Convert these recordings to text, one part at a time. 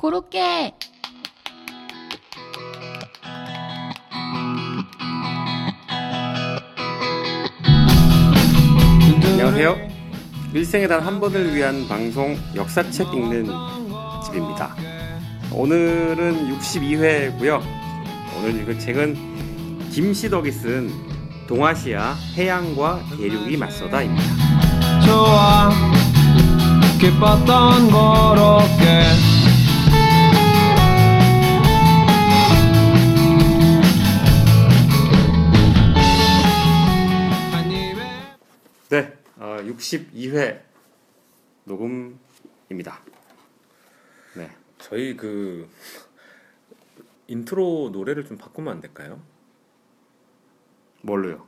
고로케 안녕하세요. 일생에 단 한 번을 위한 방송 역사책 읽는 집입니다. 오늘은 62회고요. 오늘 읽을 책은 김시덕이 쓴 동아시아 해양과 대륙이 맞서다입니다. 좋아 기뻤던 거롭게 62회 녹음입니다. 네, 저희 그 인트로 노래를 좀 바꾸면 안 될까요? 뭘로요?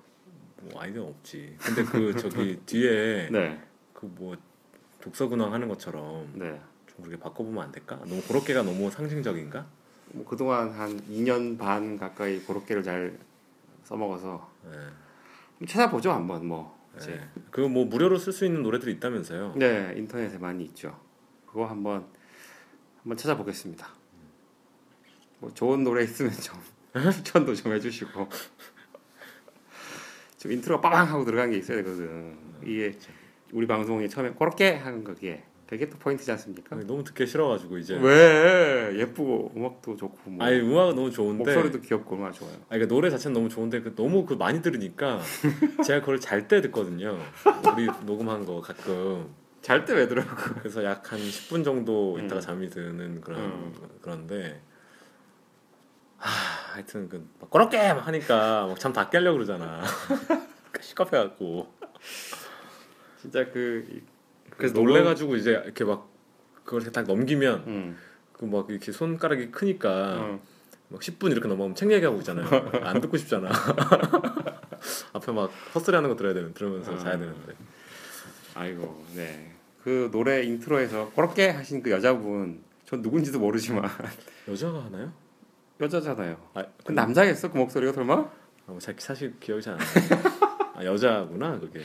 뭐 아이디어 없지. 근데 그 저기 뒤에 네, 그뭐 독서근황 하는 것처럼 네. 좀 그렇게 바꿔보면 안 될까? 너무 그렇게가 너무 상징적인가? 뭐 그동안 한 2년 반 가까이 고로케를 잘 써먹어서 네. 좀 찾아보죠 한번 뭐 이제 네. 그거 뭐 무료로 쓸 수 있는 노래들이 있다면서요? 네 인터넷에 많이 있죠. 그거 한번 한번 찾아보겠습니다. 뭐 좋은 노래 있으면 좀 추천도 좀 해주시고 좀 인트로가 빠방 하고 들어간 게 있어야 되거든. 이게 우리 방송이 처음에 그렇게 하는 거기에 그게 또 포인트지 않습니까? 너무 듣기 싫어가지고 이제. 왜 예쁘고 음악도 좋고 뭐 아니 음악은 너무 좋은데. 목소리도 귀엽고 얼마나 좋아요. 아니 그러니까 노래 자체는 너무 좋은데 그 너무 그 많이 들으니까 제가 그걸 잘 때 듣거든요. 우리 녹음한 거 가끔. 잘 때 왜 들어? 그래서 약 한 10분 정도 있다가 음. 잠이 드는 그런 음. 그런데 하, 하여튼 그막 그렇게 막 하니까 막 잠다 깨려고 그러잖아. 시끄럽해갖고 진짜 그 이- 그래서 그 놀래가지고 이제 이렇게 막 그걸 딱 넘기면 음. 그막 이렇게 손가락이 크니까 어. 막 10분 이렇게 넘어가면 책 얘기하고 있잖아요. 안 듣고 싶잖아. 앞에 막 헛소리하는 거 들어야 되는 들으면서 아. 자야 되는데. 아이고 네. 그 노래 intro에서 그렇게 하신 그 여자분 전 누군지도 모르지만 여자가 하나요? 여자잖아요. 아, 그 남자겠어 그 목소리가 설마? 아, 뭐 자- 사실 기억이 잘 안 나요. 아, 여자구나 그게.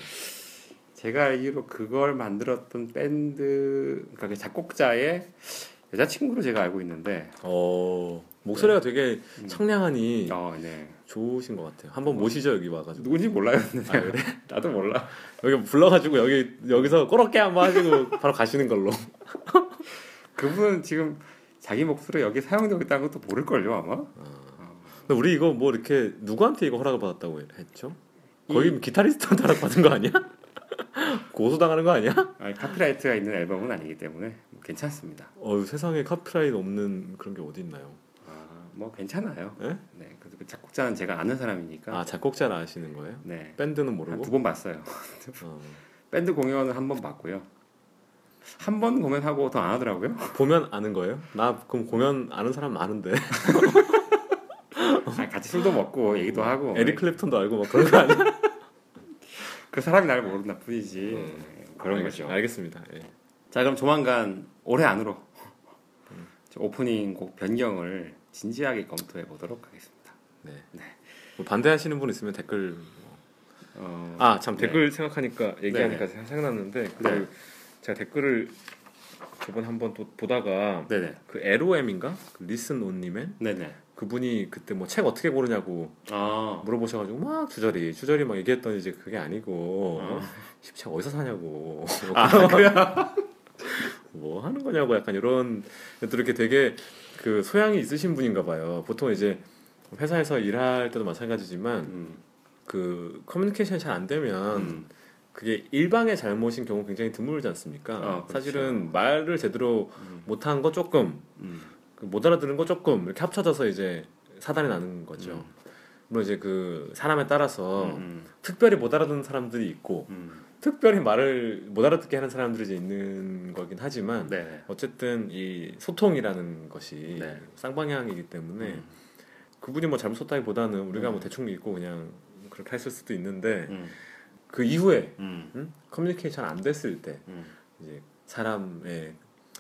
제가 알기로 그걸 만들었던 밴드 그러니까 그 작곡자의 여자친구로 제가 알고 있는데 어 목소리가 되게 음. 청량하니 어, 네. 좋으신 것 같아요. 한번 모시죠 여기 와가지고. 누군지 몰라요. 아 그래? 나도 몰라. 여기 불러가지고 여기 여기서 꼬렇게 한번 하시고 바로 가시는 걸로. 그분은 지금 자기 목소리 여기 사용되고 있다는 것도 모를걸요 아마. 근데 우리 이거 뭐 이렇게 누구한테 이거 허락을 받았다고 했죠? 거의 기타리스트한테 허락 받은 거 아니야? 고소 당하는 거 아니야? 아니, 카피라이트가 있는 앨범은 아니기 때문에 뭐 괜찮습니다. 어 세상에 카피라이트 없는 그런 게 어디 있나요? 아, 뭐 괜찮아요. 예? 네. 그래서 그 작곡자는 제가 아는 사람이니까. 아 작곡자를 아시는 거예요? 네. 밴드는 한 모르고. 두 번 봤어요. 어. 밴드 공연은 한 번 봤고요. 한 번 공연하고 더 안 하더라고요. 보면 아는 거예요? 나 그럼 공연 아는 사람 많은데. 아니, 같이 술도 먹고 얘기도 하고. 에릭 클랩턴도 알고 막 그런 거 아니야? 그 사람이 나를 모른다 뿐이지. 음. 네, 그런 알겠- 거죠. 알겠습니다. 예. 자 그럼 조만간 올해 안으로 저 오프닝 곡 변경을 진지하게 검토해 보도록 하겠습니다. 네. 네. 뭐 반대하시는 분 있으면 댓글. 어, 아참 네. 댓글 생각하니까 얘기하니까 네네. 생각났는데 그 네. 제가 댓글을 저번 한번 또 보다가 네네. 그 LOM인가 그 리슨 온님의 네네. 그분이 그때 뭐 책 어떻게 고르냐고 아, 물어보셔가지고 막 주저리 주저리 막 얘기했더니 이제 그게 아니고 어. 책 어디서 사냐고 아. 뭐 하는 거냐고 약간 이런 또 이렇게 되게 그 소양이 있으신 분인가 봐요. 보통 이제 회사에서 일할 때도 마찬가지지만 음, 그 커뮤니케이션이 잘 안 되면 음, 그게 일방의 잘못인 경우 굉장히 드물지 않습니까? 어, 그렇죠. 사실은 말을 제대로 음, 못한 거 조금 음, 그 못 알아들은 거 조금 이렇게 합쳐져서 이제 사단이 나는 거죠. 음. 물론 이제 그 사람에 따라서 음, 특별히 못 알아듣는 사람들이 있고 음, 특별히 말을 못 알아듣게 하는 사람들이 이제 있는 거긴 하지만 네네. 어쨌든 이 소통이라는 것이 네. 쌍방향이기 때문에 음, 그분이 뭐 잘못했다기보다는 우리가 음. 뭐 대충 읽고 그냥 그렇게 했을 수도 있는데 음, 그 이후에 음, 음? 커뮤니케이션 안 됐을 때 음. 이제 사람의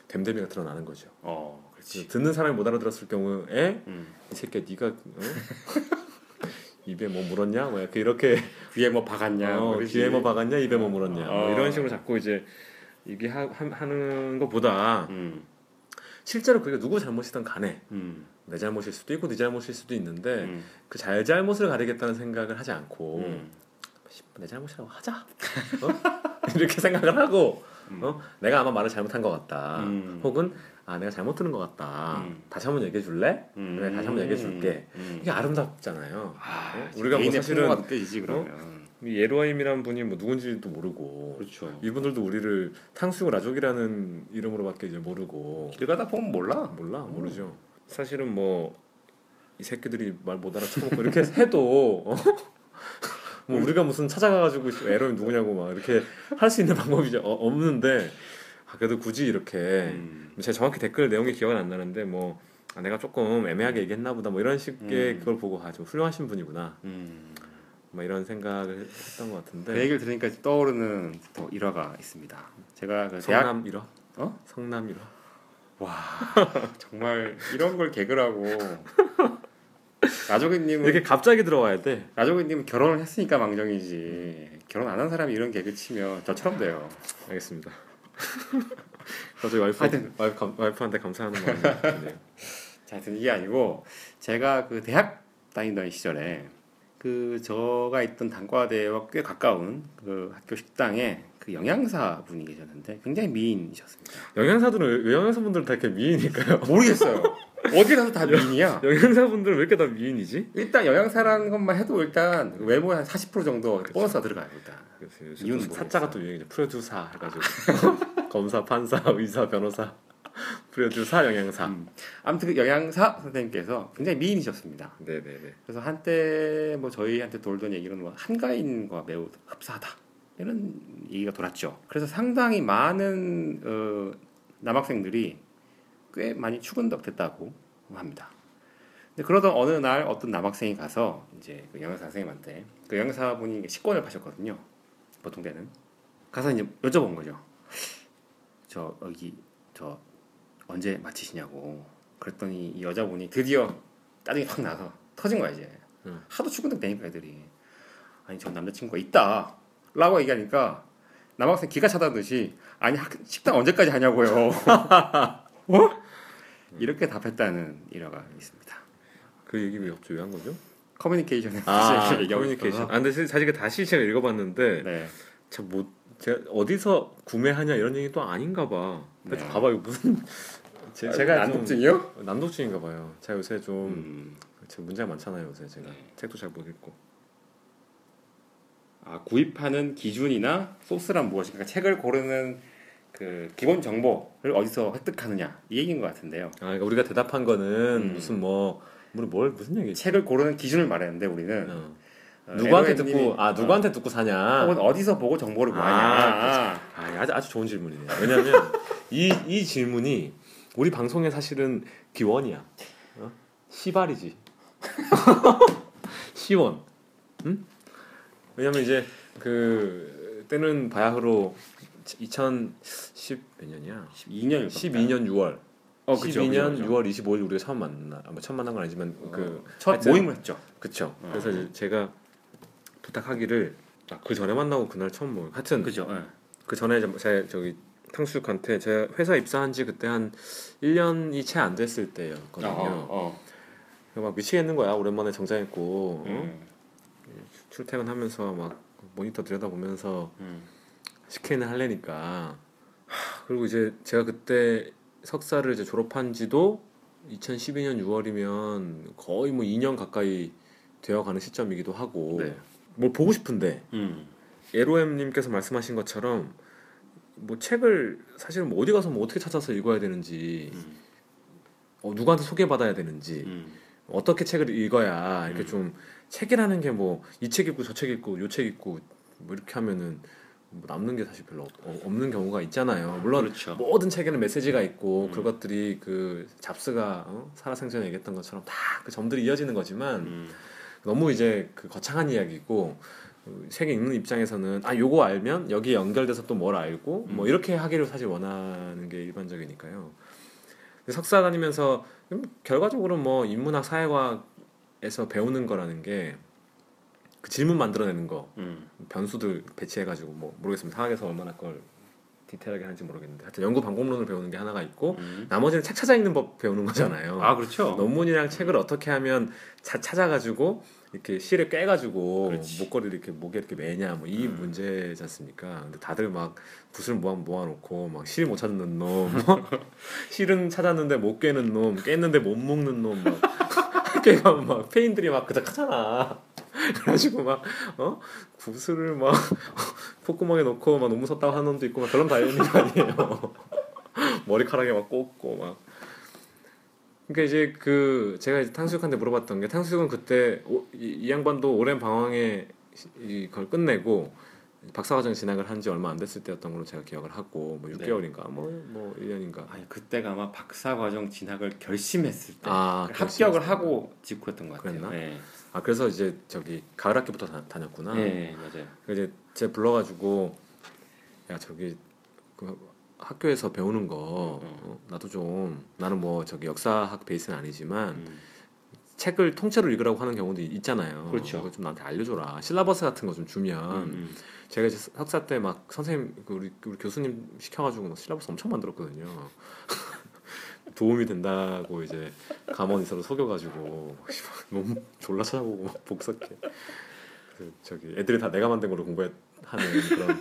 됨됨이가 드러나는 거죠. 어, 그렇지. 듣는 사람이 못 알아들었을 경우에 음. 이 새끼야 네가 어? 입에 뭐 물었냐 뭐 이렇게 귀에 뭐 박았냐? 어, 뭐. 귀에 뭐 박았냐 입에 뭐 물었냐 뭐 어. 이런 식으로 자꾸 이제 얘기 하, 하- 하는 것보다 음, 실제로 그게 누구 잘못이든 간에 음. 내 잘못일 수도 있고 네 잘못일 수도 있는데 음. 그 잘잘못을 가리겠다는 생각을 하지 않고 음. 씨, 내 잘못이라고 하자 어? 이렇게 생각을 하고 음. 어? 내가 아마 말을 잘못한 것 같다 음. 혹은 아 내가 잘못 들은 것 같다 음. 다시 한번 얘기해 줄래? 음. 그래, 다시 한번 얘기해 줄게. 음. 이게 아름답잖아요 아, 어? 우리가 뭐 사실은 느껴지지 그러면. 이 예로아임이라는 분이 뭐 누군지도 모르고 그렇죠. 이분들도 우리를 탕수육 라족이라는 이름으로밖에 이제 모르고 길 가다 보면 몰라. 몰라 모르죠. 사실은 뭐 이 새끼들이 말 못 알아쳐먹고 이렇게 해도 어? 뭐 우리가 무슨 찾아가가지고 에러이 누구냐고 막 이렇게 할 수 있는 방법이 어- 없는데 아, 그래도 굳이 이렇게 음. 제가 정확히 댓글 내용이 기억은 안 나는데 뭐 아, 내가 조금 애매하게 얘기했나 보다 뭐 이런 식의 음. 그걸 보고 아좀 훌륭하신 분이구나 음. 뭐 이런 생각을 했던 것 같은데 그 얘기를 들으니까 떠오르는 또 일화가 있습니다. 제가 그 대학 성남 1화 어? 성남 1화 와 정말 이런 걸 개그라고 라조기님은 이렇게 갑자기 들어와야 돼 라조기님은 결혼을 했으니까 망정이지 결혼 안 한 사람이 이런 개그 치면 저처럼 돼요. 알겠습니다. 갑자기 와이프 하여튼. 와이프 감, 와이프한테 감사하는 마음이 드네요. 자, 하여튼 이게 아니고 제가 그 대학 다니던 시절에 그 저가 있던 단과대와 꽤 가까운 그 학교 식당에 그 영양사 분이 계셨는데 굉장히 미인이셨습니다. 영양사들은 영양사분들은 다 이렇게 미인일까요? 모르겠어요. 어디 가서 다 미인이야. 영양사분들은 왜 이렇게 다 미인이지? 일단 영양사라는 것만 해도 일단 외모에 한40% 정도 보너스가 들어가요 일단. 이유는. 사자가 또 유행이죠. 프로듀사 해가지고 검사, 판사, 의사, 변호사, 프로듀사, 영양사. 음. 아무튼 그 영양사 선생님께서 굉장히 미인이셨습니다. 네네네. 그래서 한때 뭐 저희한테 돌던 얘기는 뭐 한가인과 매우 흡사하다 이런 얘기가 돌았죠. 그래서 상당히 많은 어, 남학생들이 꽤 많이 추근덕됐다고 합니다. 근데 그러던 어느 날 어떤 남학생이 가서 이제 그 영양사 선생님한테 그 영양사분이 식권을 파셨거든요. 보통 때는 가서 이제 여쭤본 거죠. 저 여기 저 언제 마치시냐고. 그랬더니 이 여자분이 드디어 짜증이 확 나서 터진 거야 이제. 응. 하도 추근덕 되니까 애들이 아니 전 남자친구가 있다. 라고 얘기하니까 남학생 기가 차다듯이 아니 학- 식당 언제까지 하냐고요. 어? 이렇게 답했다는 일화가 있습니다. 그 얘기 왜 갑자기 왜한 거죠? 커뮤니케이션에 아, 커뮤니케이션. 아, 근데 사실 그 다시 제가 읽어봤는데 네. 참 뭐, 제가 어디서 구매하냐 이런 얘기 또 아닌가 봐. 근데 네. 봐봐 이거 무슨 제, 제가 좀- 난독증이요? 난독증인가 봐요. 제가 요새 좀 음. 제가 문제가 많잖아요 요새 제가 네. 책도 잘 못 읽고. 아, 구입하는 기준이나 소스란 무엇인가 그러니까 책을 고르는 그 기본 정보를 어디서 획득하느냐 이 얘기인 것 같은데요. 아, 그러니까 우리가 대답한 거는 음. 무슨 뭐 우리 뭘 무슨 얘기? 책을 고르는 기준을 말했는데 우리는 어. 어, 누구한테 듣고 아 누구한테 듣고 사냐? 혹은 어디서 보고 정보를 구하냐. 아, 아, 아 주 아주 좋은 질문이네요. 왜냐하면 이 이 질문이 우리 방송의 사실은 기원이야. 어? 시발이지. 시원. 응? 왜냐면 이제 그 때는 바야흐로 2010몇 년이야? 12년일 12년 6월. 어, 그쵸, 12년 그쵸, 그쵸. 6월 25일 우리가 처음 만나. 아, 뭐 처음 만난 건 아니지만 그첫 하여튼- 모임을 했죠. 그쵸. 어. 그래서 이제 제가 부탁하기를 아, 그 전에 만나고 그날 처음 뭐 하여튼 그죠. 예. 그 전에 저- 제가 저기 탕수육한테 제가 회사 입사한 지 그때 한 1년이 채 안 됐을 때였거든요. 어, 어. 그래서 막 미치겠는 거야. 오랜만에 정장 입고 어? 음, 출퇴근하면서 막 모니터 들여다보면서 음. 시키는 할래니까 하, 그리고 이제 제가 그때 석사를 이제 졸업한 지도 2012년 6월이면 거의 뭐 2년 가까이 되어가는 시점이기도 하고 네. 뭘 보고 싶은데 음. 에로엠님께서 말씀하신 것처럼 뭐 책을 사실 뭐 어디 가서 뭐 어떻게 찾아서 읽어야 되는지 음. 어, 누구한테 소개받아야 되는지 음. 어떻게 책을 읽어야 이렇게 음. 좀 책이라는 게 뭐 이 책 읽고 저 책 읽고 요 책 읽고 뭐 이렇게 하면은 뭐 남는 게 사실 별로 없, 어, 없는 경우가 있잖아요. 물론 그렇죠. 모든 책에는 메시지가 있고 음. 그것들이 그 잡스가 어? 살아생전에 얘기했던 것처럼 다 그 점들이 이어지는 거지만 음. 너무 이제 그 거창한 이야기고 어, 책에 읽는 입장에서는 아 요거 알면 여기 연결돼서 또 뭘 알고 뭐 음. 이렇게 하기를 사실 원하는 게 일반적이니까요. 석사 다니면서 음, 결과적으로 뭐 인문학 사회과에서 배우는 거라는 게 그 질문 만들어내는 거 음. 변수들 배치해가지고 뭐 모르겠습니다 상황에서 얼마나 그걸 디테일하게 하는지 모르겠는데 하여튼 연구 방법론을 배우는 게 하나가 있고 음. 나머지는 책 찾아 읽는 법 배우는 거잖아요. 아 그렇죠. 논문이랑 책을 어떻게 하면 자, 찾아가지고 이렇게 실에 꿰가지고. 목걸이를 이렇게 목에 이렇게 매냐 뭐이 음. 문제지 않습니까? 근데 다들 막 붓을 모아 모아놓고 막 실 못 찾는 놈, 실은 찾았는데 못 꿰는 놈, 깼는데 못 먹는 놈, 막 꿰가 막 페인들이 막 그닥 하잖아. 그래가지고 막 어? 붓을 막 콧구멍에 넣고 막 논문 썼다고 하는 놈도 있고 막 그런 다 있는 거 아니에요. 머리카락에 막 꽂고 막 그러니까 이제 그 제가 이제 탕수육한테 물어봤던 게 탕수육은 그때 오- 이, 이 양반도 오랜 방황에 시- 이걸 끝내고 박사과정 진학을 한 지 얼마 안 됐을 때였던 걸로 제가 기억을 하고 뭐 네. 6개월인가 뭐뭐 1년인가 아니 그때가 아마 박사 과정 진학을 결심했을 때 아 합격을 결심했을 때. 하고 직후였던 것 같아요. 그랬나? 네. 아 그래서 이제 저기 가을 학기부터 다, 다녔구나 네, 맞아요. 그래서 이제 제 불러가지고 야 저기 그 학교에서 배우는 거 음, 어, 나도 좀 나는 뭐 저기 역사학 베이스는 아니지만 음. 책을 통째로 읽으라고 하는 경우도 있- 있잖아요. 그렇죠. 그거 좀 나한테 알려줘라. 실라버스 같은 거 좀 주면 음, 음. 제가 이제 석사 때 막 선생님 그 우리 우리 교수님 시켜가지고 막 실라버스 엄청 만들었거든요. 도움이 된다고 이제 감언 이 서로 속여가지고 너무 졸라 찾아보고 막 복석해. 그 저기 애들이 다 내가 만든 걸로 공부하는 그런.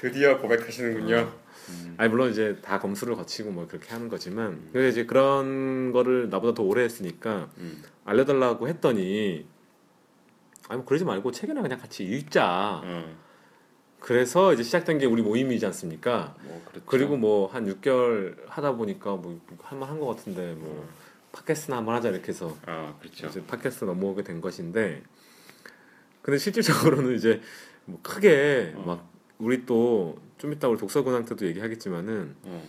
드디어 고백하시는군요. 음. 아니 물론 이제 다 검수를 거치고 뭐 그렇게 하는 거지만 그 이제 그런 거를 나보다 더 오래 했으니까 음. 알려달라고 했더니 아니 뭐 그러지 말고 책이나 그냥 같이 읽자. 어. 그래서 이제 시작된 게 우리 모임이지 않습니까? 뭐 그렇죠. 그리고 뭐 한 6개월 하다 보니까 뭐 할만한 것 같은데 뭐 팟캐스트나 한번 하자 이렇게 해서 아 그렇죠. 이제 팟캐스트 넘어오게 된 것인데 근데 실질적으로는 이제 뭐 크게 어. 막 우리 또 좀 이따 우리 독서근황 때도 얘기하겠지만은 어.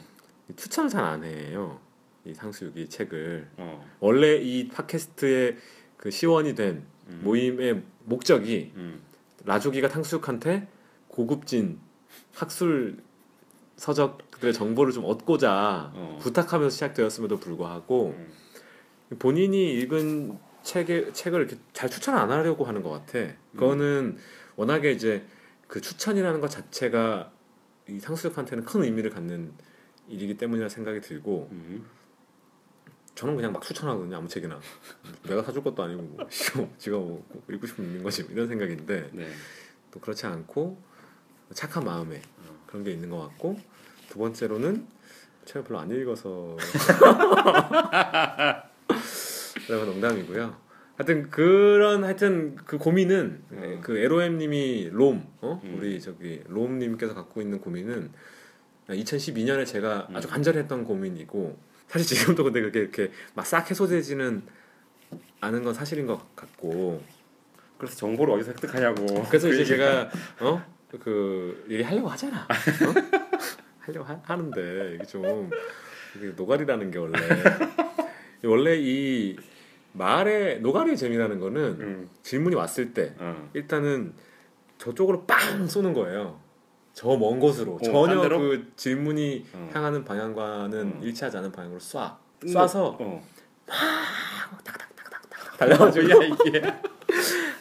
추천을 잘안 해요. 이 상수육이 책을 어. 원래 이 팟캐스트의 그 시원이 된 음. 모임의 목적이 음. 라조기가 탕수육한테 고급진 학술 서적들의 정보를 좀 얻고자 어. 부탁하면서 시작되었음에도 불구하고 음. 본인이 읽은 책의 책을 이렇게 잘 추천 안 하려고 하는 것 같아. 그거는 워낙에 이제 그 추천이라는 것 자체가 이 상수육한테는 큰 의미를 갖는 일이기 때문이라 생각이 들고 음. 저는 그냥 막 추천하거든요 아무 책이나 내가 사줄 것도 아니고 뭐, 지가 뭐 읽고 싶으면 읽는 거지 이런 생각인데 네. 또 그렇지 않고 착한 마음에 그런 게 있는 것 같고 두 번째로는 책을 별로 안 읽어서 그런 농담이고요. 하여튼 그런 하여튼 그 고민은 음. 그 에로엠님이 롬 어? 음. 우리 저기 롬님께서 갖고 있는 고민은 2012년에 제가 음. 아주 간절히 했던 고민이고 사실 지금도 근데 그게 이렇게 막 싹 해소되지는 않은 건 사실인 것 같고 그래서 정보를 어디서 획득하냐고. 그래서 그 이제 얘기가. 제가 어 그 얘기 하려고 하잖아. 어? 하려고 하, 하는데 이게 좀 이게 노가리라는 게 원래 원래 이 말의 노가리의 재미라는 거는 음. 질문이 왔을 때 어. 일단은 저쪽으로 빵 쏘는 거예요. 저 먼 곳으로 어, 전혀 딴 데로? 그 질문이 어. 향하는 방향과는 어. 일치하지 않은 방향으로 쏴뜬 쏴서 거- 어. 달려가지고 야 이게.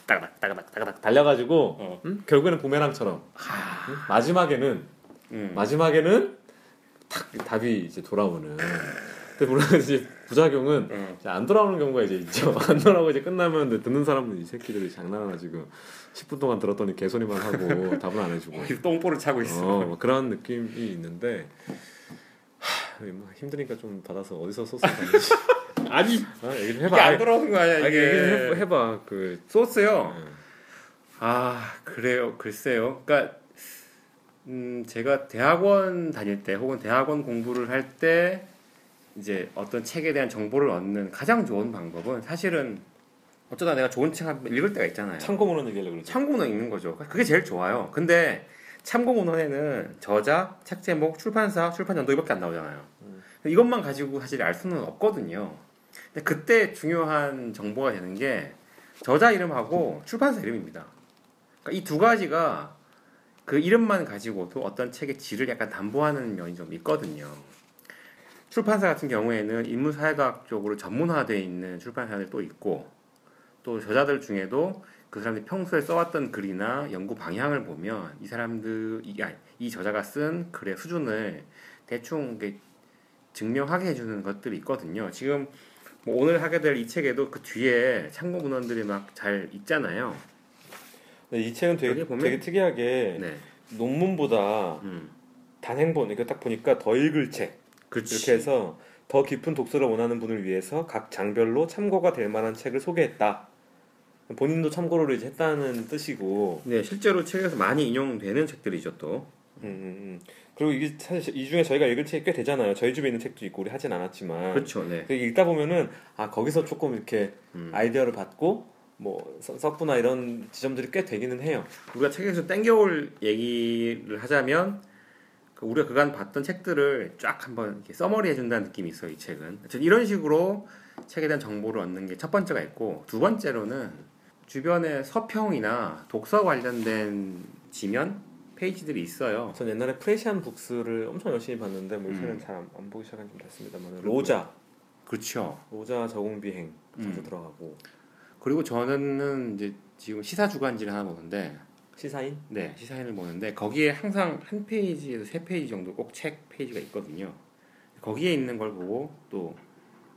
따닥 따닥 따닥 달려가지고 어. 응? 결국에는 부메랑처럼 응? 마지막에는 음. 마지막에는 탁 답이 이제 돌아오는. 근데 물론 이제 부작용은 어. 이제 안 돌아오는 경우가 이제 있죠. 안 돌아오고 이제 끝나면 듣는 사람은 이 새끼들이 장난하나 지금 10분 동안 들었더니 개소리만 하고 답은 안 해주고. 똥볼을 차고 있어. 어, 뭐 그런 느낌이 있는데 하, 뭐 힘드니까 좀 받아서 어디서 소스 받는지 아니 아, 얘기 좀 이게 해봐. 안 돌아오는 거 아니야 아, 이게. 얘기 좀 해봐, 해봐. 그 소스요. 어. 아 그래요 글쎄요 그러니까 음 제가 대학원 다닐 때 혹은 대학원 공부를 할 때 이제 어떤 책에 대한 정보를 얻는 가장 좋은 방법은 사실은 어쩌다 내가 좋은 책 한 번 읽을 때가 있잖아요 참고문헌 얘기하려고 그러죠. 참고문헌 읽는 거죠 그게 제일 좋아요 근데 참고문헌에는 저자 책 제목 출판사 출판 연도기밖에 안 나오잖아요 음. 이것만 가지고 사실 알 수는 없거든요 그때 중요한 정보가 되는 게 저자 이름하고 출판사 이름입니다 그러니까 이 두 가지가 그 이름만 가지고도 어떤 책의 질을 약간 담보하는 면이 좀 있거든요. 출판사 같은 경우에는 인문사회학 쪽으로 전문화되어 있는 출판사들도 있고 또 저자들 중에도 그 사람들이 평소에 써왔던 글이나 연구 방향을 보면 이 사람들 이, 아, 이 저자가 쓴 글의 수준을 대충 증명하게 해주는 것들이 있거든요. 지금 뭐 오늘 하게 될 이 책에도 그 뒤에 참고 문헌들이 막 잘 있잖아요. 근데 이 책은 되게 보면- 되게 특이하게 네, 논문보다 음, 단행본 이거 딱 보니까 더 읽을 책 그렇지. 이렇게 해서 더 깊은 독서를 원하는 분을 위해서 각 장별로 참고가 될 만한 책을 소개했다. 본인도 참고를 이제 했다는 뜻이고, 네, 실제로 책에서 많이 인용되는 책들이죠 또. 음, 음, 음. 그리고 이게 사실 이 중에 저희가 읽을 책이 꽤 되잖아요. 저희 집에 있는 책도 있고 우리 하진 않았지만, 그렇죠, 네. 그 읽다 보면은 아 거기서 조금 이렇게 음. 아이디어를 받고 뭐 서- 썼구나 이런 지점들이 꽤 되기는 해요. 우리가 책에서 땡겨올 얘기를 하자면 그 우리가 그간 봤던 책들을 쫙 한번 이렇게 써머리 해준다는 느낌이 있어요. 이 책은 이런 식으로 책에 대한 정보를 얻는 게 첫 번째가 있고 두 번째로는 주변에 서평이나 독서 관련된 지면 페이지들이 있어요. 전 옛날에 프레시안 북스를 엄청 열심히 봤는데 뭐 요새는 음. 잘안 보기 시작한 지좀 됐습니다만 로쟈 그렇죠. 로쟈 저공 비행 자주 음. 들어가고 그리고 저는 이제 지금 시사 주간지를 하나 보는데 시사인 네 시사인을 보는데 거기에 항상 한 페이지에서 세 페이지 정도 꼭 책 페이지가 있거든요. 거기에 있는 걸 보고 또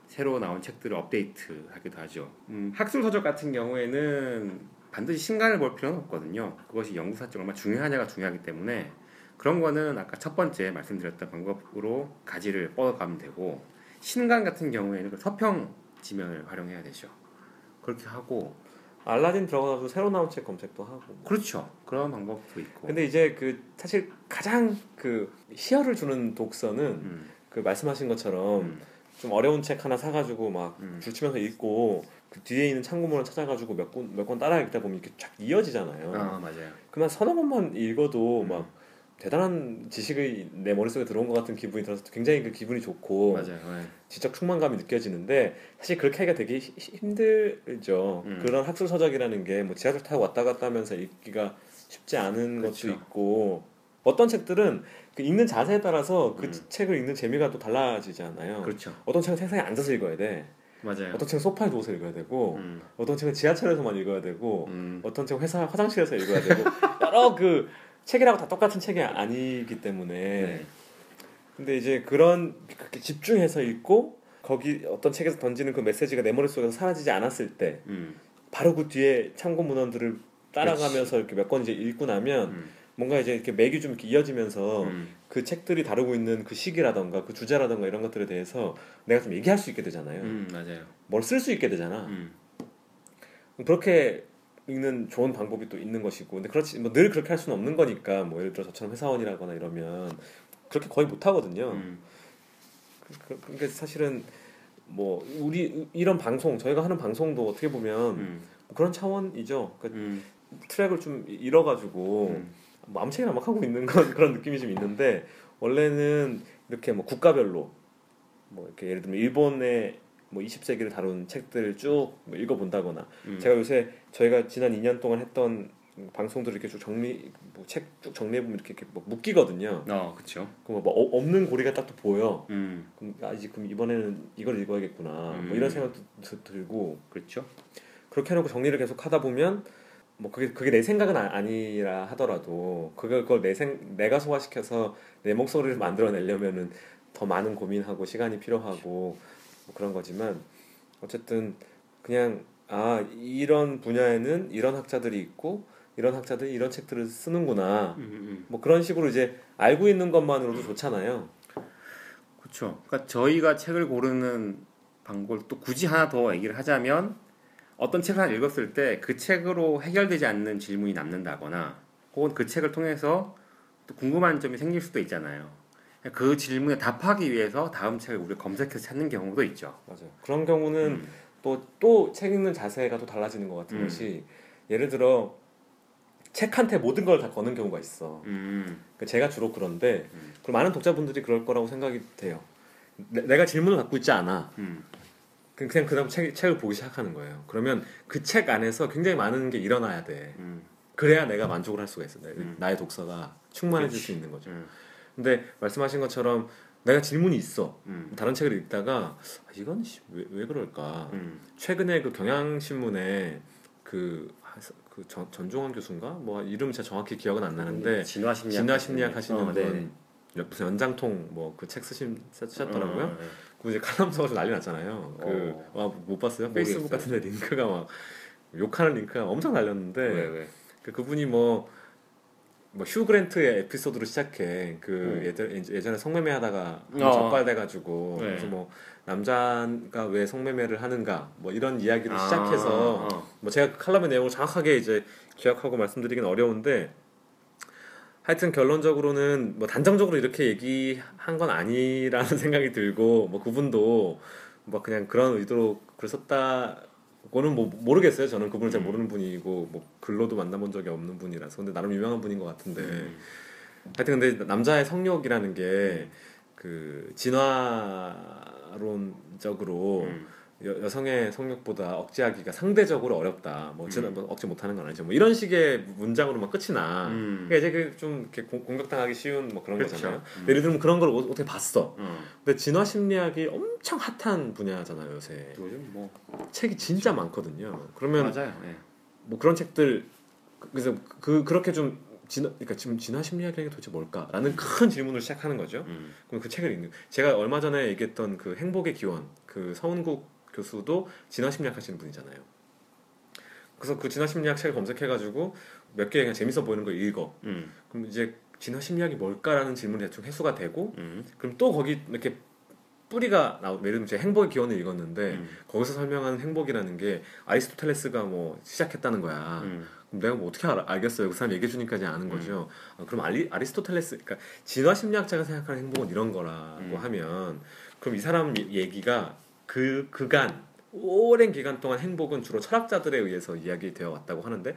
새로 나온 책들을 업데이트 하기도 하죠. 음, 학술 서적 같은 경우에는 반드시 신간을 볼 필요는 없거든요. 그것이 연구 사적 얼마나 중요하냐가 중요하기 때문에 그런 거는 아까 첫 번째 말씀드렸던 방법으로 가지를 뻗어가면 되고 신간 같은 경우에는 그 서평 지면을 활용해야 되죠. 그렇게 하고 알라딘 들어가서 새로 나온 책 검색도 하고 그렇죠. 그런 방법도 있고. 근데 이제 그 사실 가장 그 희열을 주는 독서는 음, 그 말씀하신 것처럼 음, 좀 어려운 책 하나 사가지고 막 음. 줄치면서 읽고 그 뒤에 있는 참고문을 찾아가지고 몇 권 몇 권 따라 읽다 보면 이렇게 쫙 이어지잖아요. 아 맞아요. 그만 서너 권만 읽어도 음. 막 대단한 지식이 내 머릿속에 들어온 것 같은 기분이 들어서 굉장히 그 기분이 좋고 맞아요. 네. 지적 충만감이 느껴지는데 사실 그렇게 하기가 되게 히- 힘들죠. 음. 그런 학술 서적이라는 게 뭐 지하철 타고 왔다 갔다 하면서 읽기가 쉽지 않은 그렇죠. 것도 있고 어떤 책들은 그 읽는 자세에 따라서 그 음. 책을 읽는 재미가 또 달라지잖아요. 그렇죠. 어떤 책은 세상에 앉아서 읽어야 돼. 맞아요. 어떤 책은 소파에 누워서 읽어야 되고 음, 어떤 책은 지하철에서만 읽어야 되고 음, 어떤 책은 회사 화장실에서 읽어야 되고 여러 그 책이라고 다 똑같은 책이 아니기 때문에. 네. 근데 이제 그런 그렇게 집중해서 읽고 거기 어떤 책에서 던지는 그 메시지가 내 머릿속에서 사라지지 않았을 때 음, 바로 그 뒤에 참고 문헌들을 따라가면서 이렇게 몇 권 이제 읽고 나면 음, 뭔가 이제 이렇게 맥이 좀 이렇게 이어지면서 음, 그 책들이 다루고 있는 그 시기라던가 그 주제라던가 이런 것들에 대해서 내가 좀 얘기할 수 있게 되잖아요. 음, 맞아요. 뭘 쓸 수 있게 되잖아. 음, 그렇게 읽는 좋은 방법이 또 있는 것이고 근데 그렇지 뭐 늘 그렇게 할 수는 없는 거니까 뭐 예를 들어 저처럼 회사원이라거나 이러면 그렇게 거의 못 하거든요. 음, 그, 그러니까 사실은 뭐 우리 이런 방송 저희가 하는 방송도 어떻게 보면 음, 그런 차원이죠. 그러니까 음, 트랙을 좀 잃어가지고 음, 뭐 아무 책이나 막 하고 있는 건 그런 느낌이 좀 있는데 원래는 이렇게 뭐 국가별로 뭐 이렇게 예를 들면 일본의 뭐 20세기를 다룬 책들을 쭉 뭐 읽어본다거나 음. 제가 요새 저희가 지난 2년 동안 했던 방송들을 이렇게 쭉 정리 뭐 책 쭉 정리해 보면 이렇게, 이렇게 뭐 묶이거든요. 어, 그렇죠. 그럼 뭐 어- 없는 고리가 딱 또 보여. 음, 그럼 아 이제 그럼 이번에는 이걸 읽어야겠구나. 음. 뭐 이런 생각도 드- 들고 그렇죠. 그렇게 해놓고 정리를 계속 하다 보면 뭐 그게 그게 내 생각은 아, 아니라 하더라도 그걸 그걸 내 생 내가 소화시켜서 내 목소리를 만들어내려면은 더 많은 고민하고 시간이 필요하고 뭐 그런 거지만 어쨌든 그냥 아 이런 분야에는 이런 학자들이 있고 이런 학자들이 이런 책들을 쓰는구나 음, 음, 뭐 그런 식으로 이제 알고 있는 것만으로도 좋잖아요. 그렇죠. 그러니까 저희가 책을 고르는 방법을 또 굳이 하나 더 얘기를 하자면 어떤 책을 하나 읽었을 때 그 책으로 해결되지 않는 질문이 남는다거나 혹은 그 책을 통해서 또 궁금한 점이 생길 수도 있잖아요. 그 질문에 답하기 위해서 다음 책을 우리가 검색해서 찾는 경우도 있죠. 맞아요. 그런 경우는 음, 또또 책 읽는 자세가 또 달라지는 것 같은 음. 것이 예를 들어 책한테 모든 걸 다 거는 경우가 있어. 음, 그러니까 제가 주로 그런데 음. 그리고 많은 독자분들이 그럴 거라고 생각이 돼요. 내, 가 질문을 갖고 있지 않아. 음, 그- 그냥 그다음 책, 책을 보기 시작하는 거예요. 그러면 그 책 안에서 굉장히 많은 게 일어나야 돼. 음, 그래야 내가 만족을 할 수가 있어. 내, 음. 나의 독서가 충만해질 그렇지. 수 있는 거죠. 음, 근데 말씀하신 것처럼 내가 질문이 있어. 음, 다른 책을 읽다가 아, 이건 씨, 왜, 왜 그럴까? 음, 최근에 그 경향신문에 그, 그 전, 전종환 교수인가 뭐 이름 제가 정확히 기억은 안 나는데 진화 심리학 진화 심리학 하시는 어, 분 네. 무슨 연장통 뭐 그 책 쓰신 쓰셨더라고요. 어, 네. 그 이제 칼럼 써가지고 난리 났잖아요. 어. 그못 봤어요? 모르겠어요. 페이스북 같은데 링크가 막 욕하는 링크가 엄청 왜? 그 그분이 뭐. 뭐휴 그랜트의 에피소드로 시작해 그 음. 예전 예전에 성매매 하다가 어. 적발돼 가지고 네. 그래서 뭐 남자가 왜 성매매를 하는가 뭐 이런 이야기로 아, 시작해서 어. 뭐 제가 칼럼의 내용을 정확하게 이제 기억하고 말씀드리긴 어려운데 하여튼 결론적으로는 뭐 단정적으로 이렇게 얘기한 건 아니라는 생각이 들고 뭐 그분도 뭐 그냥 그런 의도로 글 썼다고는 뭐 모르겠어요. 저는 그분을 잘 음. 모르는 분이고 뭐 글로도 만나본 적이 없는 분이라서 근데 나름 유명한 분인 것 같은데 음. 하여튼 근데 남자의 성욕이라는 게 그 진화론적으로 음. 여, 여성의 성욕보다 억제하기가 상대적으로 어렵다. 뭐, 음. 뭐 억제 못하는 건 아니죠. 뭐 이런 식의 문장으로만 끝이 나. 음. 그러니까 이제 그 좀 이렇게 공- 공격당하기 쉬운 뭐 그런 그렇죠. 거잖아요. 음. 예를 들면 그런 걸 어- 어떻게 봤어. 어. 근데 진화 심리학이 엄청 핫한 분야잖아요 요새. 요즘 뭐 책이 진짜 많거든요. 그러면 맞아요. 예. 뭐 그런 책들 그래서 그 그렇게 좀 진화 그러니까 지금 진화 심리학이라는 게 도대체 뭘까라는 큰 질문을 시작하는 거죠. 음. 그럼 그 책을 읽는 제가 얼마 전에 얘기했던 그 행복의 기원 그 서은국 교수도 진화 심리학 하시는 분이잖아요. 그래서 그 진화 심리학 책을 검색해가지고 몇 개 그냥 재밌어 보이는 걸 읽어. 음. 그럼 이제 진화 심리학이 뭘까라는 질문이 대충 해소가 되고 음. 그럼 또 거기 이렇게 뿌리가 나오 예를 들면 제가 행복의 기원을 읽었는데 음. 거기서 설명하는 행복이라는 게 아리스토텔레스가 뭐 시작했다는 거야. 음. 그럼 내가 뭐 어떻게 알, 알겠어요? 그 사람 얘기해 주니까 이제 아는 거죠. 아, 그럼 아리, 아리스토텔레스, 그러니까 진화 심리학자가 생각하는 행복은 이런 거라고 음. 하면 그럼 이 사람 얘- 얘기가 그 그간 오랜 기간 동안 행복은 주로 철학자들에 의해서 이야기되어 왔다고 하는데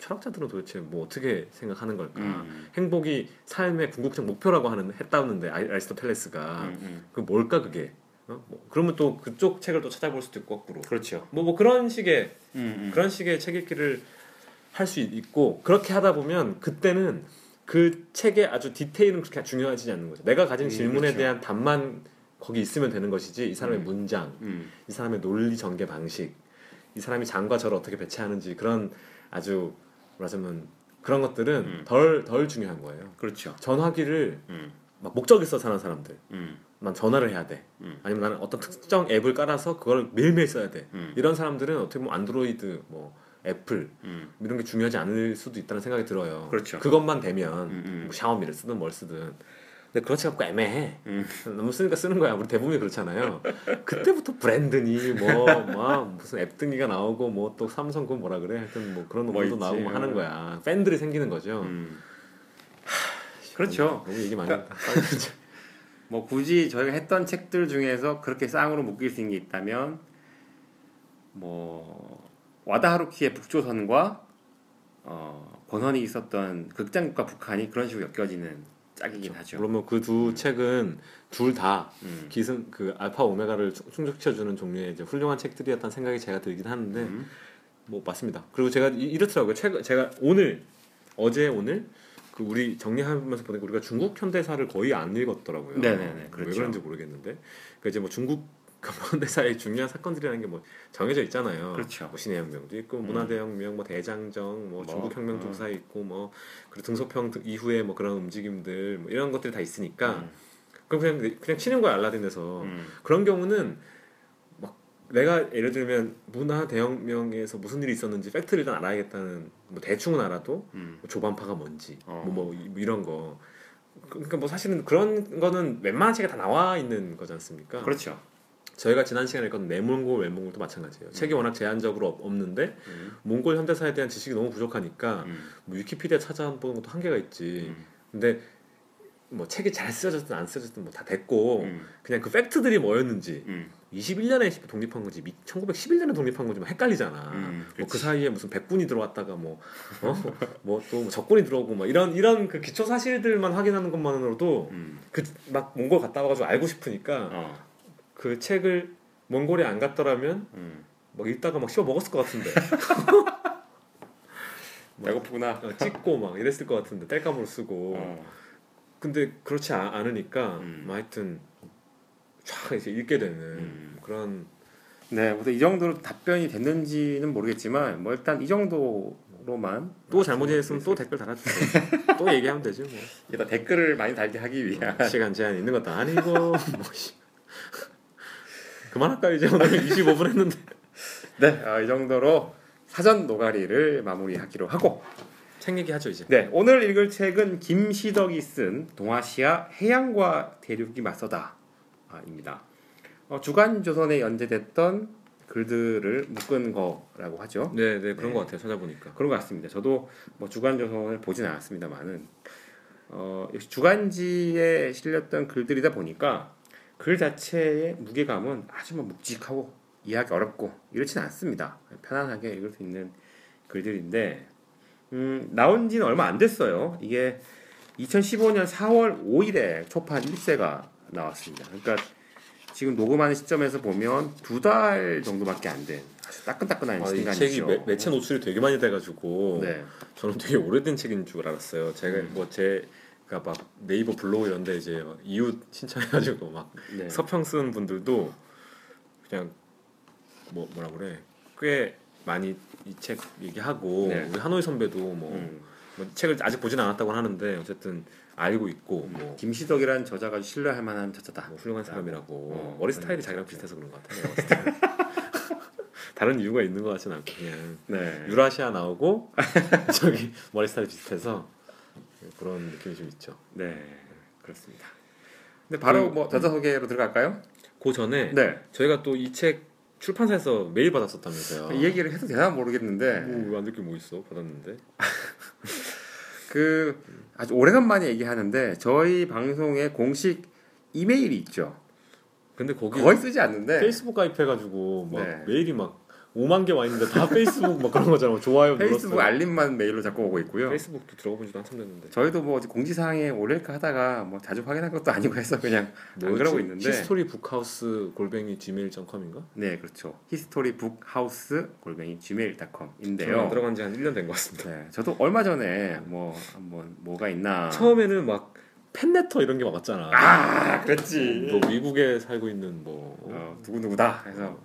철학자들은 도대체 뭐 어떻게 생각하는 걸까? 음. 행복이 삶의 궁극적 목표라고 하는 했다는데 아리- 아리스토텔레스가 음. 음. 그 뭘까 그게? 어? 뭐, 그러면 또 그쪽 책을 또 찾아볼 수도 있고 거꾸로. 그렇죠. 뭐, 뭐 그런 식의 음. 음. 그런 식의 책 읽기를 할 수 있고 그렇게 하다 보면 그때는 그 책의 아주 디테일은 그렇게 중요하지 않는 거죠. 내가 가진 음, 질문에 그렇죠. 대한 답만 거기 있으면 되는 것이지 이 사람의 음. 문장, 음. 이 사람의 논리 전개 방식, 이 사람이 장과 절을 어떻게 배치하는지 그런 아주 말하자면 그런 것들은 음. 덜덜 중요한 거예요. 그렇죠. 전화기를 음. 막 목적 있어 사는 사람들, 음. 난 전화를 해야 돼. 음. 아니면 나는 어떤 특정 앱을 깔아서 그걸 매일매일 써야 돼. 음. 이런 사람들은 어떻게 보면 안드로이드, 뭐 애플 음. 이런 게 중요하지 않을 수도 있다는 생각이 들어요. 그렇죠. 그것만 되면 음, 음. 뭐 샤오미를 쓰든 뭘 쓰든. 근데 그렇지 않고 애매해. 음. 너무 쓰니까 쓰는 거야. 우리 대부분이 그렇잖아요. 그때부터 브랜드니 뭐막 무슨 앱 등기가 나오고 뭐 또 삼성 그건 뭐라 그래. 하여튼 뭐 그런 뭐 놈들도 있지. 나오고 뭐 하는 거야. 팬들이 생기는 거죠. 음. 그렇죠. 너무 얘기 많이 그러니까. 뭐 굳이 저희가 했던 책들 중에서 그렇게 쌍으로 묶일 수 있는 게 있다면 뭐 와다 하루키의 북조선과 어, 권한이 있었던 극장국가 북한이 그런 식으로 엮여지는 짝이긴 하죠. 물론 뭐그두 책은 둘다 음. 기승 그 알파 오메가를 충- 충족시켜주는 종류의 이제 훌륭한 책들이었다는 생각이 제가 들긴 하는데 음. 뭐 맞습니다. 그리고 제가 이- 이렇더라고요. 최근 제가 오늘 어제 오늘 그 우리 정리하면서 보니까 우리가 중국 현대사를 거의 안 읽었더라고요. 네네네, 왜 그렇죠. 그런지 모르겠는데 그 이제 뭐 중국 현대사의 중요한 사건들이라는 게 뭐 정해져 있잖아요. 그렇죠. 뭐 신의 혁명도 있고 음. 문화대혁명, 뭐 대장정, 뭐, 뭐, 중국 혁명도 어. 무사히 있고 뭐 그리고 등소평 등- 이후에 뭐 그런 움직임들 뭐 이런 것들이 다 있으니까 음. 그럼 그냥 그냥 치는 거야 알라딘에서 음. 그런 경우는 막 내가 예를 들면 문화 대혁명에서 무슨 일이 있었는지 팩트를 일단 알아야겠다는 뭐 대충은 알아도 음. 뭐 조반파가 뭔지 어. 뭐, 뭐 이- 뭐 이런 거 그러니까 뭐 사실은 그런 거는 웬만한 책에 다 나와 있는 거지 않습니까? 그렇죠. 저희가 지난 시간에 읽었던 내몽골 외몽골도 마찬가지예요. 책이 워낙 제한적으로 없- 없는데 음. 몽골 현대사에 대한 지식이 너무 부족하니까 음. 뭐 위키피디아 찾아보는 것도 한계가 있지. 음. 근데 뭐 책이 잘 쓰여졌든 안 쓰여졌든 뭐 다 됐고 음. 그냥 그 팩트들이 뭐였는지 음. 21년에 독립한 건지 1911년에 독립한 건지 막 헷갈리잖아. 음, 뭐그 그치. 사이에 무슨 백군이 들어왔다가 뭐 어? 뭐또 적군이 들어오고 막 이런 이런 그 기초 사실들만 확인하는 것만으로도 음. 그막 몽골 갔다 와가지고 알고 싶으니까 어. 그 책을 몽골에 안 갔더라면 음. 막 읽다가 막 씹어 먹었을 것 같은데 배고프구나. 어, 찍고 막 이랬을 것 같은데 땔감으로 쓰고 어. 근데 그렇지 않, 않으니까 음. 뭐 하여튼 쫙 이제 읽게 되는 음. 그런 네, 뭐이 정도로 답변이 됐는지는 모르겠지만 뭐 일단 이 정도로만 또 잘못했으면 또 댓글 달아주세요. 또 얘기하면 되지 뭐. 일단 댓글을 많이 달게 하기 위한 시간 제한 있는 것도 아니고 뭐 씨. 그만할까 이제 오늘 25분 했는데 네, 어, 이 정도로 사전 노가리를 마무리하기로 하고 책 얘기하죠 이제. 네, 오늘 읽을 책은 김시덕이 쓴 동아시아 해양과 대륙이 맞서다입니다. 어, 주간 조선에 연재됐던 글들을 묶은 거라고 하죠. 네, 네 그런 네. 것 같아요 찾아보니까. 그런 것 같습니다. 저도 뭐 주간 조선을 보진 않았습니다만은 어, 역시 주간지에 실렸던 글들이다 보니까 글 자체의 무게감은 아주 뭐 묵직하고 이해하기 어렵고 이렇지는 않습니다. 편안하게 읽을 수 있는 글들인데 음, 나온 지는 얼마 안 됐어요. 이게 2015년 4월 5일에 초판 1세가 나왔습니다. 그러니까 지금 녹음하는 시점에서 보면 두 달 정도밖에 안 된 아주 따끈따끈한 아, 이 시간이죠. 책이 매, 매체 노출이 되게 많이 돼가지고 네. 저는 되게 오래된 책인 줄 알았어요. 제가 음. 뭐제 가막 네이버 블로그 이런 데 이제 이웃 신청해가지고 막 네. 서평 쓰는 분들도 그냥 뭐 뭐라 그래 꽤 많이 이 책 얘기하고 네. 우리 하노이 선배도 뭐, 음. 뭐 책을 아직 보진 않았다고 하는데 어쨌든 알고 있고 뭐, 김시덕이라는 저자가 신뢰할 만한 저자다. 뭐 훌륭한 사람이라고 어, 머리 스타일이 네. 자기랑 비슷해서 그런 것 같아요. 스타일. 다른 이유가 있는 것 같지는 않고 그냥 네. 유라시아 나오고 저기 머리 스타일 비슷해서 그런 느낌이 좀 있죠. 네. 그렇습니다. 근데 바로 그- 뭐 저자 소개로 들어갈까요? 그 전에 네. 저희가 또 이 책 출판사에서 메일 받았었다면서요. 이 얘기를 해도 되나 모르겠는데 뭐안 느낄 뭐 있어 받았는데. 그 아주 오래간만에 얘기하는데 저희 방송에 공식 이메일이 있죠. 근데 거기 거의 쓰지 않는데 페이스북 가입해가지고 막 네. 메일이 막 5만 개 와 있는데 다 페이스북 막 그런 거잖아. 좋아요 페이스북 눌렀어요. 알림만 메일로 자꾸 오고 있고요. 페이스북도 들어가본 지도 한참 됐는데. 저희도 뭐 공지사항에 올릴까 하다가 뭐 자주 확인한 것도 아니고 해서 그냥 안 그러고 있는데 history bookhouse 골뱅이 gmail.com인가? 네 그렇죠. history bookhouse 골뱅이 gmail.com인데요. 들어간 지 한 1년 된 것 같습니다. 네, 저도 얼마 전에 뭐 한번 뭐가 있나 처음에는 막 팬레터 이런 게막 왔잖아. 아 그렇지. 뭐 미국에 살고 있는 뭐 어, 누구 누구다 해서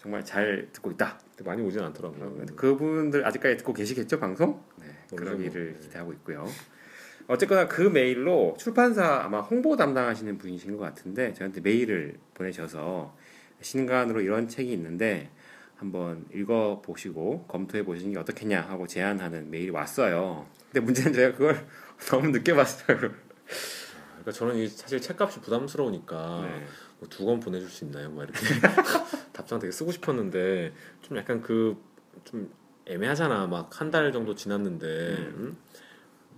정말 잘 듣고 있다. 많이 오진 않더라고요. 어, 그분들 아직까지 듣고 계시겠죠 방송? 네, 모르죠, 그러기를 뭐. 기대하고 있고요. 어쨌거나 그 메일로 출판사 아마 홍보 담당하시는 분이신 것 같은데 저한테 메일을 보내셔서 신간으로 이런 책이 있는데 한번 읽어 보시고 검토해 보시는 게 어떻겠냐 하고 제안하는 메일이 왔어요. 근데 문제는 제가 그걸 너무 늦게 봤어요. 그러니까 저는 이 사실 책값이 부담스러우니까 네. 뭐 두권 보내줄 수 있나요? 막 이렇게 답장 되게 쓰고 싶었는데 좀 약간 그 좀 애매하잖아. 막 한 달 정도 지났는데 음?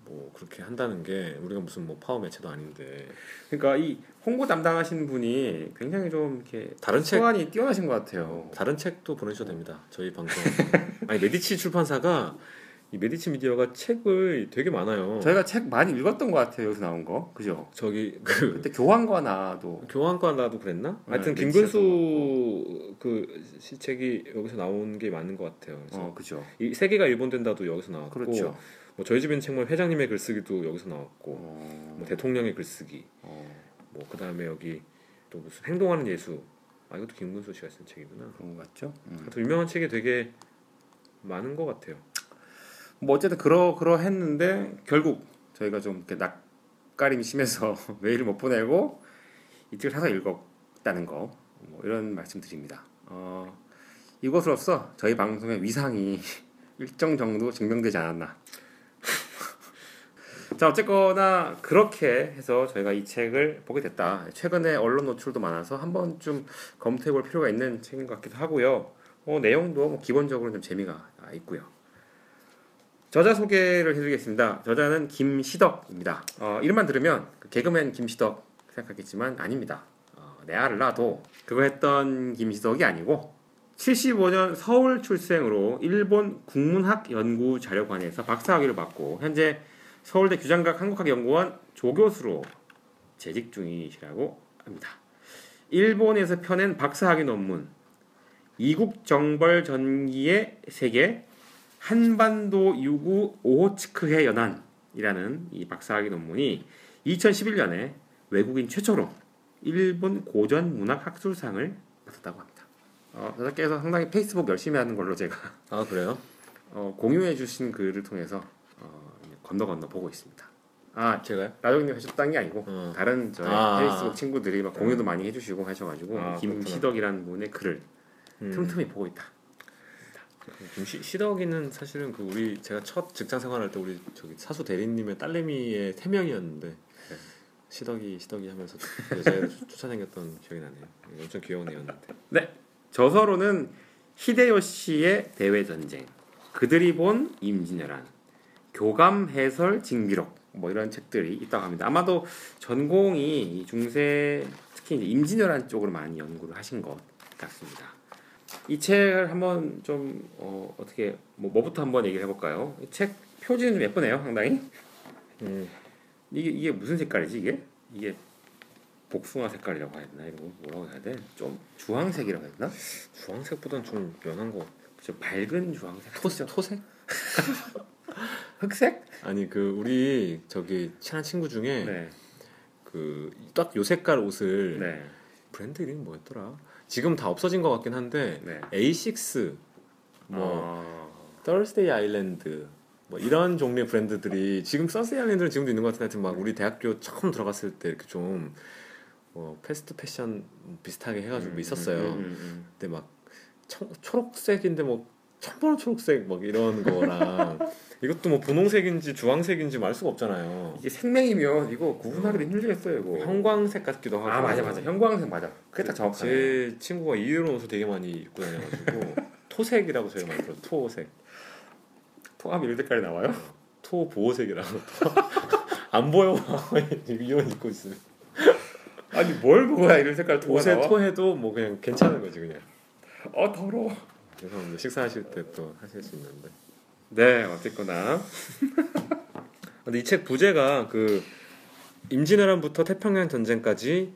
뭐 그렇게 한다는 게 우리가 무슨 뭐 파워 매체도 아닌데 그러니까 이 홍보 담당하시는 분이 굉장히 좀 이렇게 다른 책 소환이 뛰어나신 것 같아요. 다른 책도 보내주셔도 됩니다. 저희 방송 아니 메디치 출판사가 이 메디치 미디어가 책을 되게 많아요. 저희가 책 많이 읽었던 것 같아요 여기서 나온 거 그죠? 저기 그 그때 교환과나도 교환과 나도 그랬나? 네, 하여튼 김근수 그 시책이 여기서 나온 게 맞는 것 같아요. 그래서 어 그죠? 이 세계가 일본 된다도 여기서 나왔고, 그렇죠. 뭐 저희 집엔 책물 회장님의 글쓰기도 여기서 나왔고, 어, 뭐 대통령의 글쓰기, 어, 뭐 그다음에 여기 또 무슨 행동하는 예수, 아 이것도 김근수 씨가 쓴 책이구나. 그런 것 같죠? 음. 유명한 책이 되게 많은 것 같아요. 뭐 어쨌든 그러 그러 했는데 결국 저희가 좀 이렇게 낯가림이 심해서 메일을 못 보내고 이 책을 사서 읽었다는 거 뭐 이런 말씀드립니다. 어, 이것으로써 저희 방송의 위상이 일정 정도 증명되지 않았나. 자 어쨌거나 그렇게 해서 저희가 이 책을 보게 됐다. 최근에 언론 노출도 많아서 한번 좀 검토해볼 필요가 있는 책인 것 같기도 하고요. 어, 내용도 뭐 기본적으로 좀 재미가 있고요. 저자 소개를 해드리겠습니다. 저자는 김시덕입니다. 어, 이름만 들으면 그 개그맨 김시덕 생각하겠지만 아닙니다. 어, 내 알을 놔도 그거 했던 김시덕이 아니고 75년 서울 출생으로 일본 국문학 연구 자료관에서 박사학위를 받고 현재 서울대 규장각 한국학연구원 조교수로 재직 중이시라고 합니다. 일본에서 펴낸 박사학위 논문 이국 정벌 전기의 세계 한반도 유구 오호츠크해 연안이라는 이 박사학위 논문이 2011년에 외국인 최초로 일본 고전 문학 학술상을 받았다고 합니다. 어, 저자께서 상당히 페이스북 열심히 하는 걸로 제가 아 그래요? 어, 공유해 주신 글을 통해서 어, 건너 건너 보고 있습니다. 아 제가요? 라조님 하셨다는 게 아니고 어. 다른 저희 아. 페이스북 친구들이 막 공유도 많이 해주시고 하셔가지고 아, 김시덕이라는 분의 글을 음. 틈틈이 보고 있다. 좀 시, 시덕이는 사실은 그 우리 제가 첫 직장 생활할 때 우리 저기 사수 대리님의 딸내미의 세 명이었는데 시덕이 시덕이 하면서 여자애를 쫓- 쫓아다녔던 기억이 나네요. 엄청 귀여운 애였는데. 저서로는 히데요시의 대외 전쟁, 그들이 본 임진왜란, 교감 해설 징비록 뭐 이런 책들이 있다고 합니다. 아마도 전공이 이 중세 특히 이제 임진왜란 쪽으로 많이 연구를 하신 것 같습니다. 이 책을 한번 좀 어, 어떻게 뭐 뭐부터 한번 얘기를 해볼까요? 이 책 표지는 좀 예쁘네요, 상당히. 음. 이게 이게 무슨 색깔이지 이게? 이게 복숭아 색깔이라고 해야 되나 이거 뭐라고 해야 돼? 좀 주황색이라고 해야 되나? 주황색보단 좀 연한 거. 좀 밝은 주황색. 토 토색? 흙색? 아니 그 우리 저기 친한 친구 중에 네. 그딱 요 색깔 옷을 네. 브랜드 이름이 뭐였더라? 지금 다 없어진 것 같긴 한데 네. A6 뭐 어... Thursday Island 뭐 이런 종류의 브랜드들이 지금 Thursday Island는 지금도 있는 것 같은데 하여튼 막 우리 대학교 처음 들어갔을 때 이렇게 좀 뭐 패스트 패션 비슷하게 해가지고 음, 있었어요. 음, 음, 음. 근데 막 청, 초록색인데 뭐 천번원 초록색 막 이런 거랑 이것도 뭐 분홍색인지 주황색인지 알 수가 없잖아요. 이게 생명이면 이거 구분하기도 힘들겠어요 이거. 형광색 같기도 하고. 아 맞아 맞아 형광색 맞아. 그게 딱 정확하네. 제 친구가 이런 옷을 되게 많이 입고 다녀가지고 토색이라고 저희가 많이 불러요. 토색. 토함 이런 색깔이 나와요? 토 보호색이라고. 안 보여. 이런 입고 있어요. 아니 뭘 보고야 이런 색깔 토가 옷에 나와? 토해도 뭐 그냥 괜찮은 거지 그냥. 어 더러워. 그래서 이제 식사하실 때 또 하실 수 있는데. 네 어쨌거나 근데 이 책 부제가 그 임진왜란부터 태평양 전쟁까지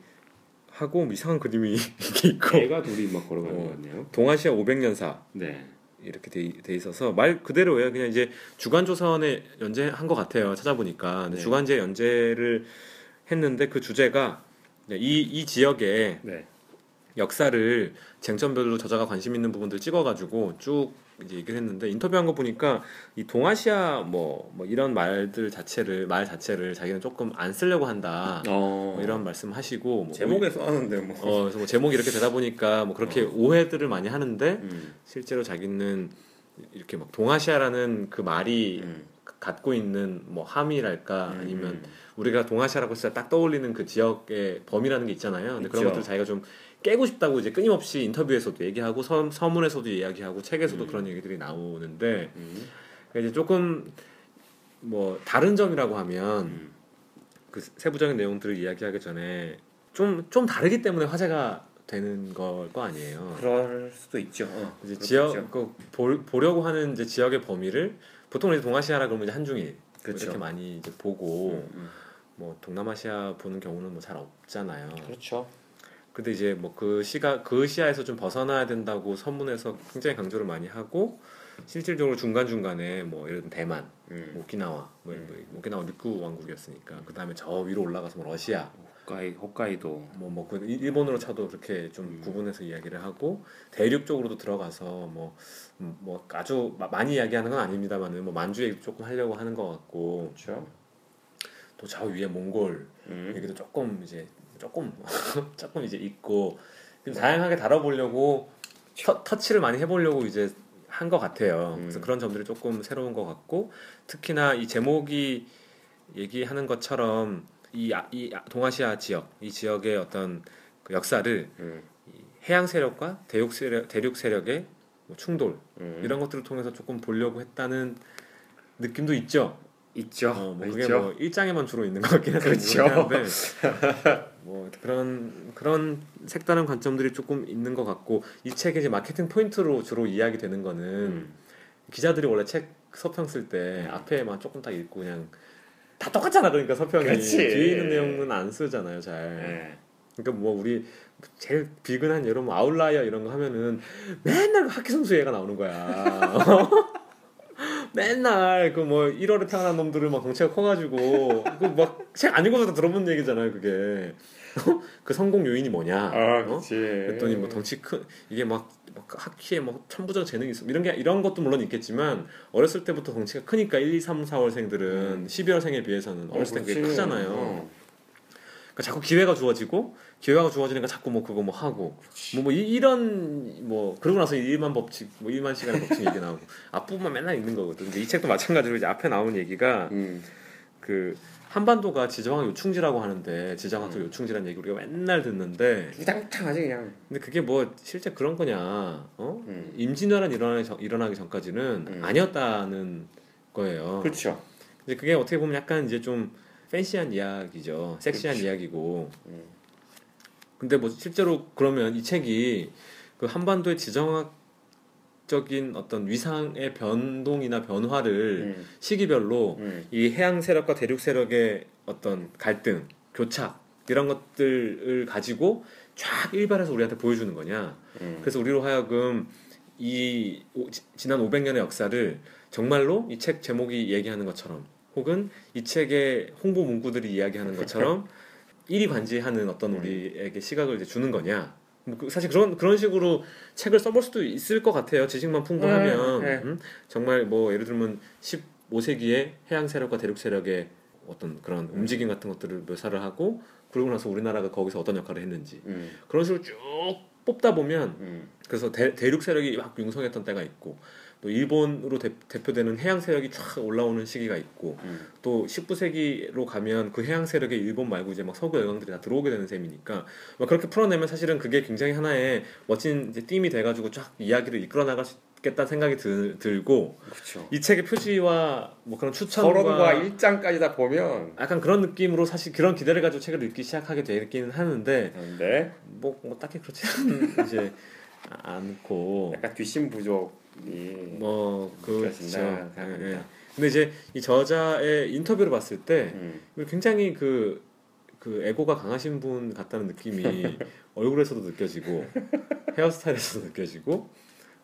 하고 뭐 이상한 그림이 있고 애가 둘이 막 걸어가는 어. 것 같네요. 동아시아 500년사 네. 이렇게 돼, 돼 있어서 말 그대로예요. 그냥 이제 주간조선에 연재한 것 같아요. 찾아보니까 네. 주간제 연재를 했는데 그 주제가 이, 이 지역의 네. 역사를 쟁점별로 저자가 관심 있는 부분들 찍어가지고 쭉 이제 얘기를 했는데 인터뷰한 거 보니까 이 동아시아 뭐, 뭐 이런 말들 자체를 말 자체를 자기는 조금 안 쓰려고 한다 어 뭐 이런 말씀하시고 뭐 제목에 써놨는데 뭐. 어, 그래서 뭐 제목이 이렇게 되다 보니까 뭐 그렇게 어. 오해들을 많이 하는데 음. 실제로 자기는 이렇게 막 동아시아라는 그 말이 음. 갖고 있는 뭐 함이랄까 음. 아니면 우리가 동아시아라고 진짜 딱 떠올리는 그 지역의 범위라는 게 있잖아요. 근데 그런. 것들 자기가 좀 깨고 싶다고 이제 끊임없이 인터뷰에서도 얘기하고 서, 서문에서도 이야기하고 책에서도 음. 그런 얘기들이 나오는데 음. 그러니까 이제 조금 뭐 다른 점이라고 하면 음. 그 세부적인 내용들을 이야기하기 전에 좀좀 다르기 때문에 화제가 되는 걸 거 아니에요. 그럴 수도 있죠. 어, 이제 지역. 그 볼, 보려고 하는 이제 지역의 범위를 보통 이제 동아시아라 그러면 이제 한중일 뭐 그렇죠. 이렇게 많이 이제 보고 음, 음. 뭐 동남아시아 보는 경우는 뭐 잘 없잖아요. 그렇죠. 근데 이제 뭐 그 시가 그 시야에서 좀 벗어나야 된다고 선문에서 굉장히 강조를 많이 하고 실질적으로 중간 중간에 뭐 예를 들면 대만, 음. 오키나와, 뭐, 음. 뭐 오키나와 육구 왕국이었으니까 그 다음에 저 위로 올라가서 뭐 러시아, 홋카이 홋카이도 뭐뭐 그 일본으로 쳐도 그렇게 좀 음. 구분해서 이야기를 하고 대륙 쪽으로도 들어가서 뭐 음, 뭐 아주 마- 많이 이야기하는 건 아닙니다만은 뭐 만주 얘기 조금 하려고 하는 것 같고 그렇죠. 또 저 위에 몽골 음. 얘기도 조금 이제 조금 조금 이제 있고 좀 다양하게 다뤄보려고 터, 터치를 많이 해보려고 이제 한 것 같아요. 음. 그래서 그런 점들이 조금 새로운 것 같고 특히나 이 제목이 얘기하는 것처럼 이, 아- 이 아- 동아시아 지역 이 지역의 어떤 그 역사를 음. 이 해양 세력과 대륙 세력 대륙 세력의 뭐 충돌 음. 이런 것들을 통해서 조금 보려고 했다는 느낌도 있죠. 있죠. 어, 뭐 그게 있죠. 뭐 일장에만 주로 있는 것 같긴 해서 그렇죠. 뭐 그런 그런 색다른 관점들이 조금 있는 것 같고 이 책의 이제 마케팅 포인트로 주로 이야기되는 거는 음. 기자들이 원래 책 서평 쓸때 음. 앞에만 조금 딱 읽고 그냥 다 똑같잖아 그러니까 서평이 그렇지. 뒤에 있는 내용은 안 쓰잖아요 잘 네. 그러니까 뭐 우리 제일 비근한 예로 뭐 아웃라이어 이런 거 하면은 맨날 학기 선수 얘가 나오는 거야. 맨날 그 뭐 1월에 태어난 놈들을 막 덩치가 커가지고 그막책 안 읽어서 들어본 얘기잖아요 그게 그 성공 요인이 뭐냐? 아, 어? 그렇지. 그랬더니 뭐 덩치 큰 이게 막 학기에 뭐 천부적 재능이 있어 이런 게 이런 것도 물론 있겠지만 어렸을 때부터 덩치가 크니까 1, 2, 3, 4월생들은 12월생에 비해서는 어렸을 때 그게 음. 그렇지. 크잖아요. 어. 그러니까 자꾸 기회가 주어지고 기회가 주어지니까 자꾸 뭐 그거 뭐 하고 뭐, 뭐 이, 런 뭐 그러고 나서 일만 법칙 뭐 일만 시간의 법칙 얘기 나오고 앞부분만 맨날 읽는 거거든. 근데 이 책도 마찬가지로 이제 앞에 나오는 얘기가 음. 그 한반도가 지정학 요충지라고 하는데 지정학적 요충지라는 얘기 우리가 맨날 듣는데 우당탕하지 그냥. 근데 그게 뭐 실제 그런 거냐? 어? 음. 임진왜란 일어나기, 전, 일어나기 전까지는 음. 아니었다는 거예요. 그렇죠. 근데 그게 어떻게 보면 약간 이제 좀 팬시한 이야기죠. 섹시한 이야기고. 음. 근데 뭐 실제로 그러면 이 책이 그 한반도의 지정학적인 어떤 위상의 변동이나 변화를 음. 시기별로 음. 이 해양 세력과 대륙 세력의 어떤 갈등, 교착 이런 것들을 가지고 쫙 일발해서 우리한테 보여주는 거냐? 음. 그래서 우리로 하여금 이 오- 지- 지난 500년의 역사를 정말로 이 책 제목이 얘기하는 것처럼 혹은 이 책의 홍보 문구들이 이야기하는 것처럼 일이 관지하는 어떤 음. 우리에게 시각을 이제 주는 거냐? 뭐 그- 사실 그런 그런 식으로 책을 써볼 수도 있을 것 같아요. 지식만 풍부하면 네, 네. 음? 정말 뭐 예를 들면 15세기의 해양 세력과 대륙 세력의 어떤 그런 움직임 같은 것들을 묘사를 하고 그러고 나서 우리나라가 거기서 어떤 역할을 했는지 음. 그런 식으로 쭉 뽑다 보면 음. 그래서 대, 대륙 세력이 막 융성했던 때가 있고 또 일본으로 대, 대표되는 해양 세력이 쫙 올라오는 시기가 있고 음. 또 19세기로 가면 그 해양 세력의 일본 말고 이제 막 서구 영향들이 다 들어오게 되는 셈이니까 막 그렇게 풀어내면 사실은 그게 굉장히 하나의 멋진 이제 띠이 돼가지고 쫙 이야기를 이끌어 나갈 수 있겠다는 생각이 들, 들고 그렇죠. 이 책의 표지와 뭐 그런 추천과 서론과 일장까지 다 보면 약간 그런 느낌으로 사실 그런 기대를 가지고 책을 읽기 시작하게 되기는 하는데 그런데 뭐, 뭐 딱히 그렇지는 이제 않고 약간 뒷심 부족이 뭐 그렇죠. 예, 예. 근데 이제 이 저자의 인터뷰를 봤을 때 음. 굉장히 그, 그 에고가 강하신 분 같다는 느낌이 얼굴에서도 느껴지고 헤어스타일에서도 느껴지고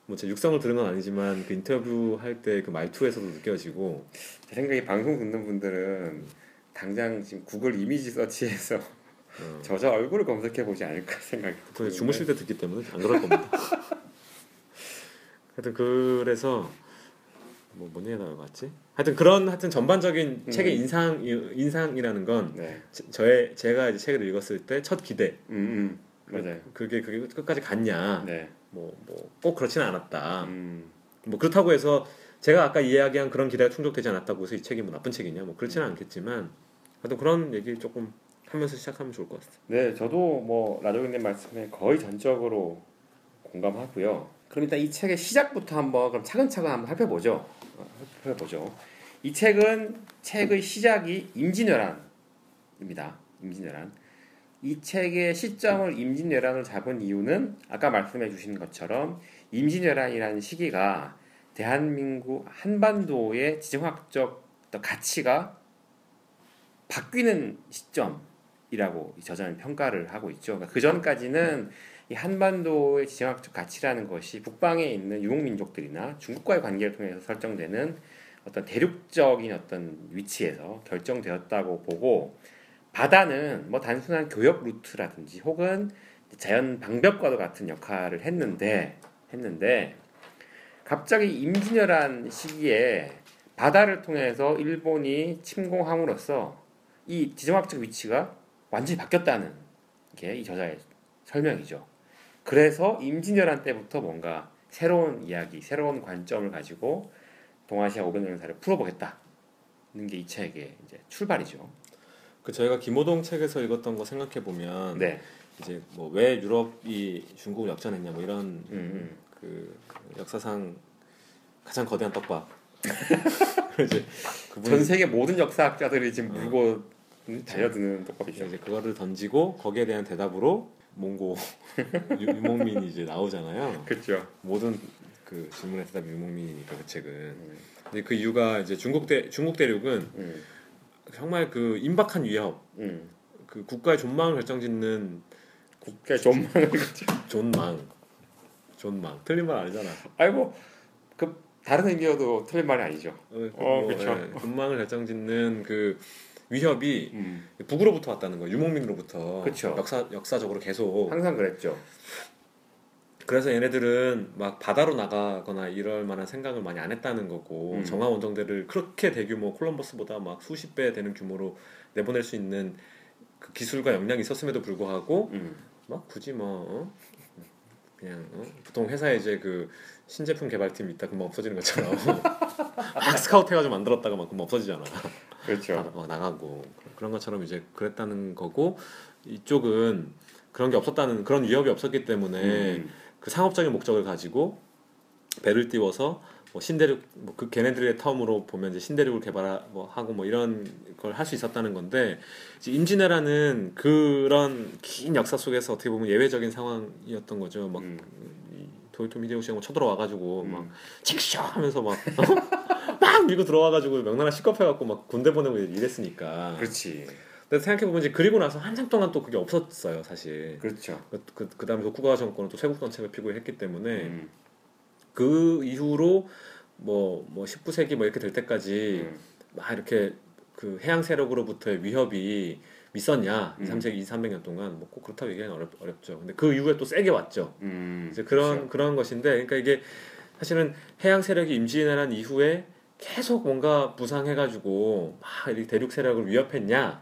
뭐 제 육성을 들은 건 아니지만 그 인터뷰 할 때 그 말투에서도 느껴지고 제 생각에 방송 듣는 분들은 당장 지금 구글 이미지 서치에서 어, 저자 얼굴을 검색해 보지 않을까 생각이 보통 주무실 때 듣기 때문에 안 그럴 겁니다. 하여튼 그래서 뭐 뭔 얘기 나왔지? 하여튼 그런 하여튼 전반적인 음. 책의 인상 인상이라는 건 네. 저- 저의 제가 이제 책을 읽었을 때 첫 기대 음, 음. 맞아요. 그게 그게 끝까지 갔냐 네. 뭐뭐 꼭 그렇지는 않았다 음. 뭐 그렇다고 해서 제가 아까 이야기한 그런 기대가 충족되지 않았다고 해서 이 책이 뭐 나쁜 책이냐 뭐 그렇지는 않겠지만 하여튼 그런 얘기 조금 하면서 시작하면 좋을 것 같아요. 네, 저도 뭐 라조기님 말씀에 거의 전적으로 공감하고요. 그럼 일단 이 책의 시작부터 한번 그럼 차근차근 한번 살펴보죠. 어, 살펴보죠. 이 책은 책의 시작이 임진왜란입니다. 임진왜란. 이 책의 시점을 임진왜란을 잡은 이유는 아까 말씀해 주신 것처럼 임진왜란이라는 시기가 대한민국 한반도의 지정학적 가치가 바뀌는 시점이라고 이 저자는 평가를 하고 있죠. 그러니까 그 전까지는 이 한반도의 지정학적 가치라는 것이 북방에 있는 유목민족들이나 중국과의 관계를 통해서 설정되는 어떤 대륙적인 어떤 위치에서 결정되었다고 보고 바다는 뭐 단순한 교역 루트라든지 혹은 자연 방벽과도 같은 역할을 했는데 했는데 갑자기 임진왜란 시기에 바다를 통해서 일본이 침공함으로써 이 지정학적 위치가 완전히 바뀌었다는 게 이 저자의 설명이죠. 그래서 임진왜란 때부터 뭔가 새로운 이야기, 새로운 관점을 가지고 동아시아 500년 역사를 풀어보겠다는 게 이 책의 이제 출발이죠. 그 저희가 김호동 책에서 읽었던 거 생각해 보면 네. 이제 뭐 왜 유럽이 중국을 역전했냐 뭐 이런 음, 음. 그 역사상 가장 거대한 떡밥 이제 전 세계 모든 역사학자들이 지금 물고 음, 달려드는 떡밥이죠. 이제 그거를 던지고 거기에 대한 대답으로 몽고 유- 유목민이 이제 나오잖아요. 그렇죠. 모든 그 질문의 대답이 유목민이니까 그 책은. 근데 그 이유가 이제 중국 대 중국 대륙은 음, 정말 그 임박한 위협, 음. 그 국가의 존망을 결정짓는 국가 존망을 존망, 존망 틀린 말 아니잖아. 아이고 그 다른 의미여도 틀린 말이 아니죠. 어, 어, 그쵸. 예, 존망을 결정짓는 그 위협이 음. 북으로부터 왔다는 거예요. 유목민으로부터. 그쵸. 역사 역사적으로 계속 항상 그랬죠. 그래서 얘네들은 막 바다로 나가거나 이럴 만한 생각을 많이 안 했다는 거고 음. 정화 원정대를 그렇게 대규모 콜럼버스보다 막 수십 배 되는 규모로 내보낼 수 있는 그 기술과 역량이 있었음에도 불구하고 음. 막 굳이 뭐 어? 그냥 어? 보통 회사에 이제 그 신제품 개발팀 있다 금방 없어지는 것처럼 막 스카우트 해가지고 만들었다가 막 금방 없어지잖아. 다 그렇죠. 막 나가고 그런 것처럼 이제 그랬다는 거고 이쪽은 그런 게 없었다는 그런 위협이 없었기 때문에 음. 그 상업적인 목적을 가지고 배를 띄워서 뭐 신대륙 뭐 그 걔네들의 텀으로 보면 이제 신대륙을 개발하고 하고 뭐 이런 걸 할 수 있었다는 건데 이제 임진왜란은 그런 긴 역사 속에서 어떻게 보면 예외적인 상황이었던 거죠. 막 음. 이 도요토미 히데요시가 뭐 쳐들어와 가지고 음. 막 칙쇼 하면서 막 막 밀고 들어와가지고 명나라 시겁해갖고 막 군대 보내고 이랬으니까. 그렇지. 근데 생각해 보면 이제 그리고 나서 한참 동안 또 그게 없었어요 사실. 그렇죠. 그, 그, 그 다음에 도쿠가와 정권은 또 세국 정책을 피고 했기 때문에 음. 그 이후로 뭐, 뭐 19세기 뭐 이렇게 될 때까지 음. 막 이렇게 그 해양 세력으로부터의 위협이 있었냐 음. 2, 3세기 2, 300년 동안 뭐 꼭 그렇다고 얘기하기는 어렵, 어렵죠. 근데 그 이후에 또 세게 왔죠. 음. 이제 그런 그렇죠. 그런 것인데 그러니까 이게 사실은 해양 세력이 임진왜란 이후에 계속 뭔가 부상해가지고 막 이렇게 대륙 세력을 위협했냐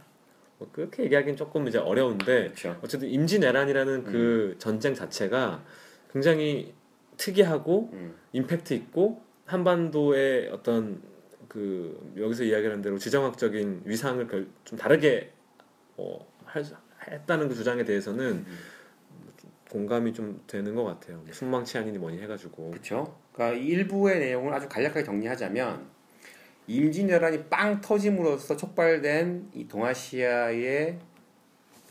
뭐 그렇게 얘기하기는 조금 이제 어려운데 그렇죠. 어쨌든 임진왜란이라는 그 전쟁 자체가 굉장히 특이하고 음. 임팩트 있고 한반도의 어떤 그 여기서 이야기하는 대로 지정학적인 위상을 결- 좀 다르게 어, 할, 했다는 그 주장에 대해서는 음. 공감이 좀 되는 것 같아요. 뭐 순망치 아니니 뭐니 해가지고 그렇죠. 그러니까 이 일부의 내용을 아주 간략하게 정리하자면 임진왜란이 빵 터짐으로써 촉발된 이 동아시아의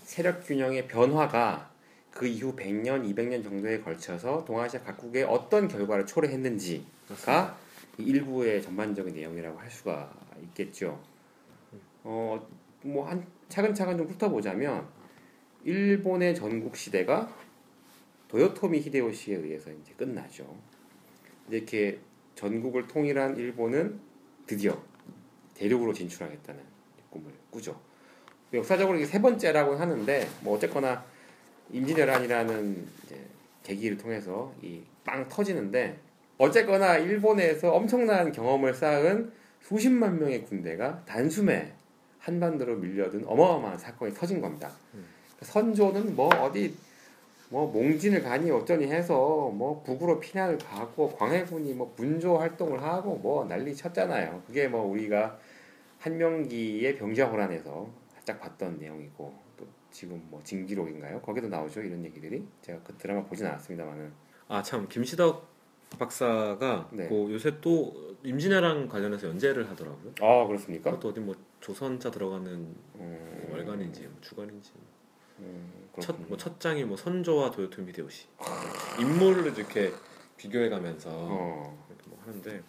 세력 균형의 변화가 그 이후 100년, 200년 정도에 걸쳐서 동아시아 각국에 어떤 결과를 초래했는지가 이 일부의 전반적인 내용이라고 할 수가 있겠죠. 어, 뭐 한 차근차근 좀 훑어보자면 일본의 전국 시대가 도요토미 히데요시에 의해서 이제 끝나죠. 이렇게 전국을 통일한 일본은 드디어 대륙으로 진출하겠다는 꿈을 꾸죠. 역사적으로 이게 세 번째라고 하는데 뭐 어쨌거나 임진왜란이라는 이제 계기를 통해서 이 빵 터지는데 어쨌거나 일본에서 엄청난 경험을 쌓은 수십만 명의 군대가 단숨에 한반도로 밀려든 어마어마한 사건이 터진 겁니다. 선조는 뭐 어디 뭐 몽진을 가니 어쩌니 해서 뭐 북으로 피난을 가고 광해군이 뭐 분조 활동을 하고 뭐 난리 쳤잖아요. 그게 뭐 우리가 한명기의 병자호란에서 살짝 봤던 내용이고 또 지금 뭐 진기록인가요? 거기도 나오죠 이런 얘기들이 제가 그 드라마 보진 않았습니다만은 아 참 김시덕 박사가 네. 그 요새 또 임진왜란 관련해서 연재를 하더라고요. 아 그렇습니까? 그것도 어디 뭐 조선자 들어가는 음, 뭐 월간인지 뭐 주간인지 음, 첫. 뭐 첫 장이 뭐 선조와 도요토미 히데요시 인물을 이렇게 비교해가면서 어, 이렇게 뭐 하는데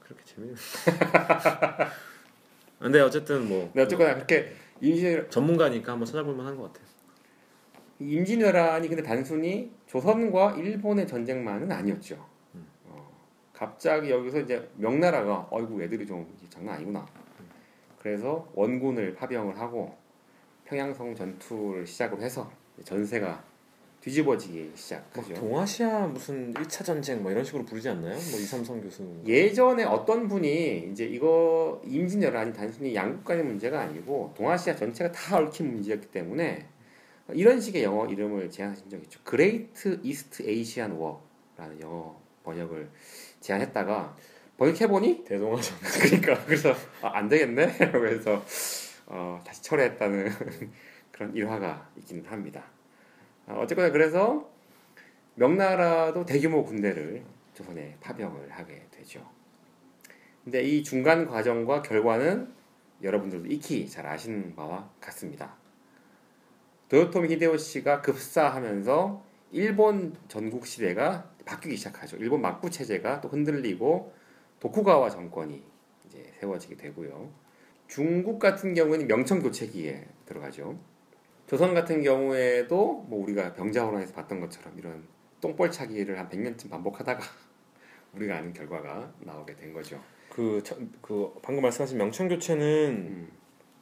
그렇게 재미는. 근데 어쨌든 뭐 근데 어쨌거나 그렇게 임진 전문가니까 한번 찾아볼 만 한 것 같아요. 임진왜란이 근데 단순히 조선과 일본의 전쟁만은 아니었죠. 어, 갑자기 여기서 이제 명나라가 어이구 애들이 좀 장난 아니구나. 그래서 원군을 파병을 하고 평양성 전투를 시작으로 해서 전세가 뒤집어지기 시작하죠. 동아시아 무슨 1차 전쟁 뭐 이런 식으로 부르지 않나요? 뭐 이삼성 교수. 예전에 어떤 분이 이제 이거 임진왜란이 단순히 양국 간의 문제가 아니고 동아시아 전체가 다 얽힌 문제였기 때문에 이런 식의 영어 이름을 제안하신 적이 있죠. Great East Asian War라는 영어 번역을 제안했다가 번역해보니 대동아전. 그러니까 그래서 아, 안 되겠네 그래서 어, 다시 철회했다는 그런 일화가 있기는 합니다. 어, 어쨌거나 그래서 명나라도 대규모 군대를 조선에 파병을 하게 되죠. 근데 이 중간 과정과 결과는 여러분들도 익히 잘 아시는 바와 같습니다. 도요토미 히데요시가 급사하면서 일본 전국 시대가 바뀌기 시작하죠. 일본 막부 체제가 또 흔들리고 도쿠가와 정권이 이제 세워지게 되고요. 중국 같은 경우에는 명청 교체기에 들어가죠. 조선 같은 경우에도 뭐 우리가 병자호란에서 봤던 것처럼 이런 똥벌차기를 한 100년쯤 반복하다가 우리가 아는 결과가 나오게 된 거죠. 그, 저- 그 방금 말씀하신 명청 교체는 음,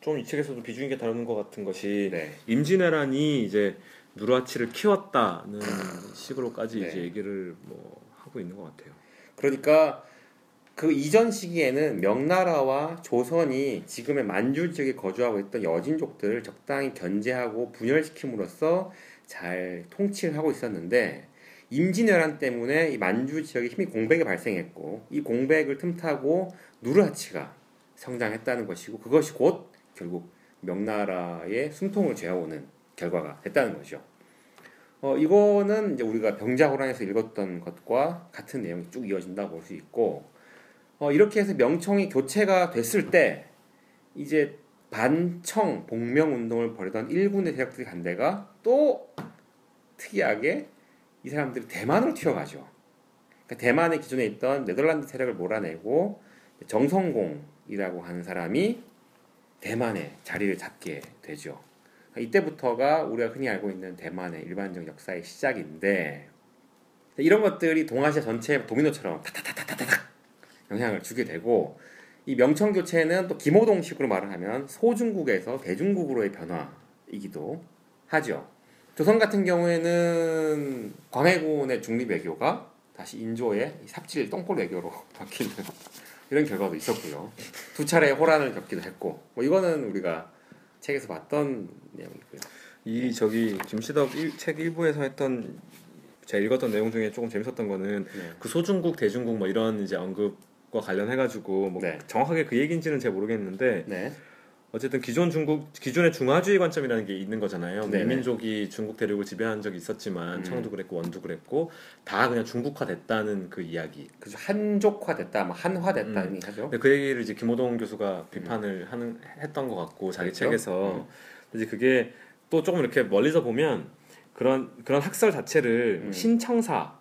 좀이 책에서도 비중 있게 다루는 것 같은 것이 네. 임진왜란이 이제 누라치를 키웠다는 식으로까지 네. 이제 얘기를 뭐 하고 있는 것 같아요. 그러니까 그 이전 시기에는 명나라와 조선이 지금의 만주 지역에 거주하고 있던 여진족들을 적당히 견제하고 분열시킴으로써 잘 통치를 하고 있었는데 임진왜란 때문에 이 만주 지역에 힘이 공백이 발생했고 이 공백을 틈타고 누르하치가 성장했다는 것이고 그것이 곧 결국 명나라의 숨통을 죄어오는 결과가 됐다는 거죠. 어, 이거는 이제 우리가 병자호란에서 읽었던 것과 같은 내용이 쭉 이어진다고 볼 수 있고, 어, 이렇게 해서 명청이 교체가 됐을 때, 이제 반청 복명 운동을 벌이던 일군의 세력들이 간 데가 또 특이하게 이 사람들이 대만으로 튀어가죠. 그러니까 대만의 기존에 있던 네덜란드 세력을 몰아내고 정성공이라고 하는 사람이 대만에 자리를 잡게 되죠. 이때부터가 우리가 흔히 알고 있는 대만의 일반적 역사의 시작인데 이런 것들이 동아시아 전체에 도미노처럼 타타타타타타 영향을 주게 되고 이 명청 교체는 또 김호동식으로 말을 하면 소중국에서 대중국으로의 변화이기도 하죠. 조선 같은 경우에는 광해군의 중립 외교가 다시 인조의 이 삽질 똥골 외교로 바뀌는 이런 결과도 있었고요. 두 차례 호란을 겪기도 했고 뭐 이거는 우리가 책에서 봤던 내용이고요. 이 저기 김시덕 일, 책 일부에서 했던 제가 읽었던 내용 중에 조금 재밌었던 거는 네. 그 소중국 대중국 뭐 이런 이제 언급 과 관련해 가지고 뭐 네. 정확하게 그 얘기인지는 잘 모르겠는데 네. 어쨌든 기존 중국 기존의 중화주의 관점이라는 게 있는 거잖아요. 네네. 민족이 중국 대륙을 지배한 적이 있었지만 음. 청도 그랬고 원도 그랬고 다 그냥 중국화됐다는 그 이야기. 그죠 한족화됐다, 뭐 한화됐다 음. 이 하죠. 그 얘기를 이제 김호동 교수가 비판을 하는 했던 것 같고 자기 그렇죠? 책에서 이제 그게 또 조금 이렇게 멀리서 보면 그런 그런 학설 자체를 음. 신청사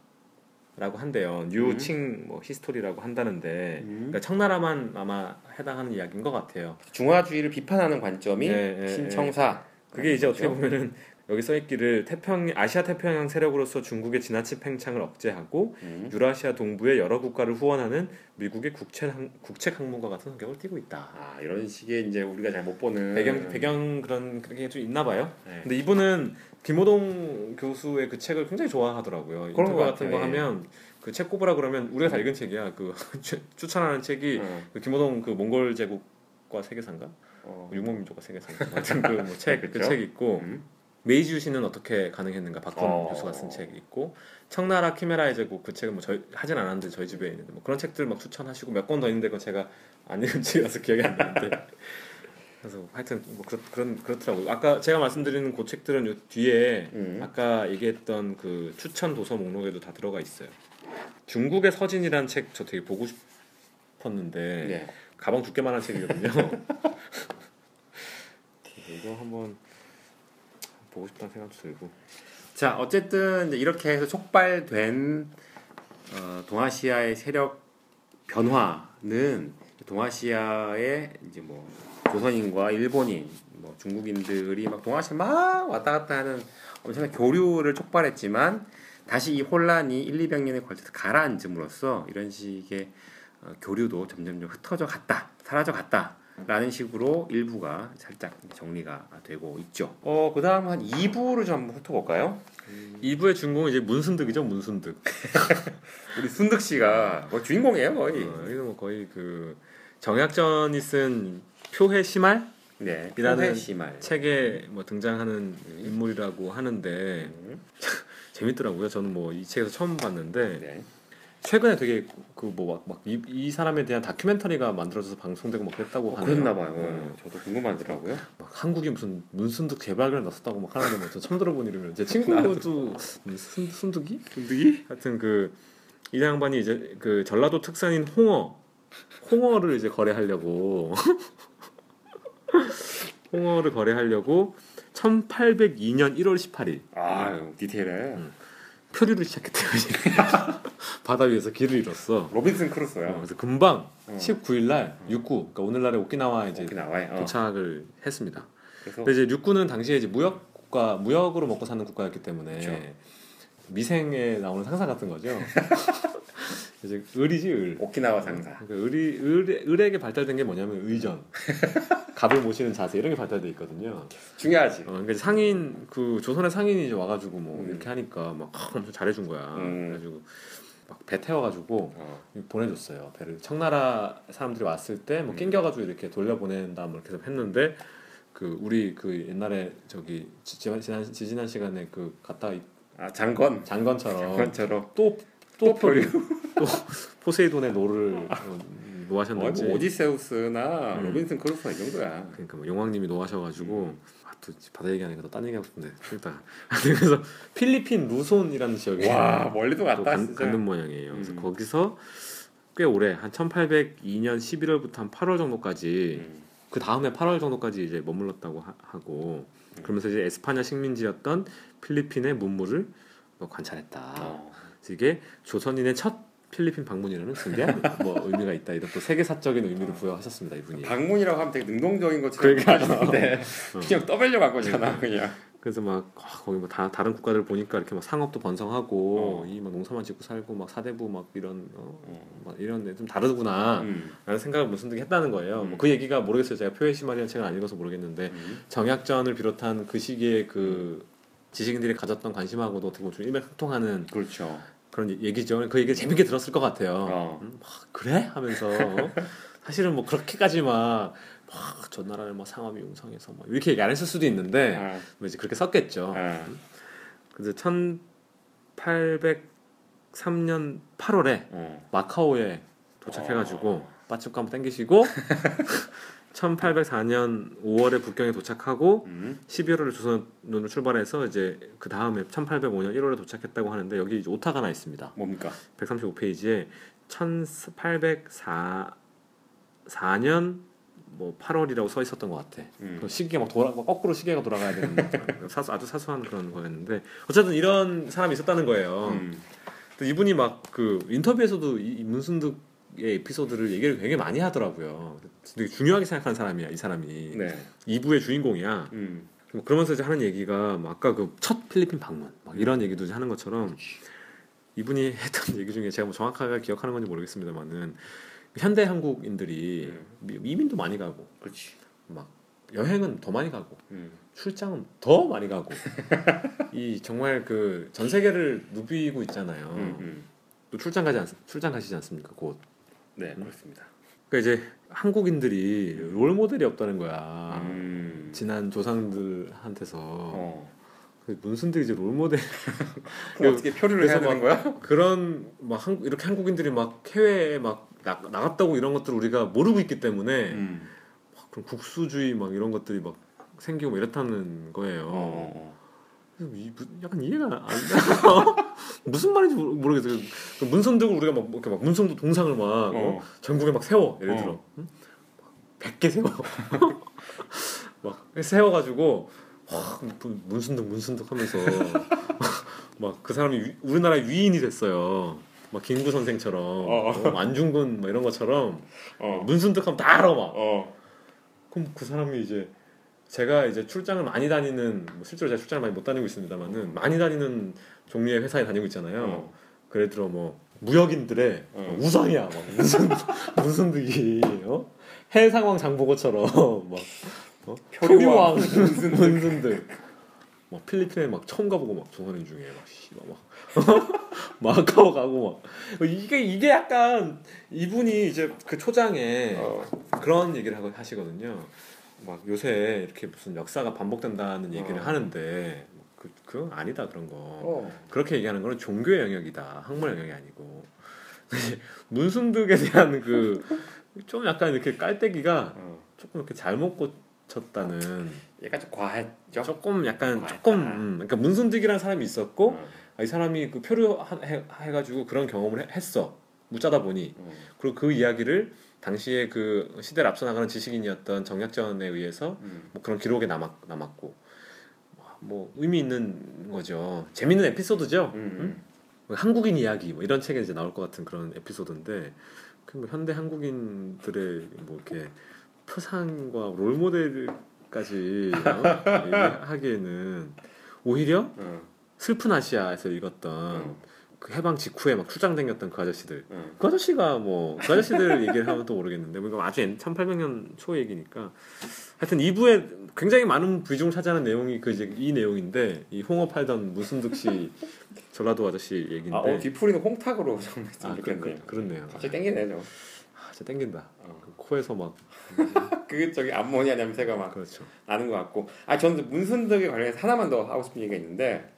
라고 한대요. New Qing 뭐 History라고 한다는데 음. 그러니까 청나라만 아마 해당하는 이야기인 것 같아요. 중화주의를 비판하는 관점이 예, 예, 신청사. 그게 이제 어떻게? 보면은 여기 써 있기를 태평 아시아 태평양 세력으로서 중국의 지나친 팽창을 억제하고 음. 유라시아 동부의 여러 국가를 후원하는 미국의 국책 항, 국책 항문과 같은 성격을 띠고 있다. 아 이런 식의 이제 우리가 잘 못 보는 배경 배경 그런 그런 게 좀 있나 봐요. 네. 근데 이분은 김호동 교수의 그 책을 굉장히 좋아하더라고요. 그런 것 같은 거 예. 하면 그 책 꼽으라 그러면 우리가 다 읽은 책이야. 그 추- 추천하는 책이 어, 그 김호동 그 몽골 제국과 세계사인가? 어. 육목민족과 세계사인가? 같은 그책그 그렇죠. 책 있고 음. 메이지유신은 어떻게 가능했는가 박헌 어. 교수가 쓴 책이 있고 청나라 키메라의 제국 그 책은 뭐 저희 하진 않았는데 저희 집에 있는데 뭐 그런 책들 막 추천하시고 몇 권 더 있는데 그건 제가 안 읽은 책이라서 기억이 안 나는데 그래서 하여튼 뭐 그렇, 그런 그렇더라고요 아까 제가 말씀드리는 그 책들은 요 뒤에 음. 아까 얘기했던 그 추천 도서 목록에도 다 들어가 있어요 중국의 서진이라는 책 저 되게 보고 싶었는데 네. 가방 두께만한 책이거든요 이거 한번 보고 싶다는 생각도 들고. 자 어쨌든 이렇게 해서 촉발된 어, 동아시아의 세력 변화는 동아시아의 이제 뭐 조선인과 일본인, 뭐 중국인들이 막 동아시아 막 왔다 갔다 하는 엄청난 교류를 촉발했지만 다시 이 혼란이 1, 200년에 걸쳐서 가라앉음으로써 이런 식의 어, 교류도 점점점 흩어져 갔다, 사라져 갔다 라는 식으로 일부가 살짝 정리가 되고 있죠. 어, 그 다음 한 2부를 좀 한번 훑어볼까요? 2부의 주인공은 이제 문순득이죠 문순득 우리 순득 씨가 뭐 주인공이에요 거의. 어, 여기는 뭐 거의 그 정약전이 쓴 표해 시말 네. 이라는 씨말. 책에 뭐 등장하는 인물이라고 하는데 음, 재밌더라고요 저는 뭐 이 책에서 처음 봤는데 네. 최근에 되게 그 뭐막이 이 사람에 대한 다큐멘터리가 만들어져서 방송되고 막 그랬다고 어. 그랬나 봐요. 어. 저도 궁금하더라고요. 막 한국이 무슨 문순득 개발을 넣었다고 막 하는데 뭐저 처음 들어본 이름이에요. 제 친구도 순 순득이? 순득이? 하여튼 그 이 양반이 이제 그 전라도 특산인 홍어 홍어를 이제 거래하려고 홍어를 거래하려고 1802년 1월 18일 아 디테일해. 음. 표류를 시작했대요. 바다 위에서 길을 잃었어. 로빈슨 어, 크루소야. 그래서 금방 어. 19일 날 유구 그러니까 오늘날의 오키나와 이제 나와요. 어. 도착을 했습니다. 그래서 근데 이제 유구는 당시에 이제 무역 국가 무역으로 먹고 사는 국가였기 때문에 그렇죠. 미생에 나오는 상사 같은 거죠. 이제 을이지 을. 오키나와 상사. 그러니까 을이 을, 을에게 발달된 게 뭐냐면 의전, 갑을 모시는 자세 이런 게 발달돼 있거든요. 중요하지. 어, 그러니까 상인 그 조선의 상인이 이제 와가지고 뭐 음. 이렇게 하니까 막 아, 엄청 잘해준 거야. 음. 그래가지고 막 배 태워가지고 어. 보내줬어요. 배를 청나라 사람들이 왔을 때뭐 음. 낑겨가지고 이렇게 돌려보낸다 뭐 이렇게 해서 했는데 그 우리 그 옛날에 저기 지- 지난 지난 시간에 그 갔다 이- 아 장건. 장건처럼 장건처럼. 또또또 표류. 또 포세이돈의 노를 노하셨는지 뭐 오디세우스나 음. 로빈슨 크루소나 이 정도야. 그러니까 뭐 용왕님이 노하셔가지고 음. 아, 또 바다 얘기하니까 또 딴 얘기하고 싶은데 일단 그래서 필리핀 루손이라는 지역에 와 멀리도 또 갔다 간, 진짜. 가는 모양이에요. 그래서 음. 거기서 꽤 오래 한 1802년 11월부터 한 8월 정도까지 음. 그 다음에 8월 정도까지 이제 머물렀다고 하, 고 그러면서 이제 에스파냐 식민지였던 필리핀의 문물을 뭐 관찰했다. 어. 이게 조선인의 첫 필리핀 방문이라는 중대한 뭐 의미가 있다. 이런 또 세계사적인 의미를 부여하셨습니다 이분이. 방문이라고 하면 되게 능동적인 것처럼 그러니까. 느껴지는데 어. 그냥 떠벌려 간 거잖아 그냥. 그래서 막 아, 거기 뭐 다 다른 국가들 보니까 이렇게 막 상업도 번성하고 어. 이막 농사만 짓고 살고 막 사대부 막 이런 어, 어. 막 이런 애좀 다르구나. 음. 라는 생각을 무슨 듯이 했다는 거예요. 음. 뭐그 얘기가 모르겠어요. 제가 표의 시마리아 책을 안 읽어서 모르겠는데 음. 정약전을 비롯한 그 시기에 그 지식인들이 가졌던 관심하고도 어떻게 보면 좀 일맥상통하는 그렇죠. 그런 얘기죠. 그 얘기를 재밌게 들었을 것 같아요. 어. 음, 막 그래 하면서 어? 사실은 뭐 그렇게까지 막저 나라를 막 상업이 융성해서 막 이렇게 얘기 안 했을 수도 있는데 아, 뭐 이제 그렇게 썼겠죠. 아. 그래서 1803년 8월에 어. 마카오에 도착해가지고 어. 빠쭉 한번 땡기시고 1804년 5월에 북경에 도착하고 음. 12월에 조선으로 출발해서 이제 그 다음에 1805년 1월에 도착했다고 하는데 여기 오타가 나 있습니다. 뭡니까? 135페이지에 1804 4년 뭐 8월이라고 써 있었던 것 같아. 음. 그 시기가 막 돌아 막 거꾸로 시계가 돌아가야 되는 사수 아주 사소한 그런 거였는데 어쨌든 이런 사람이 있었다는 거예요. 음. 또 이분이 막 그 인터뷰에서도 이, 이 문순득의 에피소드를 얘기를 굉장히 많이 하더라고요. 되게 중요하게 생각하는 사람이야 이 사람이. 네. 2부의 주인공이야. 음. 뭐 그러면서 이제 하는 얘기가 뭐 아까 그 첫 필리핀 방문 막 이런 얘기도 이제 하는 것처럼 이분이 했던 얘기 중에 제가 뭐 정확하게 기억하는 건지 모르겠습니다만은 현대 한국인들이 미- 이민도 많이 가고 그렇지. 막 여행은 더 많이 가고 음. 출장은 더 많이 가고 이 정말 그 전 세계를 누비고 있잖아요. 음. 음. 또 출장 가지 않, 출장 가시지 않습니까? 곧. 네 그렇습니다. 그러니까 이제 한국인들이 롤 모델이 없다는 거야. 음. 지난 조상들한테서 어. 그 문순들이 이제 롤 모델 어떻게 표류를 그래서 되는 거야? 그런 막 한, 이렇게 한국인들이 막 해외에 막 나, 나갔다고 이런 것들을 우리가 모르고 있기 때문에 음. 막 그런 국수주의 막 이런 것들이 막 생기고 막 이렇다는 거예요. 어, 어. 무- 약간 이해가 안 가. 무슨 말인지 모르- 모르겠어요. 그 문선득을 우리가 막 이렇게 막 문선도 동상을 막 어? 어. 전국에 막 세워 예를 어. 들어 응? 100개 세워 막 세워 가지고 와, 문- 문순득 문순득 하면서 막 그 사람이 위- 우리나라의 위인이 됐어요. 막 김구 선생처럼 어. 어, 안중근 막 이런 것처럼 어. 문순득하면 다 알아 막. 어. 그럼 그 사람이 이제 제가 이제 출장을 많이 다니는 뭐 실제로 제가 출장을 많이 못 다니고 있습니다만은 많이 다니는 종류의 회사에 다니고 있잖아요. 어. 예를 들어 뭐 무역인들의 어. 우상이야 막 무슨 무슨 득이 어? 해상왕 장보고처럼 막 어? 표류왕, 표류왕 문순득 막 필리핀에 막 처음 가보고 막 조선인 중에 막 씨발 막 마카오 가고 막 이게 이게 약간 이분이 이제 그 초장에 어. 그런 얘기를 하고 하시거든요. 막 요새 이렇게 무슨 역사가 반복된다는 얘기를 어. 하는데 그, 그 아니다 그런 거. 어. 그렇게 얘기하는 거는 종교의 영역이다. 학문 영역이 아니고. 문순득에 대한 그 좀 약간 이렇게 깔때기가 어. 조금 이렇게 잘못 꽂혔다는 얘가 좀 과했죠. 조금 약간 과했다. 조금 음, 그러니까 문순득이라는 사람이 있었고 어. 아, 이 사람이 그 표류 해, 해가지고 그런 경험을 해- 했어 묻자다 보니 어. 그리고 그 이야기를 당시에 그 시대를 앞서 나가는 지식인이었던 정약전에 의해서 음. 뭐 그런 기록에 남았, 남았고 뭐 의미 있는 거죠 재밌는 에피소드죠 음. 뭐 한국인 이야기 뭐 이런 책에 이제 나올 것 같은 그런 에피소드인데 그 뭐 현대 한국인들의 뭐 이렇게 표상과 롤 모델까지 어? 얘기하기에는 오히려 어. 슬픈 아시아에서 읽었던 어. 그 해방 직후에 막 출장 다녔던 그 아저씨들. 응. 그 아저씨가 뭐 그 아저씨들 얘기를 하면 또 모르겠는데 뭐 이거 아주 1800년 초 얘기니까 하여튼 2부에 굉장히 많은 비중 차지하는 내용이 그 이제 이 내용인데 이 홍어 팔던 문순득 씨 전라도 아저씨 얘기인데 아, 어, 뒤풀이는 홍탁으로 좀 아, 했으면 그, 좋겠네요. 그, 그렇네요. 갑자기 땡기네 좀. 아, 진짜 땡긴다. 어. 그 코에서 막 그 저기 암모니아 냄새가 막 그렇죠. 나는 것 같고 아 저는 문순득에 관련해서 하나만 더 하고 싶은 얘기가 있는데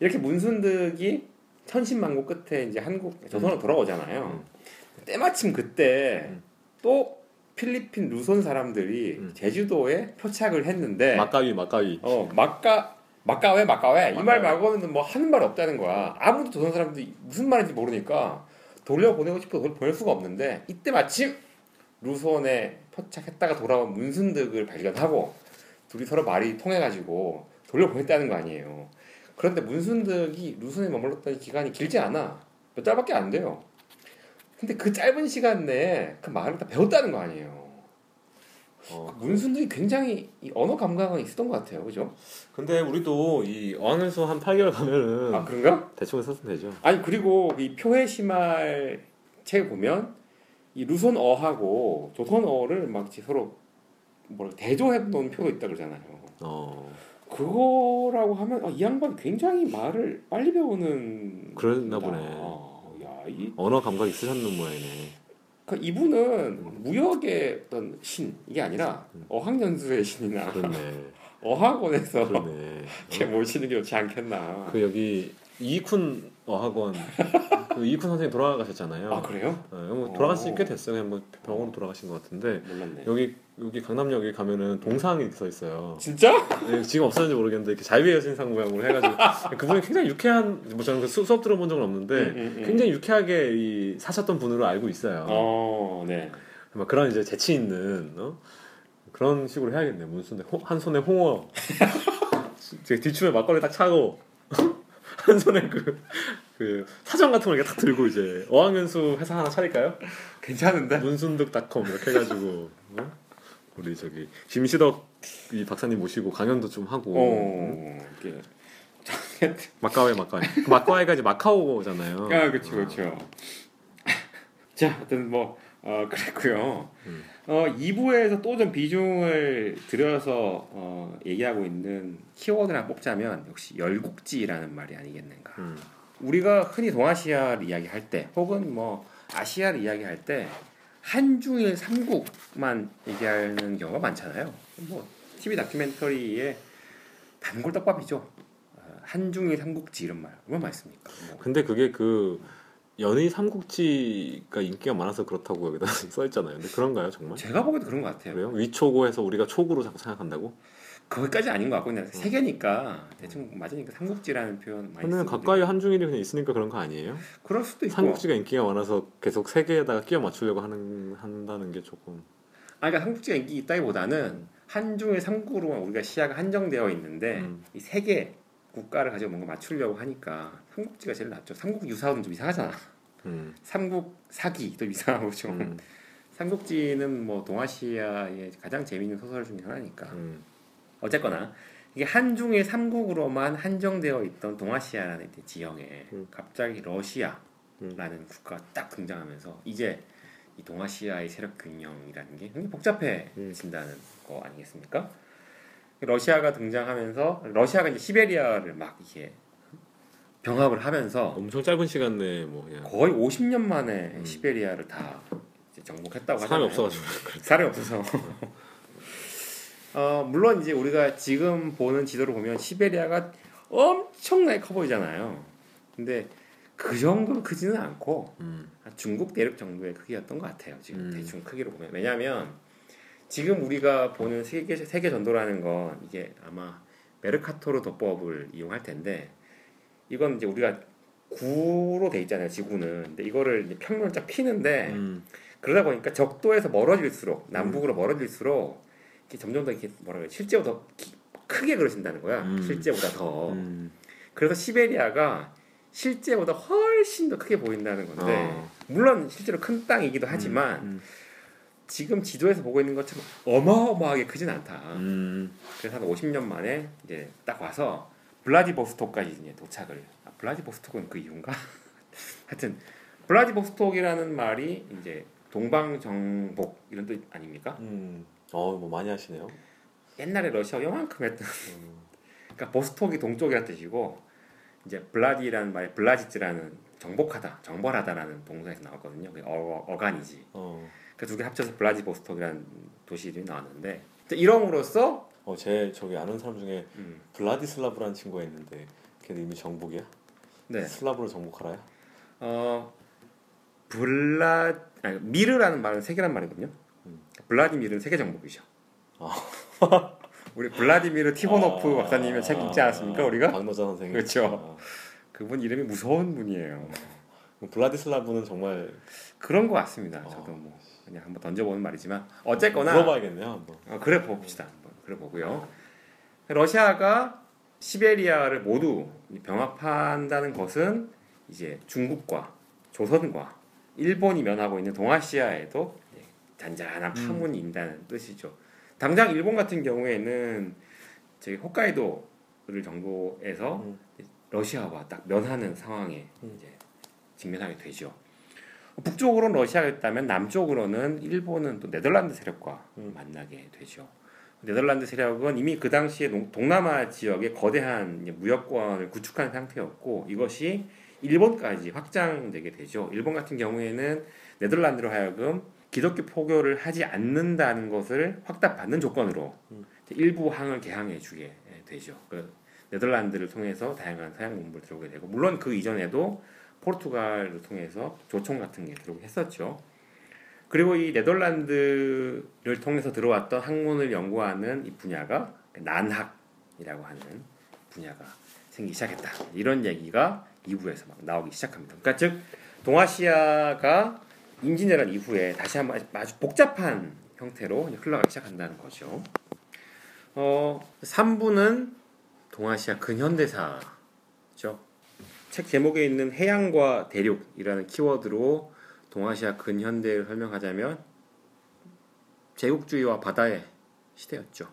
이렇게 문순득이 천신만고 끝에 이제 한국 조선으로 돌아오잖아요. 때마침 그때 음. 또 필리핀 루손 사람들이 음. 제주도에 표착을 했는데 막가위 막가위. 어 막가 막가왜 막가왜 이 말. 말고는 뭐 하는 말 없다는 거야. 아무도 조선 사람들이 무슨 말인지 모르니까 돌려 보내고 싶어도 보낼 수가 없는데 이때 마침 루손에 포착했다가 돌아온 문순득을 발견하고 둘이 서로 말이 통해가지고 돌려 보냈다는 거 아니에요. 그런데 문순득이 루손에 머물렀던 기간이 길지 않아. 몇 달밖에 안 돼요. 근데 그 짧은 시간 내에 그 말을 다 배웠다는 거 아니에요. 어, 문순득이 굉장히 이 언어 감각은 있었던 것 같아요. 그죠? 근데 우리도 이 어학연수 한 8개월 가면은 아 그런가? 대충 썼으면 되죠. 아니 그리고 이 표해 시말 책을 보면 이 루손어하고 조선어를 막 서로 뭐 대조해 놓은 표도 있다 그러잖아요. 어 그거라고 하면 아, 이 양반 굉장히 말을 빨리 배우는 그랬나. 보네. 어, 야, 이 언어 감각 있으셨는 모양이네. 그 이분은 무역의 어떤 신 이게 아니라 어학연수의 신이나 그렇네. 어학원에서. 이렇게 모시는 게 좋지 않겠나. 그 여기 이쿤 어학원 그 이쿤 선생님 돌아가셨잖아요. 아 그래요? 어, 뭐 돌아가신 오. 지꽤 됐어요. 그냥 뭐 병원으로 돌아가신 것 같은데 몰랐네. 여기 여기 강남역에 가면은 동상이 서 있어요. 진짜? 네, 지금 없었는지 모르겠는데 이렇게 자유의 여신상 모양으로 해가지고 그분이 굉장히 유쾌한 뭐 저는 그 수, 수업 들어본 적은 없는데 음, 음, 음. 굉장히 유쾌하게 이 사셨던 분으로 알고 있어요. 어, 네. 막 그런 이제 재치 있는 어? 그런 식으로 해야겠네. 문순대 홍- 한 손에 홍어, 제 뒤춤에 막걸리 딱 차고 한 손에 그, 그 사전 같은 걸 이렇게 딱 들고 이제 어학연수 회사 하나 차릴까요? 괜찮은데? 문순득닷컴 이렇게 해가지고 어? 우리 저기 김시덕 이 박사님 모시고 강연도 좀 하고 어, 이게. 마카오에 마카오 그 마카오가 이제 마카오잖아요. 아, 그렇죠, 그렇죠. 자, 하여튼 뭐 어, 그랬고요. 음. 어, 2부에서 또 좀 비중을 들여서 어, 얘기하고 있는 키워드를 하나 뽑자면 역시 열국지라는 말이 아니겠는가. 음. 우리가 흔히 동아시아를 이야기할 때 혹은 뭐 아시아를 이야기할 때 한중일 삼국만 얘기하는 경우가 많잖아요. 뭐 TV 다큐멘터리에 단골떡밥이죠. 어, 한중일 삼국지 이런 말 얼마나 많습니까? 뭐. 근데 그게 그 연의 삼국지가 인기가 많아서 그렇다고 여기다 써 있잖아요. 근데 그런가요 정말? 제가 보기에도 그런 것 같아요. 그래요? 위초고해서 우리가 초구로 자꾸 생각한다고? 거기까지 아닌 것 같고 그냥 세 개니까 대충 맞으니까 삼국지라는 표현 많이 쓰는데 가까이 한중일이 그냥 있으니까 그런 거 아니에요? 그럴 수도 있고 삼국지가 인기가 많아서 계속 세 개에다가 끼워 맞추려고 하는 한다는 게 조금 아 그러니까 삼국지가 인기 있다기보다는 한중일 삼국으로만 우리가 시야가 한정되어 있는데 음. 이세개 국가를 가지고 뭔가 맞추려고 하니까 삼국지가 제일 낫죠. 삼국 유사는 좀 이상하잖아. 음, 삼국 사기 또 이상하고 좀. 음, 삼국지는 뭐 동아시아의 가장 재미있는 소설 중에 하나니까. 음. 어쨌거나 이게 한중일 삼국으로만 한정되어 있던 동아시아라는 지형에 음. 갑자기 러시아라는 국가가 딱 등장하면서 이제 이 동아시아의 세력 균형이라는 게 굉장히 복잡해진다는 거 아니겠습니까? 러시아가 등장하면서 러시아가 이제 시베리아를 막 이렇게 병합을 하면서 엄청 짧은 시간 내에 뭐 그냥 거의 50년 만에 음. 시베리아를 다 정복했다고 사람이 하잖아요. 없어가지고 사람이 없어서. 어, 물론 이제 우리가 지금 보는 지도를 보면 시베리아가 엄청나게 커 보이잖아요. 근데 그 정도로 크지는 않고 음, 한 중국 대륙 정도의 크기였던 것 같아요. 지금 음. 대충 크기로 보면 왜냐하면 지금 우리가 보는 세계 세계 전도라는 건 이게 아마 메르카토르 도법을 이용할 텐데 이건 이제 우리가 구로 돼 있잖아요. 지구는 근데 이거를 이제 평면을 쫙 피는데 음, 그러다 보니까 적도에서 멀어질수록 남북으로 멀어질수록 이렇게 점점 더 이렇게 뭐라 그래 실제보다 더 기- 크게 그려진다는 거야. 음. 실제보다 더. 음. 그래서 시베리아가 실제보다 훨씬 더 크게 보인다는 건데 어. 물론 실제로 큰 땅이기도 하지만 음, 지금 지도에서 보고 있는 것처럼 어마어마하게 크진 않다. 음, 그래서 한 50년 만에 이제 딱 와서 블라디보스토크까지 이제 도착을. 아, 블라디보스토크는 그 이유인가? 하여튼 블라디보스톡이라는 말이 이제 동방 정복 이런 뜻 아닙니까? 음. 어, 뭐 많이 하시네요. 옛날에 러시아 요만큼 했던 음. 그러니까 보스톡이 동쪽이라는 뜻이고 이제 블라디라는 말이 블라지츠라는 정복하다, 정벌하다라는 동사에서 나왔거든요. 그게 어, 어간이지. 어. 그두 개 합쳐서 블라디보스톡이라는 도시 이름이 나왔는데 이름으로써 어, 제 저기 아는 사람 중에 음, 블라디슬라브라는 친구가 있는데 걔는 이미 정복이야? 네, 슬라브로 정복하라야? 어 블라 아니, 미르라는 말은 세계란 말이거든요. 음. 블라디미르는 세계 정복이죠. 아. 우리 블라디미르 티보노프 아, 박사님의 책 읽지 않았습니까 아, 우리가? 박노자 선생님. 그렇죠. 그분 이름이 무서운 분이에요. 아, 블라디슬라브는 정말 그런 것 같습니다. 어. 저도 뭐 그냥 한번 던져보는 말이지만 어쨌거나 물어봐야겠네요 한번. 어, 그래 봅시다. 한번 그래 보고요. 러시아가 시베리아를 모두 병합한다는 것은 이제 중국과 조선과 일본이 면하고 있는 동아시아에도 잔잔한 파문이 있다는 뜻이죠. 당장 일본 같은 경우에는 저기 홋카이도를 정도에서 음. 러시아와 딱 면하는 상황에 음. 이제 직면하게 되죠. 북쪽으로는 러시아가 있다면 남쪽으로는 일본은 또 네덜란드 세력과 음. 만나게 되죠. 네덜란드 세력은 이미 그 당시에 농- 동남아 지역에 거대한 무역권을 구축한 상태였고 이것이 일본까지 확장되게 되죠. 일본 같은 경우에는 네덜란드로 하여금 기독교 포교를 하지 않는다는 것을 확답받는 조건으로 음. 일부 항을 개항해 주게 되죠. 그 네덜란드를 통해서 다양한 서양 문물을 들어오게 되고 물론 그 이전에도 포르투갈을 통해서 조총 같은 게 들어오게 했었죠. 그리고 이 네덜란드를 통해서 들어왔던 학문을 연구하는 이 분야가 난학이라고 하는 분야가 생기기 시작했다. 이런 얘기가 2부에서 막 나오기 시작합니다. 그러니까 즉 동아시아가 임진왜란 이후에 다시 한번 아주 복잡한 형태로 흘러가기 시작한다는 거죠. 어, 3부는 동아시아 근현대사죠. 책 제목에 있는 해양과 대륙이라는 키워드로 동아시아 근현대를 설명하자면 제국주의와 바다의 시대였죠.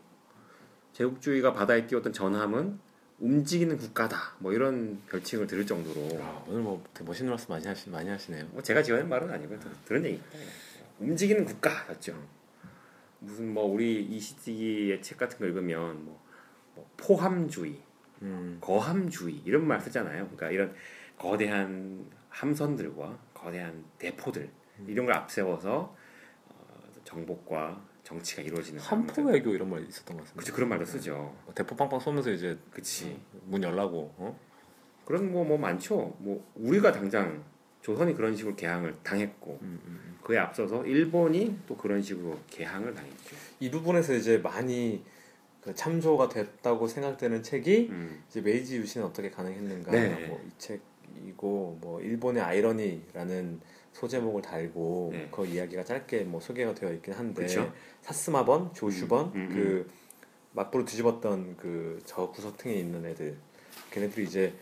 제국주의가 바다에 띄웠던 전함은 움직이는 국가다. 뭐 이런 별칭을 들을 정도로 아, 오늘 뭐 멋있는 말씀 많이 하시 많이 하시네요. 뭐 제가 지어낸 말은 아니고 들- 들은 얘기입니다. 움직이는 국가였죠. 무슨 뭐 우리 이 시기의 책 같은 거 읽으면 뭐, 뭐 포함주의, 음. 거함주의 이런 말 쓰잖아요. 그러니까 이런 거대한 함선들과 거대한 대포들 이런 걸 앞세워서 어, 정복과 정치가 이루어지는 한포. 외교 이런 말 있었던 것 같습니다. 그렇죠 그런 말도 쓰죠. 뭐 대포 빵빵 쏘면서 이제 그치 문 열라고. 어? 그런 거 뭐 많죠. 뭐 우리가 당장 조선이 그런 식으로 개항을 당했고 음, 음, 음. 그에 앞서서 일본이 또 그런 식으로 개항을 당했죠. 이 부분에서 이제 많이 그 참조가 됐다고 생각되는 책이 음. 이제 메이지 유신은 어떻게 가능했는가 네. 뭐이 책 이고 뭐 일본의 아이러니라는 소제목을 달고 네. 그 이야기가 짧게 뭐 소개가 되어 있긴 한데 그쵸. 사스마번, 조슈번 음, 음, 그 맞불을 뒤집었던 그 저 구석탱이에 있는 애들 걔네들이 이제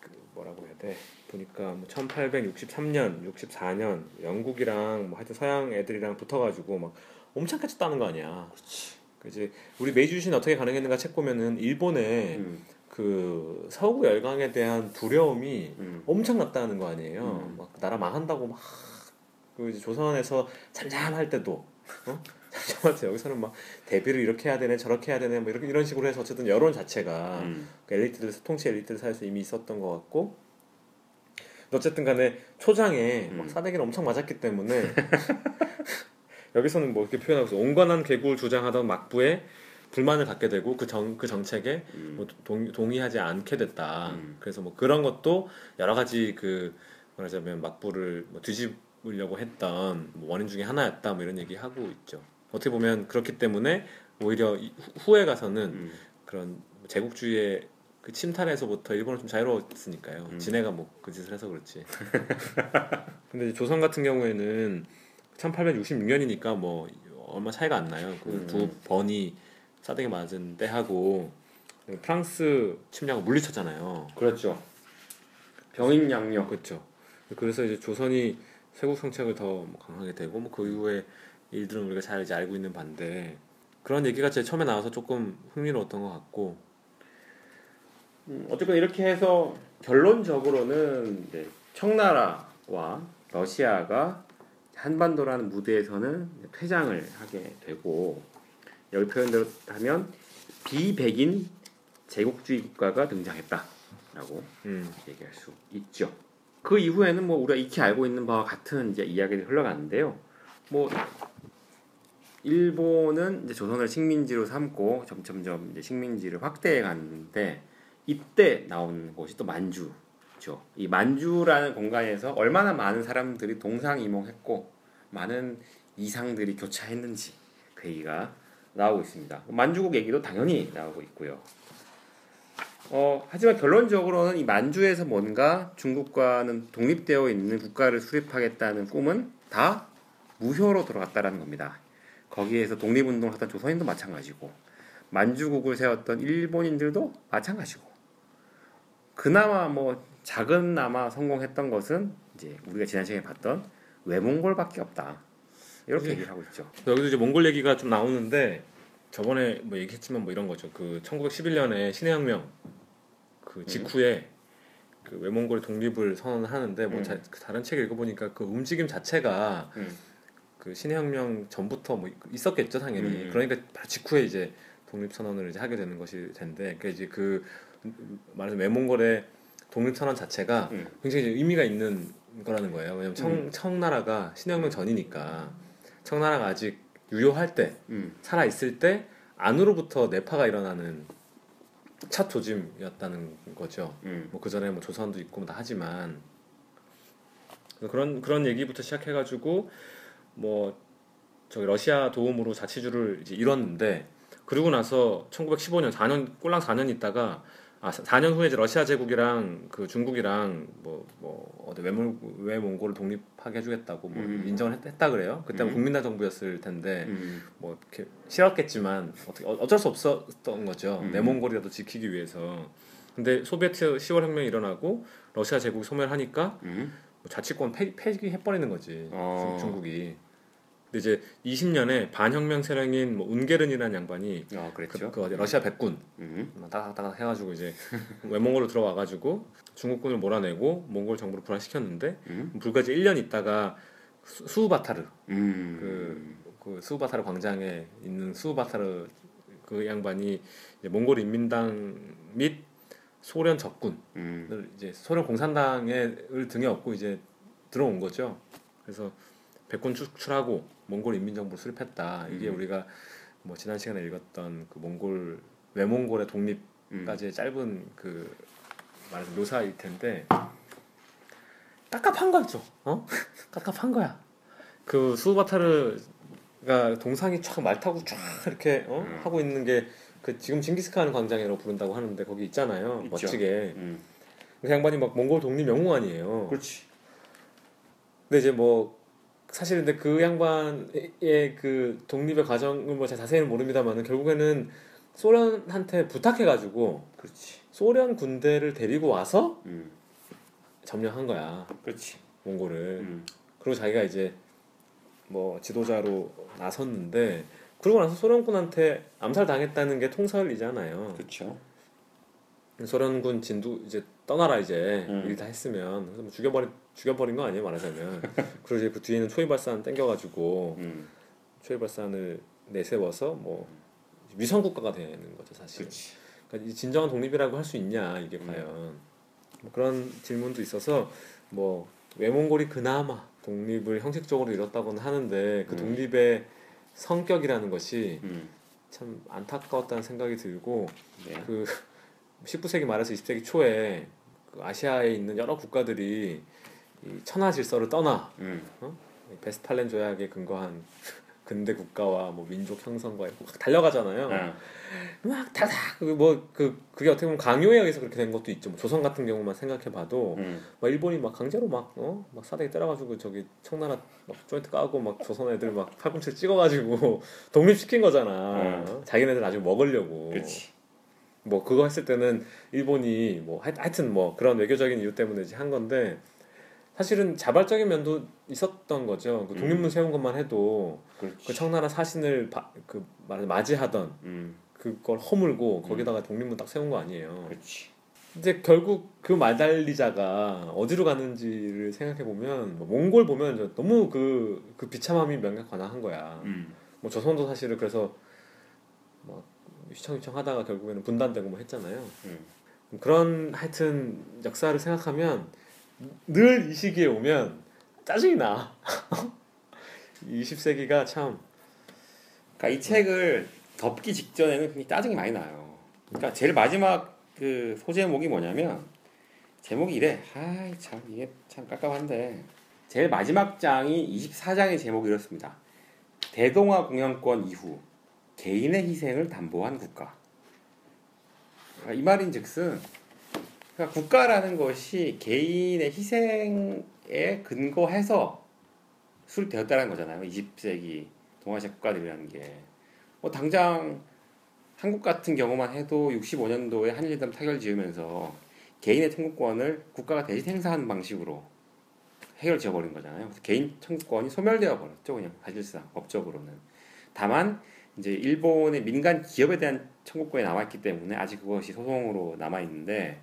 그 뭐라고 해야 돼 보니까 뭐 1863년, 64년 영국이랑 뭐 하여튼 서양 애들이랑 붙어가지고 막 엄청 까쳤다는 거 아니야. 그 이제 우리 메이지 유신 어떻게 가능했는가 책 보면은 일본의 음. 그 서구 열강에 대한 두려움이 음. 엄청났다는 거 아니에요. 음. 막 나라 망한다고 막 그 조선에서 잠잠할 때도 어? 잠잠할 때 여기서는 막 대비를 이렇게 해야 되네 저렇게 해야 되네 뭐 이렇게 이런 식으로 해서 어쨌든 여론 자체가 음. 그 엘리트들 통치 엘리트들 사이에서 이미 있었던 것 같고 어쨌든 간에 초장에 음. 막 싸대기를 엄청 맞았기 때문에 여기서는 뭐 이렇게 표현하고 있어 온건한 개국을 주장하던 막부에 불만을 갖게 되고 그 정 그 정책에 음. 뭐 동, 동의하지 않게 됐다. 음. 그래서 뭐 그런 것도 여러 가지 그 말하자면 막부를 뭐 뒤집으려고 했던 뭐 원인 중에 하나였다. 뭐 이런 얘기 하고 있죠. 어떻게 보면 그렇기 때문에 오히려 이 후- 후에 가서는 음. 그런 제국주의의 그 침탈에서부터 일본은 좀 자유로웠으니까요. 음. 지네가 뭐 그 짓을 해서 그렇지. 근데 조선 같은 경우에는 1866년이니까 뭐 얼마 차이가 안 나요. 그 음. 두 번이 싸대기 맞은 때하고 프랑스 침략을 물리쳤잖아요. 그렇죠. 병인 양력. 그렇죠. 그래서 이제 조선이 세국 정책을 더뭐 강하게 되고 뭐 그 이후에 일들은 우리가 잘 이제 알고 있는 반대 그런 얘기가 제일 처음에 나와서 조금 흥미로웠던 것 같고 음, 어쨌건 이렇게 해서 결론적으로는 이제 청나라와 러시아가 한반도라는 무대에서는 퇴장을 하게 되고 여기 표현대로 하면 비백인 제국주의 국가가 등장했다라고 음. 얘기할 수 있죠. 그 이후에는 뭐 우리가 익히 알고 있는 바와 같은 이제 이야기들이 흘러가는데요. 뭐 일본은 이제 조선을 식민지로 삼고 점점점 이제 식민지를 확대해 갔는데 이때 나온 곳이 또 만주죠. 이 만주라는 공간에서 얼마나 많은 사람들이 동상이몽했고 많은 이상들이 교차했는지 그 얘기가 나오고 있습니다. 만주국 얘기도 당연히 나오고 있고요. 어, 하지만 결론적으로는 이 만주에서 뭔가 중국과는 독립되어 있는 국가를 수립하겠다는 꿈은 다 무효로 돌아갔다라는 겁니다. 거기에서 독립운동을 하던 조선인도 마찬가지고 만주국을 세웠던 일본인들도 마찬가지고 그나마 뭐 작은나마 성공했던 것은 이제 우리가 지난 시간에 봤던 외몽골밖에 없다 이렇게 예. 얘기를 하고 있죠. 여기도 이제 몽골 얘기가 좀 나오는데 저번에 뭐 얘기했지만 뭐 이런 거죠. 그 1911년에 신해혁명 그 직후에 그 외몽골의 독립을 선언하는데 뭐 음. 자, 그 다른 책 읽어보니까 그 움직임 자체가 음. 그 신해혁명 전부터 뭐 있었겠죠 당연히. 음. 그러니까 바로 직후에 이제 독립 선언을 이제 하게 되는 것일 텐데 그러니까 이제 그 말하자면 외몽골의 독립 선언 자체가 음. 굉장히 이제 의미가 있는 거라는 거예요. 왜냐면 청, 음. 청나라가 신혁명 전이니까 청나라가 아직 유효할 때 음. 살아 있을 때 안으로부터 내파가 일어나는 첫 조짐이었다는 거죠. 음. 뭐그 전에 뭐 조선도 있고 뭐다 하지만 그래서 그런 그런 얘기부터 시작해가지고 뭐 저기 러시아 도움으로 자치주를 이제 이뤘는데 그러고 나서 1915년 4년 꼴랑 4년 있다가 아 4년 후에 이제 러시아 제국이랑 그 중국이랑 뭐뭐 어디 외몽 외몽골을 독립하게 해주겠다고 뭐 음. 인정을 했, 다 그래요. 그때 는 음. 국민당 정부였을 텐데 음. 뭐 이렇게 싫었겠지만 어떻게 어- 어쩔 수 없었던 거죠. 음. 내몽골이라도 지키기 위해서. 근데 소비에트 10월 혁명이 일어나고 러시아 제국이 소멸하니까 음. 뭐 자치권 폐, 폐기해버리는 거지 어. 중- 중국이. 근데 이제 20년에 반혁명 세력인 뭐 운게른이라는 양반이 어, 그, 그랬죠. 그 어디 러시아 백군 음. 따닥따닥 해가지고 이제 외몽골로 들어와가지고 중국군을 몰아내고 몽골 정부를 불안시켰는데 음. 불과 이제 1년 있다가 수- 수우바타르 음. 그 수우바타르 광장에 있는 수우바타르 그 양반이 이제 몽골 인민당 및 소련 적군을 음. 이제 소련 공산당을 등에 업고 이제 들어온 거죠. 그래서 백군 축출하고 몽골 인민정부를 수립했다. 이게 음. 우리가 뭐 지난 시간에 읽었던 그 몽골 외몽골의 음. 독립까지의 짧은 그 말해서 묘사일 텐데 깝깝한 거죠. 어? 깝깝한 거야. 그 수바타르가 동상이 쫙 말 타고 쫙 이렇게 어? 음. 하고 있는 게 그 지금 징기스칸 광장이라고 부른다고 하는데 거기 있잖아요. 있죠. 멋지게. 음. 그 양반이 막 몽골 독립 영웅 아니에요. 그렇지. 근데 이제 뭐 사실 근데 그 양반의 그 독립의 과정을 뭐잘 자세히는 모릅니다만은 결국에는 소련한테 부탁해가지고 그렇지. 소련 군대를 데리고 와서 음. 점령한 거야 그렇지. 몽골을. 음. 그리고 자기가 이제 뭐 지도자로 나섰는데 그러고 나서 소련군한테 암살 당했다는 게 통설이잖아요. 그렇죠. 소련군 진도 이제 떠나라 이제 음. 일다 했으면 그래서 뭐 죽여버리 죽여버린 거 아니에요 말하자면. 그리고 이제 그 뒤에는 초이발산 땡겨가지고 음. 초이발산을 내세워서 뭐 위성 국가가 되는 거죠 사실. 그러니까 이 진정한 독립이라고 할 수 있냐 이게 음. 과연 뭐 그런 질문도 있어서 뭐 외몽골이 그나마 독립을 형식적으로 이뤘다고는 하는데 그 음. 독립의 성격이라는 것이 음. 참 안타까웠다는 생각이 들고 네. 그 19세기 말에서 20세기 초에 그 아시아에 있는 여러 국가들이 이 천하 질서를 떠나 음. 베스팔렌 조약에 근거한 근대 국가와 뭐 민족 형성과 이렇게 막 달려가잖아요. 아. 막 다닥 뭐그 그게 어떻게 보면 강요에 의해서 그렇게 된 것도 있죠. 뭐 조선 같은 경우만 생각해봐도 음. 막 일본이 막 강제로 막어 막 사대기 때려가지고 저기 청나라 막 조인트 까고 막 조선 애들 막 팔꿈치 찍어가지고 독립시킨 거잖아. 음. 자기네들 나중에 먹으려고. 그렇지. 뭐 그거 했을 때는 일본이 뭐 하여- 하여튼 뭐 그런 외교적인 이유 때문에 이제 한 건데 사실은 자발적인 면도 있었던 거죠. 그 독립문 세운 것만 해도 그렇지. 그 청나라 사신을 바, 그 말하자 맞이하던 음. 그걸 허물고 거기다가 독립문 딱 세운 거 아니에요. 그렇지. 이제 결국 그 말달리자가 어디로 가는지를 생각해 보면 뭐 몽골 보면 저 너무 그, 그 비참함이 명백관화한 거야. 음. 뭐 조선도 사실은 그래서 뭐 휘청 휘청 하다가 결국에는 분단되고 뭐 했잖아요. 음. 그런 하여튼 역사를 생각하면 늘 이 시기에 오면 짜증이 나. 20세기가 참 그러니까 이 책을 덮기 직전에는 굉장히 짜증이 많이 나요. 그러니까 제일 마지막 그 소제목이 뭐냐면 제목이 이래. 아이 참 이게 참 깝깝한데 제일 마지막 장이 24장의 제목이 이렇습니다. 대동아 공영권 이후 개인의 희생을 담보한 국가. 그러니까 이 말인즉슨 그러니까 국가라는 것이 개인의 희생에 근거해서 수립되었다는 거잖아요. 20세기 동아시아 국가들이라는 게. 뭐 당장 한국 같은 경우만 해도 65년도에 한일전 타결 지으면서 개인의 청구권을 국가가 대신 행사하는 방식으로 해결 지어버린 거잖아요. 개인 청구권이 소멸되어 버렸죠. 그냥 사실상 법적으로는. 다만 이제 일본의 민간 기업에 대한 청구권이 남아있기 때문에 아직 그것이 소송으로 남아있는데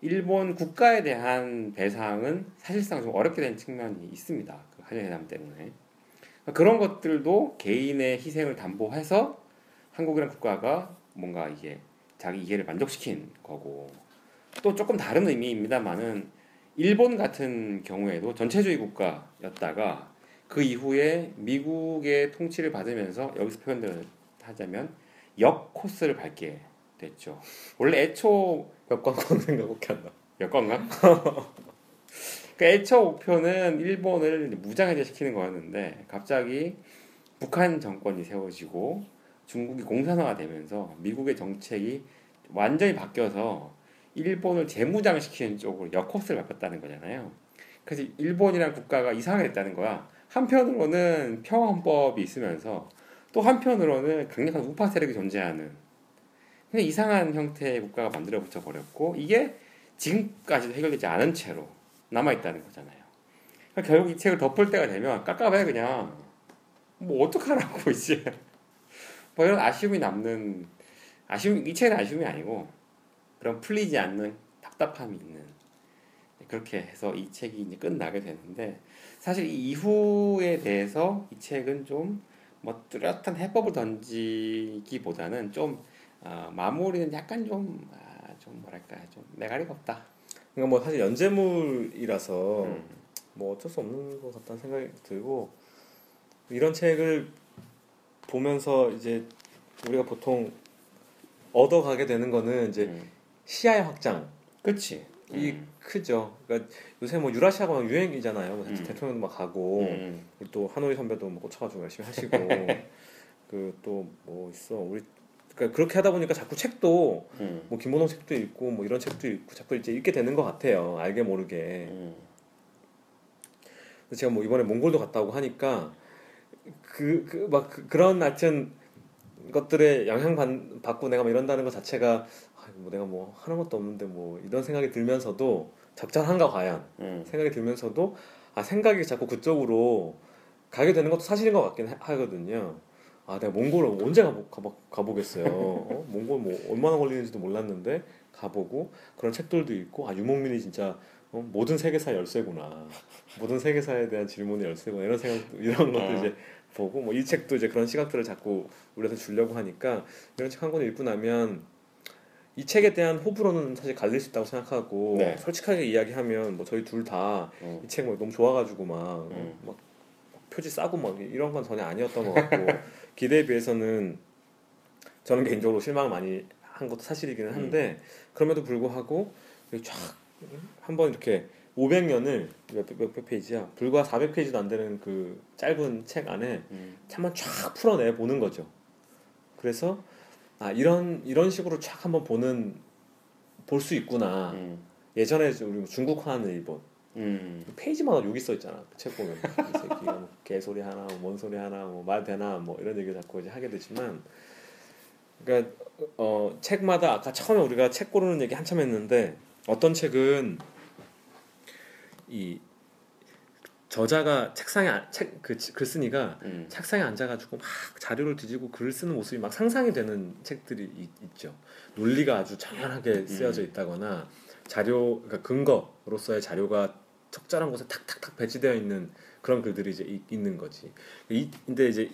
일본 국가에 대한 배상은 사실상 좀 어렵게 된 측면이 있습니다. 그 한일회담 때문에. 그런 것들도 개인의 희생을 담보해서 한국이라는 국가가 뭔가 이게 자기 이해를 만족시킨 거고 또 조금 다른 의미입니다만은 일본 같은 경우에도 전체주의 국가였다가 그 이후에 미국의 통치를 받으면서 여기서 표현을 하자면 역 코스를 밟게 됐죠. 원래 애초 역광권 생각밖에 안 나. 여건가? 그 애초 목표는 일본을 무장해제시키는 거였는데 갑자기 북한 정권이 세워지고 중국이 공산화가 되면서 미국의 정책이 완전히 바뀌어서 일본을 재무장시키는 쪽으로 역코스를 밟았다는 거잖아요. 그래서 일본이란 국가가 이상하게 됐다는 거야. 한편으로는 평화헌법이 있으면서 또 한편으로는 강력한 우파 세력이 존재하는 근데 이상한 형태의 국가가 만들어 붙여 버렸고 이게 지금까지도 해결되지 않은 채로 남아 있다는 거잖아요. 그러니까 결국 이 책을 덮을 때가 되면 깝깝해 그냥. 뭐 어떡하라고 이제. 뭐 이런 아쉬움이 남는 아쉬움 이 책은 아쉬움이 아니고 그런 풀리지 않는 답답함이 있는. 그렇게 해서 이 책이 이제 끝나게 되는데 사실 이 이후에 대해서 이 책은 좀 뭐 뚜렷한 해법을 던지기보다는 좀 어, 마무리는 약간 좀, 아, 좀 뭐랄까 좀 매가리가 없다. 그러니까 뭐 사실 연재물이라서 음. 뭐 어쩔 수 없는 것 같다는 생각이 들고 이런 책을 보면서 이제 우리가 보통 얻어가게 되는 거는 이제 음. 시야의 확장 그치. 이 음. 크죠. 그러니까 요새 뭐 유라시아가 막 유행이잖아요. 뭐 음. 대통령도 막 가고 음. 또 하노이 선배도 뭐 꽂혀가지고 열심히 하시고 그 또 뭐 있어 우리 그러니까 그렇게 하다 보니까 자꾸 책도 음. 뭐 김원홍 책도 읽고 뭐 이런 책도 읽고 자꾸 이제 읽게 되는 것 같아요. 알게 모르게. 음. 제가 뭐 이번에 몽골도 갔다 오고 하니까 그그막 그런 하여튼 것들에 영향 받, 받고 내가 뭐 이런다는 것 자체가 아, 뭐 내가 뭐 하는 것도 없는데 뭐 이런 생각이 들면서도 적절한가 과연 음. 생각이 들면서도 아 생각이 자꾸 그쪽으로 가게 되는 것도 사실인 것 같긴 하- 하거든요. 아 내가 몽골을 언제 가보, 가보, 가보겠어요. 어? 몽골 뭐 얼마나 걸리는지도 몰랐는데 가보고 그런 책들도 있고 아 유목민이 진짜 어, 모든 세계사 열쇠구나. 모든 세계사에 대한 질문의 열쇠구나 이런 생각 이런 것도 어. 이제 보고 뭐 이 책도 이제 그런 시각들을 자꾸 우리한테 주려고 하니까 이런 책 한 권 읽고 나면 이 책에 대한 호불호는 사실 갈릴 수 있다고 생각하고 네. 솔직하게 이야기하면 뭐 저희 둘 다이 음. 책뭐 너무 좋아가지고 막, 음. 막 표지 싸고 막 이런 건 전혀 아니었던 것 같고 기대에 비해서는 저는 개인적으로 실망을 많이 한 것도 사실이기는 한데 그럼에도 불구하고 쫙 한번 이렇게 500년을 몇, 몇 페이지야 불과 400페이지도 안 되는 그 짧은 책 안에 음. 한번 쫙 풀어내 보는 거죠. 그래서 아 이런 이런 식으로 쫙 한번 보는 볼 수 있구나. 음. 예전에 우리 뭐 중국화하는 일본 음. 페이지마다 욕이 써 있잖아. 그 책 보면 이 새끼가 뭐 개소리 하나, 뭐뭔 소리 하나, 뭐 말 되나, 뭐 이런 얘기 자꾸 이제 하게 되지만, 그러니까 어 책마다 아까 처음에 우리가 책 고르는 얘기 한참 했는데 어떤 책은 이 저자가 책상에 책그 글쓴이가 음. 책상에 앉아가지고 막 자료를 뒤지고 글을 쓰는 모습이 막 상상이 되는 책들이 있, 죠 논리가 아주 정연하게 쓰여져 있다거나 자료 그러니까 근거로서의 자료가 적절한 곳에 탁탁탁 배치되어 있는 그런 글들이 이제 이- 있는 거지. 이, 근데 이제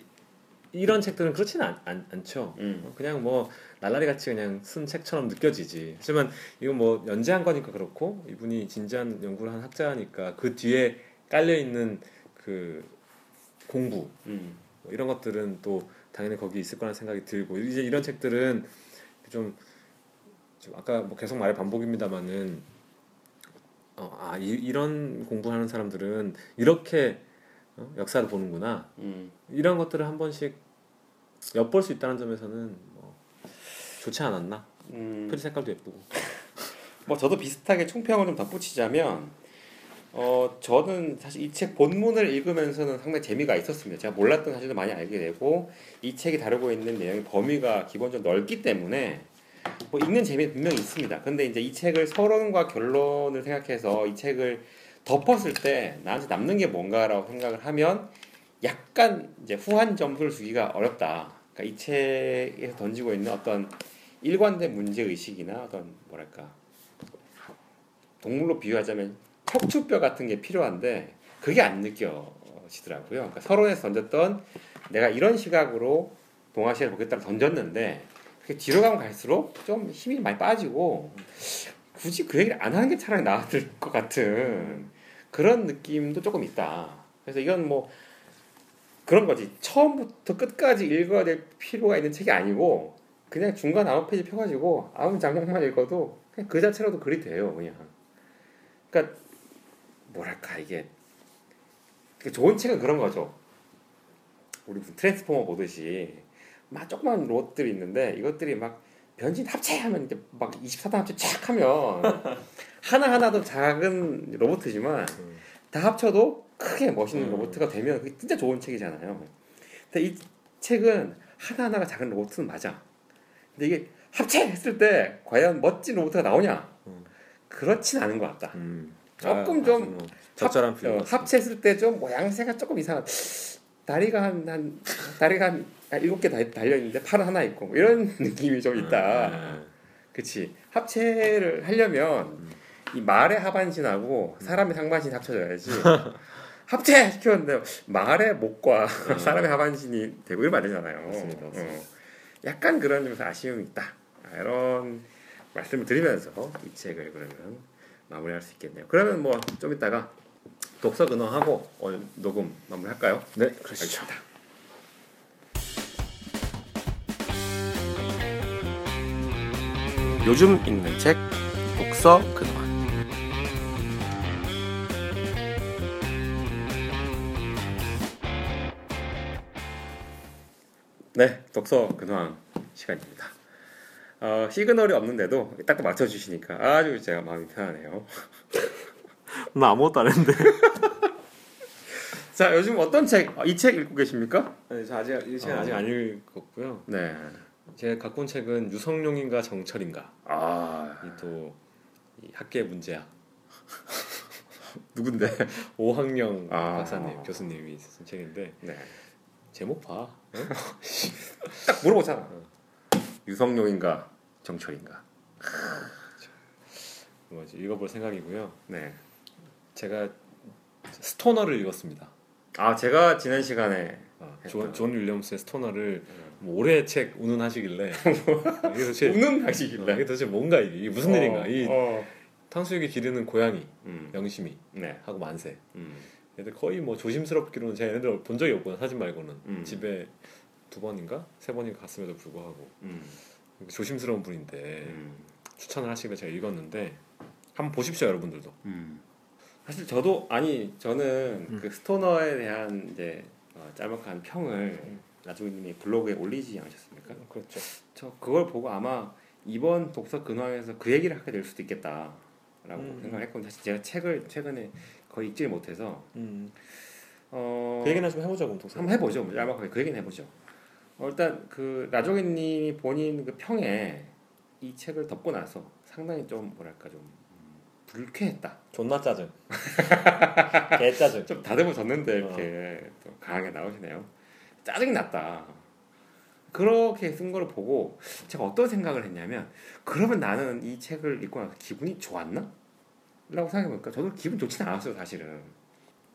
이런 책들은 그렇지는 않, 않, 않죠. 음. 그냥 뭐 날라리 같이 그냥 쓴 책처럼 느껴지지. 하지만 이건 뭐 연재한 거니까 그렇고 이분이 진지한 연구를 한 학자니까 그 뒤에 깔려 있는 그 공부 음. 뭐 이런 것들은 또 당연히 거기 있을 거라는 생각이 들고 이제 이런 책들은 좀, 좀 아까 뭐 계속 말의 반복입니다만은 어, 아 이, 이런 공부하는 사람들은 이렇게 어, 역사를 보는구나 음. 이런 것들을 한 번씩 엿볼 수 있다는 점에서는 뭐 좋지 않았나 음. 표지 색깔도 예쁘고 뭐 저도 비슷하게 총평을 좀 덧붙이자면 어 저는 사실 이 책 본문을 읽으면서는 상당히 재미가 있었습니다. 제가 몰랐던 사실도 많이 알게 되고 이 책이 다루고 있는 내용의 범위가 기본적으로 넓기 때문에 뭐 읽는 재미는 분명히 있습니다. 근데 이제 이 책을 서론과 결론을 생각해서 이 책을 덮었을 때 나한테 남는 게 뭔가라고 생각을 하면 약간 이제 후한 점수를 주기가 어렵다. 그러니까 이 책에서 던지고 있는 어떤 일관된 문제 의식이나 어떤 뭐랄까 동물로 비유하자면 척추뼈 같은 게 필요한데 그게 안 느껴지더라고요. 그러니까 서론에서 던졌던 내가 이런 시각으로 동아시아를 보겠다고 던졌는데 그게 뒤로 가면 갈수록 좀 힘이 많이 빠지고 굳이 그 얘기를 안 하는 게 차라리 나을 것 같은 그런 느낌도 조금 있다. 그래서 이건 뭐 그런 거지. 처음부터 끝까지 읽어야 될 필요가 있는 책이 아니고 그냥 중간 아홉 페이지 펴가지고 아무 장면만 읽어도 그냥 그 자체로도 글이 돼요. 그냥. 그러니까 뭐랄까 이게 그러니까 좋은 책은 그런 거죠. 우리 트랜스포머 보듯이 막 조그만 로봇들이 있는데 이것들이 막 변신 합체하면 이제 막 24단 합체 쫙 하면 하나 하나도 작은 로봇이지만 음. 다 합쳐도 크게 멋있는 음. 로봇가 되면 그게 진짜 좋은 책이잖아요. 근데 이 책은 하나 하나가 작은 로봇은 맞아. 근데 이게 합체했을 때 과연 멋진 로봇가 나오냐? 음. 그렇진 않은 것 같다. 음. 조금 아, 좀뭐 적절한 합, 어, 합체했을 때 좀 모양새가 조금 이상한. 다리가 한, 한 다리가 한 일곱 개 달려 있는데 팔은 하나 있고 뭐 이런 느낌이 좀 있다. 음. 그치 합체를 하려면 이 말의 하반신하고 사람의 상반신이 합쳐져야지 합체 시켰는데 말의 목과 사람의 하반신이 되고 이러면 안 되잖아요 맞습니다, 맞습니다. 어. 약간 그런 점에서 아쉬움이 있다 아, 이런 말씀을 드리면서 이 책을 그러면 마무리할 수 있겠네요 그러면 뭐 좀 이따가 독서 근황하고 오늘 녹음 마무리할까요? 네 그러시죠 알겠습니다. 요즘 읽는 책 독서 근황 네 독서 근황 시간입니다 어, 시그널이 없는데도 딱 맞춰주시니까 아주 제가 마음이 편하네요 나 아무것도 안 했는데 자 요즘 어떤 책 이 책 읽고 계십니까? 네, 저 아직 이 책은 어. 아직 안 읽었고요 네. 제가 갖고 온 책은 유성룡인가 정철인가 아 이또 학계 문제야 누군데? 오학령 아. 박사님 교수님이 쓴 책인데 네. 제목 봐딱 물어보잖아. 유성룡인가 정철인가. 뭐지 읽어볼 생각이고요 네. 제가 스토너를 읽었습니다 아 제가 지난 시간에 아. 존, 존 윌리엄스의 스토너를 뭐 올해 책 운운하시길래 이게 도대체 웃는 어, 하시길래 이게 도대체 뭔가 이게, 이게 무슨 일인가 이 어. 탕수육이 기르는 고양이 음. 영심이 네. 하고 만세 음. 얘들 거의 뭐 조심스럽기로는 제가 얘네들 본 적이 없거든 사진 말고는 음. 집에 두 번인가 세 번인가 갔음에도 불구하고 음. 조심스러운 분인데 음. 추천을 하시길래 제가 읽었는데 한번 보십시오 여러분들도 음. 사실 저도 아니 저는 음. 그 스토너에 대한 이제 어, 짤막한 평을 음. 나중님이 블로그에 올리지 않으셨습니까? 그렇죠 저 그걸 보고 아마 이번 독서 근황에서 그 얘기를 하게 될 수도 있겠다라고 음. 생각을 했거든요. 사실 제가 책을 최근에 거의 읽지 못해서 음. 어, 그 얘기나 좀 해보자 그럼 독서 한번 해보죠. 뭐 짤막하게 그 얘기는 해보죠. 어, 일단 그 나종현님이 본인 그 평에 이 책을 덮고 나서 상당히 좀 뭐랄까 좀 음, 불쾌했다. 존나 짜증 개 짜증 좀 다듬어 졌는데 이렇게 또 강하게 나오시네요. 짜증이 났다. 그렇게 쓴 거를 보고 제가 어떤 생각을 했냐면 그러면 나는 이 책을 읽고 나서 기분이 좋았나? 라고 생각해보니까 저도 기분 좋진 않았어요 사실은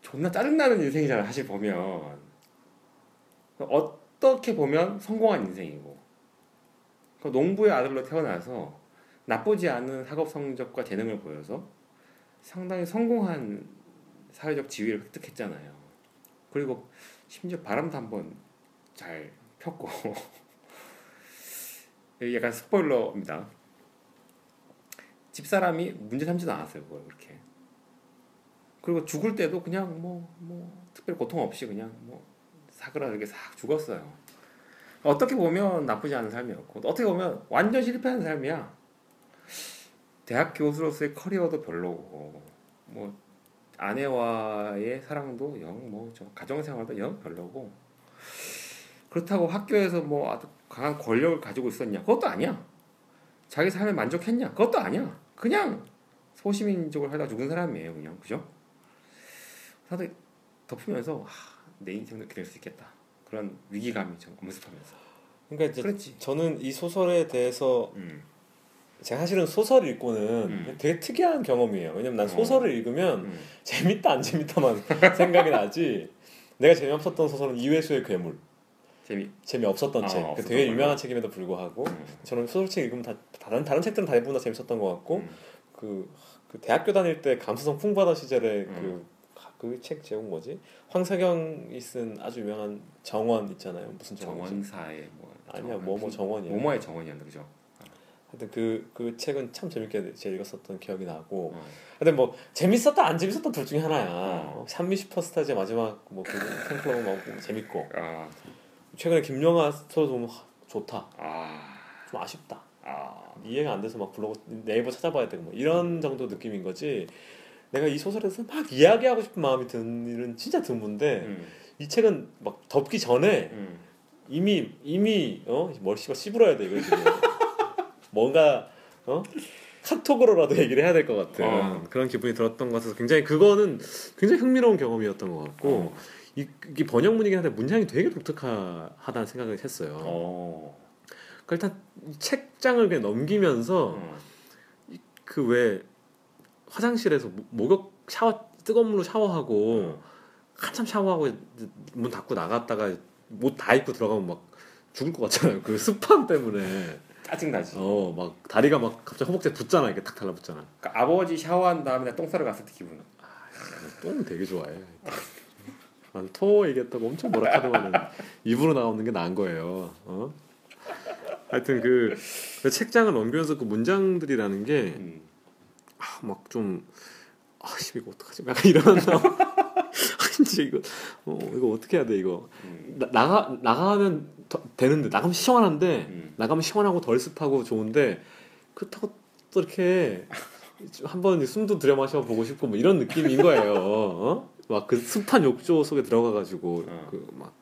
존나 짜증나는 인생이잖아 사실 보면 어 떻게 보면 성공한 인생이고 그 농부의 아들로 태어나서 나쁘지 않은 학업 성적과 재능을 보여서 상당히 성공한 사회적 지위를 획득했잖아요. 그리고 심지어 바람도 한번 잘 폈고 약간 스포일러입니다. 집사람이 문제 삼지도 않았어요. 그걸 그렇게. 그리고 죽을 때도 그냥 뭐 뭐 특별 고통 없이 그냥 뭐 사그라들게 싹 죽었어요. 어떻게 보면 나쁘지 않은 삶이었고 어떻게 보면 완전 실패한 삶이야. 대학 교수로서의 커리어도 별로고 뭐 아내와의 사랑도 영뭐저 가정 생활도 영 별로고 그렇다고 학교에서 뭐 아주 강한 권력을 가지고 있었냐 그것도 아니야. 자기 삶에 만족했냐 그것도 아니야. 그냥 소시민족을 하다 죽은 사람이에요 그냥 그죠? 나도 덮으면서 하, 내 인생도 될수 있겠다 그런 위기감이 좀 엄습하면서 그러니까 이제 그렇지. 저는 이 소설에 대해서 음. 제가 사실은 소설을 읽고는 음. 되게 특이한 경험이에요. 왜냐면 난 어. 소설을 읽으면 음. 재밌다 안 재밌다만 생각이 나지. 내가 재미없었던 소설은 이회수의 괴물. 재미 재미 없었던 아, 책. 그 없었던 되게 걸로. 유명한 책임에도 불구하고 음. 저는 소설책 읽으면 다 다른 다른 책들은 다 대부분 다 재밌었던 것 같고 음. 그, 그 대학교 다닐 때 감수성 풍부하던 시절에 음. 그 그 책 제목 뭐지? 황석영이 쓴 아주 유명한 정원 있잖아요. 무슨 정원이지? 정원사의 뭐 아니야 뭐뭐 정원이야. 모모의 정원이었는데 그죠? 하여튼 그, 그 책은 참 재밌게 제가 읽었었던 기억이 나고 어. 근데 뭐 재밌었다 안 재밌었다 둘 중에 하나야 어. 산미 슈퍼스타즈 마지막 뭐그 팬클럽 뭐 재밌고 아, 최근에 김영하 소설 보면 하, 좋다 아, 좀 아쉽다 아, 이해가 안 돼서 막 블로그 네이버 찾아봐야 되고 뭐 이런 정도 느낌인 거지 내가 이 소설에서 막 이야기하고 싶은 마음이 드는 일은 진짜 드문데 음, 이 책은 막 덮기 전에 음, 이미 이미 어? 머리씨가 씹으러야 돼 이거 지금. 뭔가 어? 카톡으로라도 얘기를 해야 될 것 같은 어. 그런 기분이 들었던 것 같아서 굉장히 그거는 굉장히 흥미로운 경험이었던 것 같고 어. 이, 이게 번역문이긴 한데 문장이 되게 독특하다는 생각을 했어요. 어, 그러니까 일단 이 책장을 그냥 넘기면서 어, 그왜 화장실에서 모- 목욕 샤워 뜨거운 물로 샤워하고 어. 한참 샤워하고 문 닫고 나갔다가 옷다 입고 들어가면 막 죽을 것 같잖아요. 그 습함 때문에. 짜증 나지. 어, 막 다리가 막 갑자기 허벅지에 붙잖아. 이렇게 탁 달라붙잖아. 그러니까 아버지 샤워한 다음에 나똥 싸러 갔을 때 기분. 똥 되게 좋아해. 난 토 얘기했다고 엄청 뭐라 하더만은 입으로 나오는 게 나은 거예요. 어? 하여튼 그, 그 책장을 넘기면서 그 문장들이라는 게 음. 막좀 아씨 이거 어떡하지? 약간 이런 이제 이거 어 이거 어떻게 해야 돼 이거 음. 나, 나가 나가면 더, 되는데 나가면 시원한데 음. 나가면 시원하고 덜 습하고 좋은데 그렇다고 또 이렇게 한번 숨도 들여 마셔 보고 싶고 뭐 이런 느낌인 거예요. 어? 막그 습한 욕조 속에 들어가 가지고 어. 그막